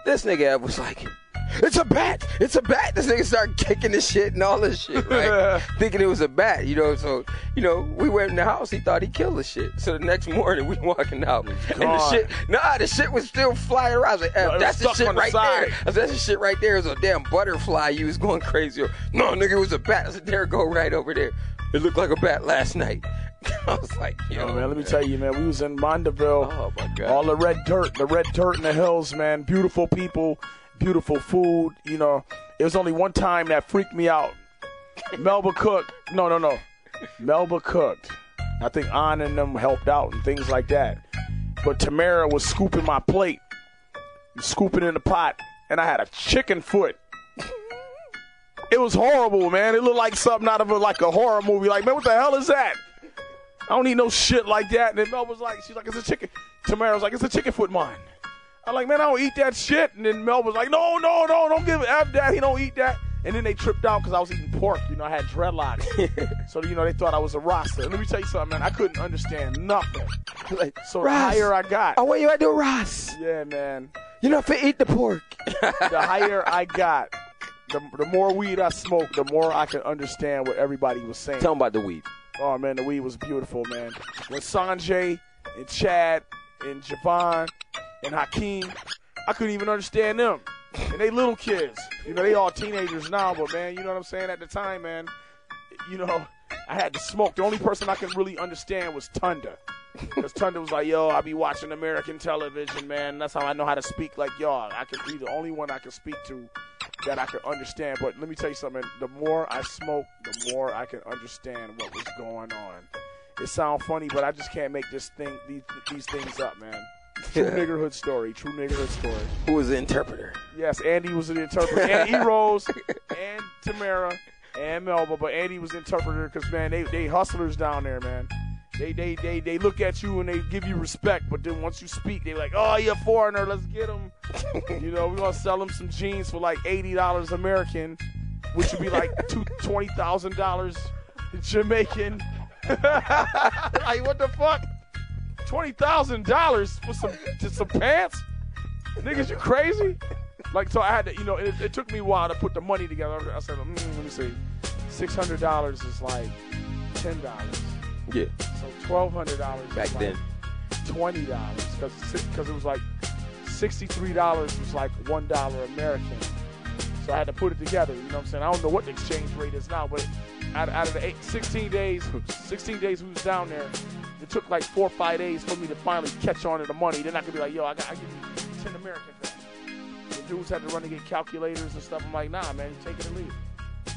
Speaker 8: This nigga was like, "It's a bat! It's a bat!" This nigga started kicking the shit and all this shit, right? [laughs] Thinking it was a bat, you know. So, you know, we went in the house. He thought he killed the shit. So the next morning, we walking out, and the shit, nah, the shit was still flying around. I was like, "Eh, "That's the shit
Speaker 3: on the
Speaker 8: right there." I said, "That's the shit right there is a damn butterfly." You was going crazy. No, nigga, it was a bat. I said, "There, go right over there." It looked like a bat last night. [laughs] I was like, "Yo,
Speaker 3: man, let me tell you, man, we was in Mandeville.
Speaker 8: Oh my god.
Speaker 3: All the red dirt, the red dirt in the hills, man. Beautiful people, beautiful food. You know, it was only one time that freaked me out. Melba cooked. No, no, no. Melba cooked. I think An and them helped out and things like that. But Tamara was scooping my plate, scooping in the pot, and I had a chicken foot. It was horrible, man. It looked like something out of a, like a horror movie. Like, man, what the hell is that? I don't need no shit like that. And then Mel was like, she's like, it's a chicken. Tamara was like, it's a chicken foot mine. I'm like, man, I don't eat that shit. And then Mel was like, no, no, no, don't give F that. He don't eat that. And then they tripped out because I was eating pork. You know, I had dreadlocks. [laughs] so, you know, they thought I was a Rasta. Let me tell you something, man. I couldn't understand nothing.
Speaker 8: Like,
Speaker 3: So the higher I got.
Speaker 8: Oh, what you at do, Ross?
Speaker 3: Yeah, man.
Speaker 8: You know, if I eat the pork.
Speaker 3: The higher I got, the, the more weed I smoked, the more I could understand what everybody was saying.
Speaker 8: Tell him about the weed.
Speaker 3: Oh man, the weed was beautiful, man. When Sanjay and Chad and Javon and Hakeem, I couldn't even understand them. And they little kids. You know, they all teenagers now, but man, you know what I'm saying? At the time, man, you know, I had to smoke. The only person I could really understand was Tunda. Because Tunda was like, yo, I be watching American television, man. That's how I know how to speak like y'all. I could be the only one I could speak to that I could understand. But let me tell you something. The more I smoke, the more I can understand what was going on. It sounds funny, but I just can't make this thing these, these things up, man. True niggerhood story. True niggerhood story.
Speaker 8: Who was the interpreter?
Speaker 3: Yes, Andy was the interpreter. And E [laughs] Rose and Tamara and Melba, but Andy was the interpreter because man, they they hustlers down there, man. They they they they look at you and they give you respect, but then once you speak, they're like, oh, you're a foreigner, let's get him. [laughs] you know, we're gonna sell them some jeans for like eighty dollars American, which would be like [laughs] two twenty thousand dollars Jamaican. [laughs] like what the fuck? Twenty thousand dollars for some just some pants? Niggas, you crazy? Like so, I had to, you know, it, it took me a while to put the money together. I said, mm, let me see, six hundred dollars is like ten dollars.
Speaker 8: Yeah.
Speaker 3: So twelve hundred dollars
Speaker 8: Back then.
Speaker 3: twenty dollars because because it was like sixty three dollars was like one dollar American. So I had to put it together. You know what I'm saying? I don't know what the exchange rate is now, but out, out of the eight, 16 days, [laughs] 16 days we was down there, it took like four or five days for me to finally catch on to the money. Then I could be like, yo, I got I give you ten American for that. The dudes had to run to get calculators and stuff. I'm like, nah, man, take it or leave. it.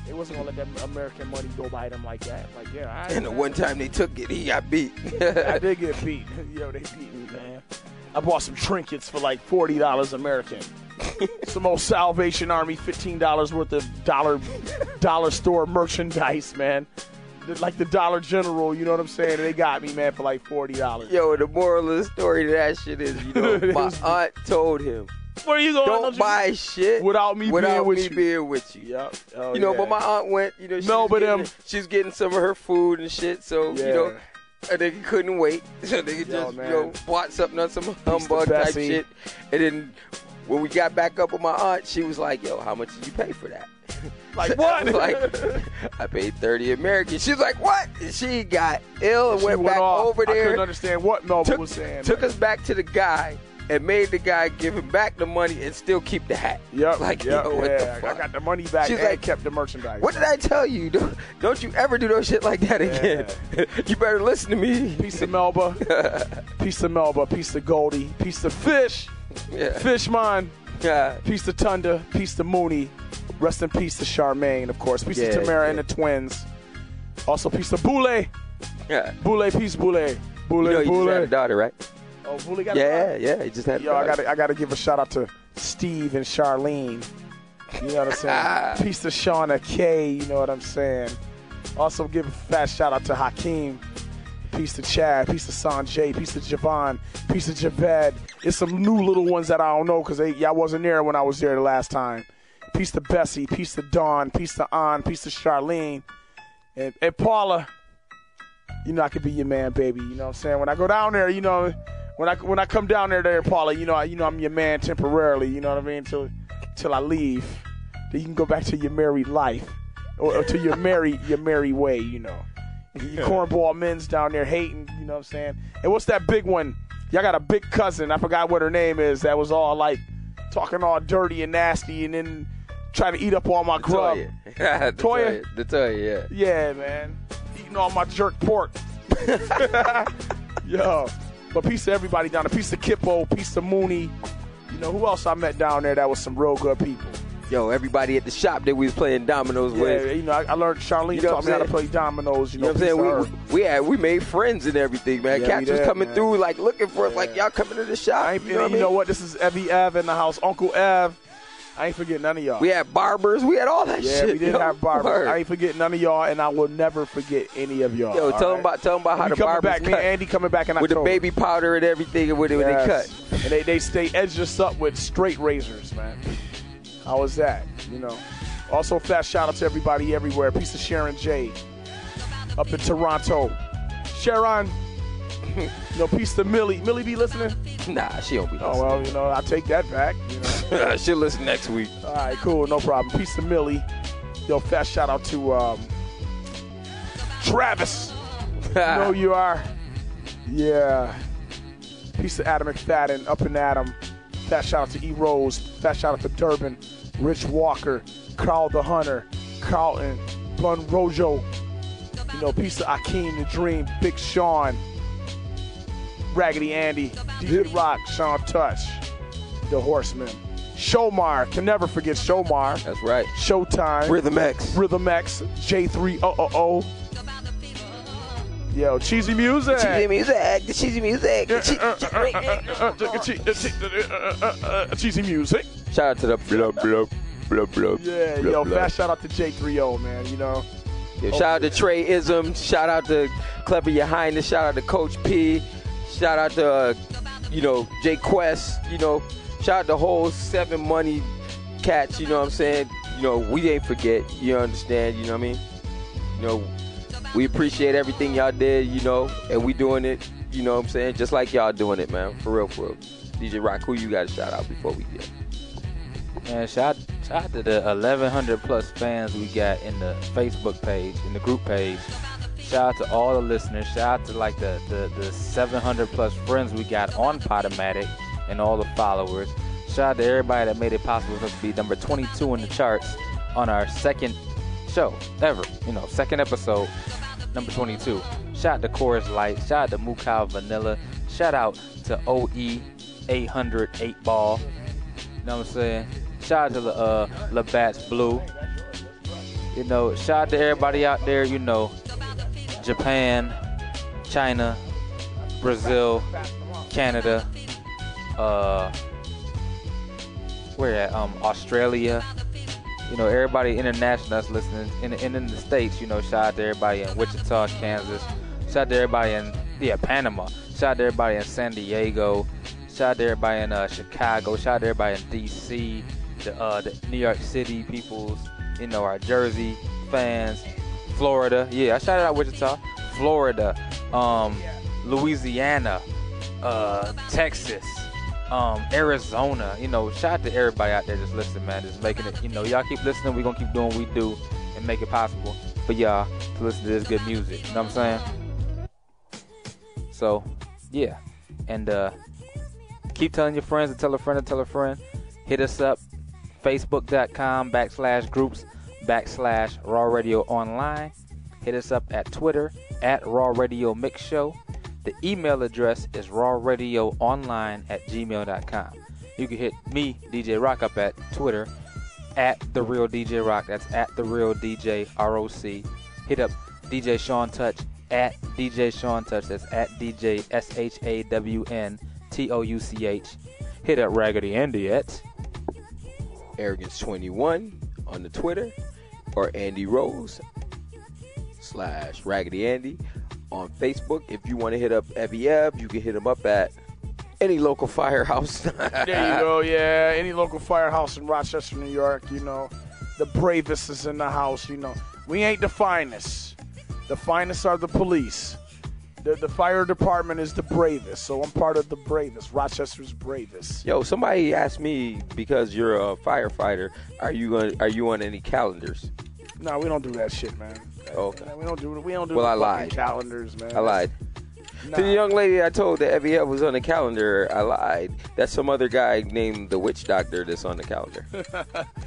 Speaker 3: They wasn't gonna let that American money go by them like that. Like, yeah, I,
Speaker 8: And the one time they took it, he got beat.
Speaker 3: I did get beat. [laughs] Yo, they beat me, man. I bought some trinkets for like forty dollars American. [laughs] some old Salvation Army fifteen dollars worth of dollar dollar store merchandise, man. Like the Dollar General, you know what I'm saying? They got me, man, for like forty dollars.
Speaker 8: Yo, the moral of the story to that shit is, you know, [laughs] my aunt told him,
Speaker 3: Where you going?
Speaker 8: Don't buy shit
Speaker 3: without me
Speaker 8: without
Speaker 3: being with
Speaker 8: me
Speaker 3: you.
Speaker 8: being with you.
Speaker 3: Yep. Oh,
Speaker 8: you know,
Speaker 3: yeah.
Speaker 8: but my aunt went. You know, she
Speaker 3: No, but,
Speaker 8: getting,
Speaker 3: um,
Speaker 8: she's getting some of her food and shit. So you know, a nigga couldn't wait. So they could
Speaker 3: Yo,
Speaker 8: just you know bought something on some humbug type shit. And then when we got back up with my aunt, she was like, "Yo, how much did you pay for that?" [laughs]
Speaker 3: Like
Speaker 8: I
Speaker 3: what?
Speaker 8: was [laughs] like, I paid thirty American. She's like, "What?" And she got ill and
Speaker 3: She
Speaker 8: went,
Speaker 3: went
Speaker 8: back
Speaker 3: off.
Speaker 8: over
Speaker 3: I
Speaker 8: there.
Speaker 3: couldn't understand what Melvin
Speaker 8: took,
Speaker 3: was saying.
Speaker 8: Took us back to the guy and made the guy give him back the money and still keep the hat.
Speaker 3: Yep.
Speaker 8: Like,
Speaker 3: yep,
Speaker 8: yo, [laughs] what
Speaker 3: yeah.
Speaker 8: the
Speaker 3: I got the money back
Speaker 8: She's
Speaker 3: and
Speaker 8: like,
Speaker 3: kept the merchandise.
Speaker 8: What did I tell you? [laughs] Don't, don't you ever do no shit like that again. [laughs] you better listen to me.
Speaker 3: Peace of Melba, peace of Melba, peace of Goldie, peace of Fish,
Speaker 8: Yeah.
Speaker 3: Fishman,
Speaker 8: Yeah.
Speaker 3: peace of Tunda, peace of Mooney. Rest in peace to Charmaine, of course. Peace
Speaker 8: Yeah,
Speaker 3: of Tamara
Speaker 8: yeah.
Speaker 3: and the twins. Also, peace of Boule.
Speaker 8: Yeah.
Speaker 3: Boule, peace Boule. Boule,
Speaker 8: You know you
Speaker 3: Boule.
Speaker 8: just had a daughter, right?
Speaker 3: Oh, got a
Speaker 8: Yeah,
Speaker 3: daughter?
Speaker 8: yeah. He just had
Speaker 3: Yo, I gotta, I gotta give a shout out to Steve and Charlene. You know what I'm saying? [laughs] Peace of Shauna K. You know what I'm saying? Also give a fat shout out to Hakeem. Peace to Chad. Peace to Sanjay. Peace to Javon. Peace to Javed. It's some new little ones that I don't know because y'all wasn't there when I was there the last time. Peace to Bessie. Peace to Dawn. Peace to An. Peace to Charlene. And, and Paula. You know I could be your man, baby. You know what I'm saying? When I go down there, you know, when I when I come down there, there, Paula, you know, I, you know I'm your man temporarily. You know what I mean? Till till I leave, then you can go back to your married life, or, or to your [laughs] merry your merry way. You know, your cornball men's down there hating. You know what I'm saying? And what's that big one? Y'all got a big cousin. I forgot what her name is. That was all like talking all dirty and nasty, and then trying to eat up all my grub.
Speaker 8: Toya. [laughs]
Speaker 3: Toya?
Speaker 8: The Toya, yeah.
Speaker 3: Yeah, man. Eating all my jerk pork. [laughs] Yo. But peace of everybody down there. Peace of Kippo, peace of Mooney. You know, who else I met down there that was some real good people?
Speaker 8: Yo, everybody at the shop that we was playing dominoes
Speaker 3: Yeah,
Speaker 8: with.
Speaker 3: you know, I, I learned Charlene
Speaker 8: You know
Speaker 3: taught me how to play dominoes. You know,
Speaker 8: You know what I'm saying? We, we had we made friends and everything, man.
Speaker 3: Yeah,
Speaker 8: Cats was
Speaker 3: did,
Speaker 8: coming
Speaker 3: man.
Speaker 8: through like looking for us, like y'all coming to the shop. You know, what,
Speaker 3: you know what? This is Evie Ev in the house. Uncle Ev. I ain't forgetting none of y'all.
Speaker 8: We had barbers. We had all that
Speaker 3: yeah,
Speaker 8: shit.
Speaker 3: we did
Speaker 8: yo.
Speaker 3: have barbers.
Speaker 8: Word.
Speaker 3: I ain't forgetting none of y'all, and I will never forget any of y'all.
Speaker 8: Yo, tell
Speaker 3: right?
Speaker 8: them about tell them about how
Speaker 3: We
Speaker 8: the
Speaker 3: coming
Speaker 8: barbers
Speaker 3: back. Me and Andy coming back in
Speaker 8: with the baby powder and everything and when when they cut.
Speaker 3: And they, they stay edged us up with straight razors, man. How was that? You know. Also, fat shout out to everybody everywhere. Peace of Sharon J. Up in Toronto. Sharon. You know, peace of Millie. Millie be listening?
Speaker 8: Nah, she don't be
Speaker 3: Oh well, you know, I take that back. You know. [laughs]
Speaker 8: She'll listen next week.
Speaker 3: All right, cool, no problem. Peace to Millie. Yo, fast shout out to um, Travis. you [laughs] know you are. Yeah. Peace to Adam McFadden, up and Adam. Fat shout out to E Rose. Fat shout out to Durbin, Rich Walker, Carl the Hunter, Carlton, Bun Rojo. You know, peace of Akeem the Dream, Big Sean, Raggedy Andy, DJ Rock, Shawn Touch, The Horseman. Showmar, can never forget Showmar.
Speaker 8: That's right.
Speaker 3: Showtime.
Speaker 8: Rhythm X.
Speaker 3: Rhythm X, J300. Yo, cheesy music.
Speaker 8: Cheesy music. The cheesy music.
Speaker 3: cheesy music.
Speaker 8: Shout out to the blub blub blub blub.
Speaker 3: Yeah, yo, fast shout out to J30, man. You know,
Speaker 8: Yo, shout out to Trey Ism. Shout out to Clever Your Highness. Shout out to Coach P. Shout out to, uh, you know, Jay Quest. You know, shout out the whole Seven Money cats. You know what I'm saying? You know, we ain't forget. You understand? You know what I mean? You know, we appreciate everything y'all did. You know, and we doing it. You know what I'm saying? Just like y'all doing it, man. For real, for real. DJ Rock, who you got to shout out before we get?
Speaker 7: Man, shout, shout out to the 1,100 plus fans we got in the Facebook page, in the group page. Shout out to all the listeners. Shout out to like the, the, the 700 plus friends we got on Podomatic and all the followers. Shout out to everybody that made it possible for us to be number 22 in the charts on our second show ever. You know, second episode, number 22. Shout out to Coors Light. Shout out to Mukau Vanilla. Shout out to OE 800 8 Ball. You know what I'm saying? Shout out to the uh, Labatt's Blue. You know, shout out to everybody out there. You know, Japan, China, Brazil, Canada, uh, where at? Um, Australia. You know, everybody international that's listening, and, and in the states. You know, shout out to everybody in Wichita, Kansas. Shout out to everybody in yeah Panama. Shout out to everybody in San Diego. Shout out to everybody in uh, Chicago. Shout out to everybody in D.C. The, uh, the New York City peoples. You know, our Jersey fans. Florida. Yeah, I shouted out Wichita. Florida. Um, Louisiana. Uh, Texas. Um, Arizona. You know, shout out to everybody out there just listening, man. Just making it. You know, y'all keep listening. We're gonna keep doing what we do and make it possible for y'all to listen to this good music. You know what I'm saying? So, yeah. And uh, keep telling your friends and tell a friend and tell a friend. Hit us up, facebook.com backslash groups backslash raw radio online. Hit us up at Twitter at raw radio mix show. The email address is rawradioonline at gmail.com. You can hit me, DJ Rock, up at Twitter at the real DJ Rock. That's at the real DJ ROC. Hit up DJ Shawn Touch at DJ Shawn Touch. That's at DJ S H A W N T O U C H. Hit up Raggedy Andy at
Speaker 8: Arrogance21 on the Twitter or Andy Rose slash Raggedy Andy on Facebook. If you want to hit up Evie Ev, you can hit him up at any local firehouse. [laughs]
Speaker 3: there you go. Yeah, any local firehouse in Rochester, New York. You know, the bravest is in the house. You know, we ain't the finest. The finest are the police. The, the fire department is the bravest, so I'm part of the bravest. Rochester's bravest.
Speaker 8: Yo, somebody asked me because you're a firefighter. Are you going? Are you on any calendars?
Speaker 3: No, we don't do that shit, man.
Speaker 8: Okay.
Speaker 3: We don't do. We don't do.
Speaker 8: Well, I lied.
Speaker 3: Calendars, man.
Speaker 8: I lied.
Speaker 3: Nah.
Speaker 8: To the young lady I told that Evie Ev was on the calendar, I lied. That's some other guy named the witch doctor that's on the calendar.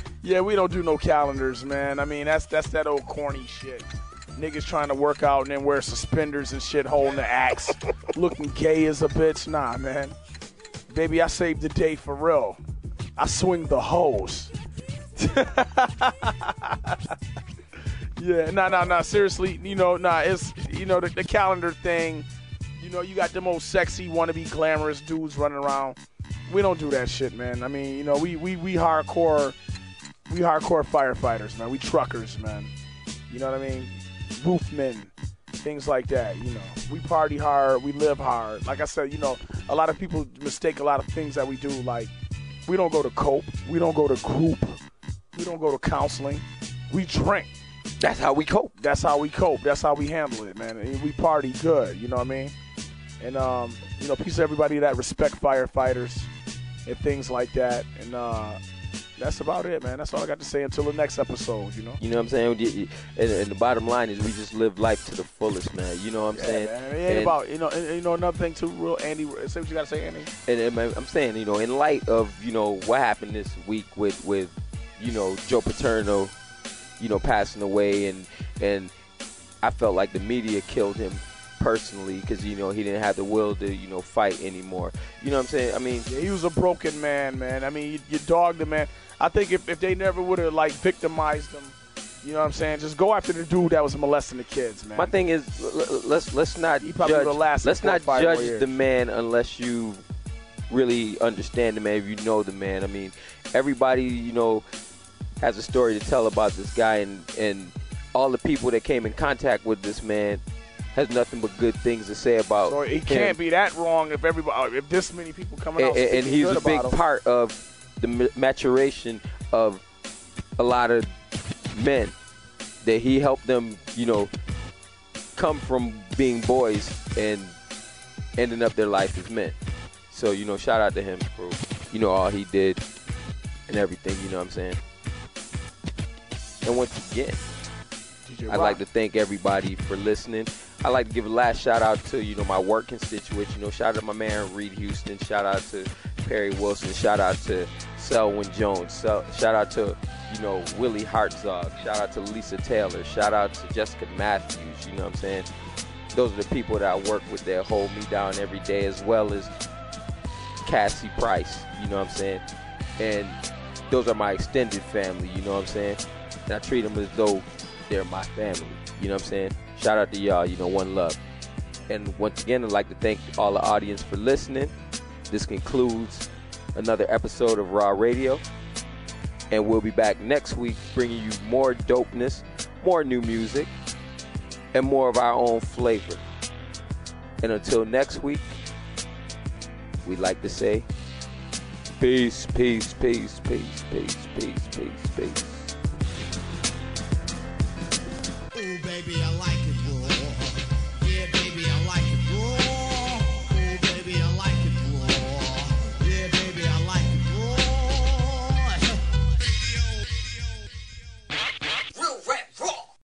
Speaker 8: [laughs]
Speaker 3: yeah, we don't do no calendars, man. I mean, that's that's that old corny shit. Niggas trying to work out and then wear suspenders and shit, holding the axe, looking gay as a bitch. Nah, man. Baby, I saved the day for real. I swing the hose. [laughs] yeah, nah, nah, nah. Seriously, you know, nah. It's you know the, the calendar thing. You know, you got the most sexy, wannabe, glamorous dudes running around. We don't do that shit, man. I mean, you know, we we we hardcore, we hardcore firefighters, man. We truckers, man. You know what I mean? Roofmen, things like that. You know, we party hard, we live hard. Like I said, you know, a lot of people mistake a lot of things that we do. Like, we don't go to cope, we don't go to group, we don't go to counseling. We drink.
Speaker 8: That's how we cope.
Speaker 3: That's how we cope. That's how we handle it, man. And we party good. You know what I mean? And um, you know, peace to everybody that respect firefighters and things like that. And uh, that's about it, man. That's all I got to say until the next episode. You know.
Speaker 8: You know what I'm saying? And, and the bottom line is we just live life to the fullest, man. You know what I'm
Speaker 3: Yeah,
Speaker 8: saying?
Speaker 3: man. It ain't
Speaker 8: And-
Speaker 3: about you know. And you know another thing too. Real Andy, say what you got to say, Andy.
Speaker 8: and, and I'm saying, you know, in light of you know what happened this week with with you know Joe Paterno, you know, passing away, and and I felt like the media killed him personally because you know he didn't have the will to you know fight anymore. You know what I'm saying? I mean,
Speaker 3: Yeah, he was a broken man, man. I mean, you, you dogged the man. I think if, if they never would have like victimized him, you know what I'm saying? Just go after the dude that was molesting the kids, man.
Speaker 8: my thing is let's let's not he
Speaker 3: probably
Speaker 8: judge,
Speaker 3: would've
Speaker 8: let's not judge the man unless you really understand the man. If you know the man, I mean, everybody you know has a story to tell about this guy, and and all the people that came in contact with this man has nothing but good things to say about.
Speaker 3: So it can't be that wrong if everybody, uh, if this many people coming out
Speaker 8: and, and- and he's a big
Speaker 3: him.
Speaker 8: part of the maturation of a lot of men that he helped them you know come from being boys and ending up their life as men so you know shout out to him for you know all he did and everything you know what i'm saying and once again I'd like to thank everybody for listening. I'd like to give a last shout out to, you know, my work constituents. You know, shout out to my man Reed Houston. Shout out to Perry Wilson. Shout out to Selwyn Jones. So, shout out to, you know, Willie Hartzog. Shout out to Lisa Taylor. Shout out to Jessica Matthews. You know what I'm saying? Those are the people that I work with that hold me down every day, as well as Cassie Price. You know what I'm saying? And those are my extended family. You know what I'm saying? And I treat them as though they're my family. You know what I'm saying? Shout out to y'all. You know, one love. And once again, I'd like to thank all the audience for listening. This concludes another episode of Raw Radio. And we'll be back next week bringing you more dopeness, more new music, and more of our own flavor. And until next week, we'd like to say peace, peace, peace, peace, peace, peace, peace, peace. baby, I like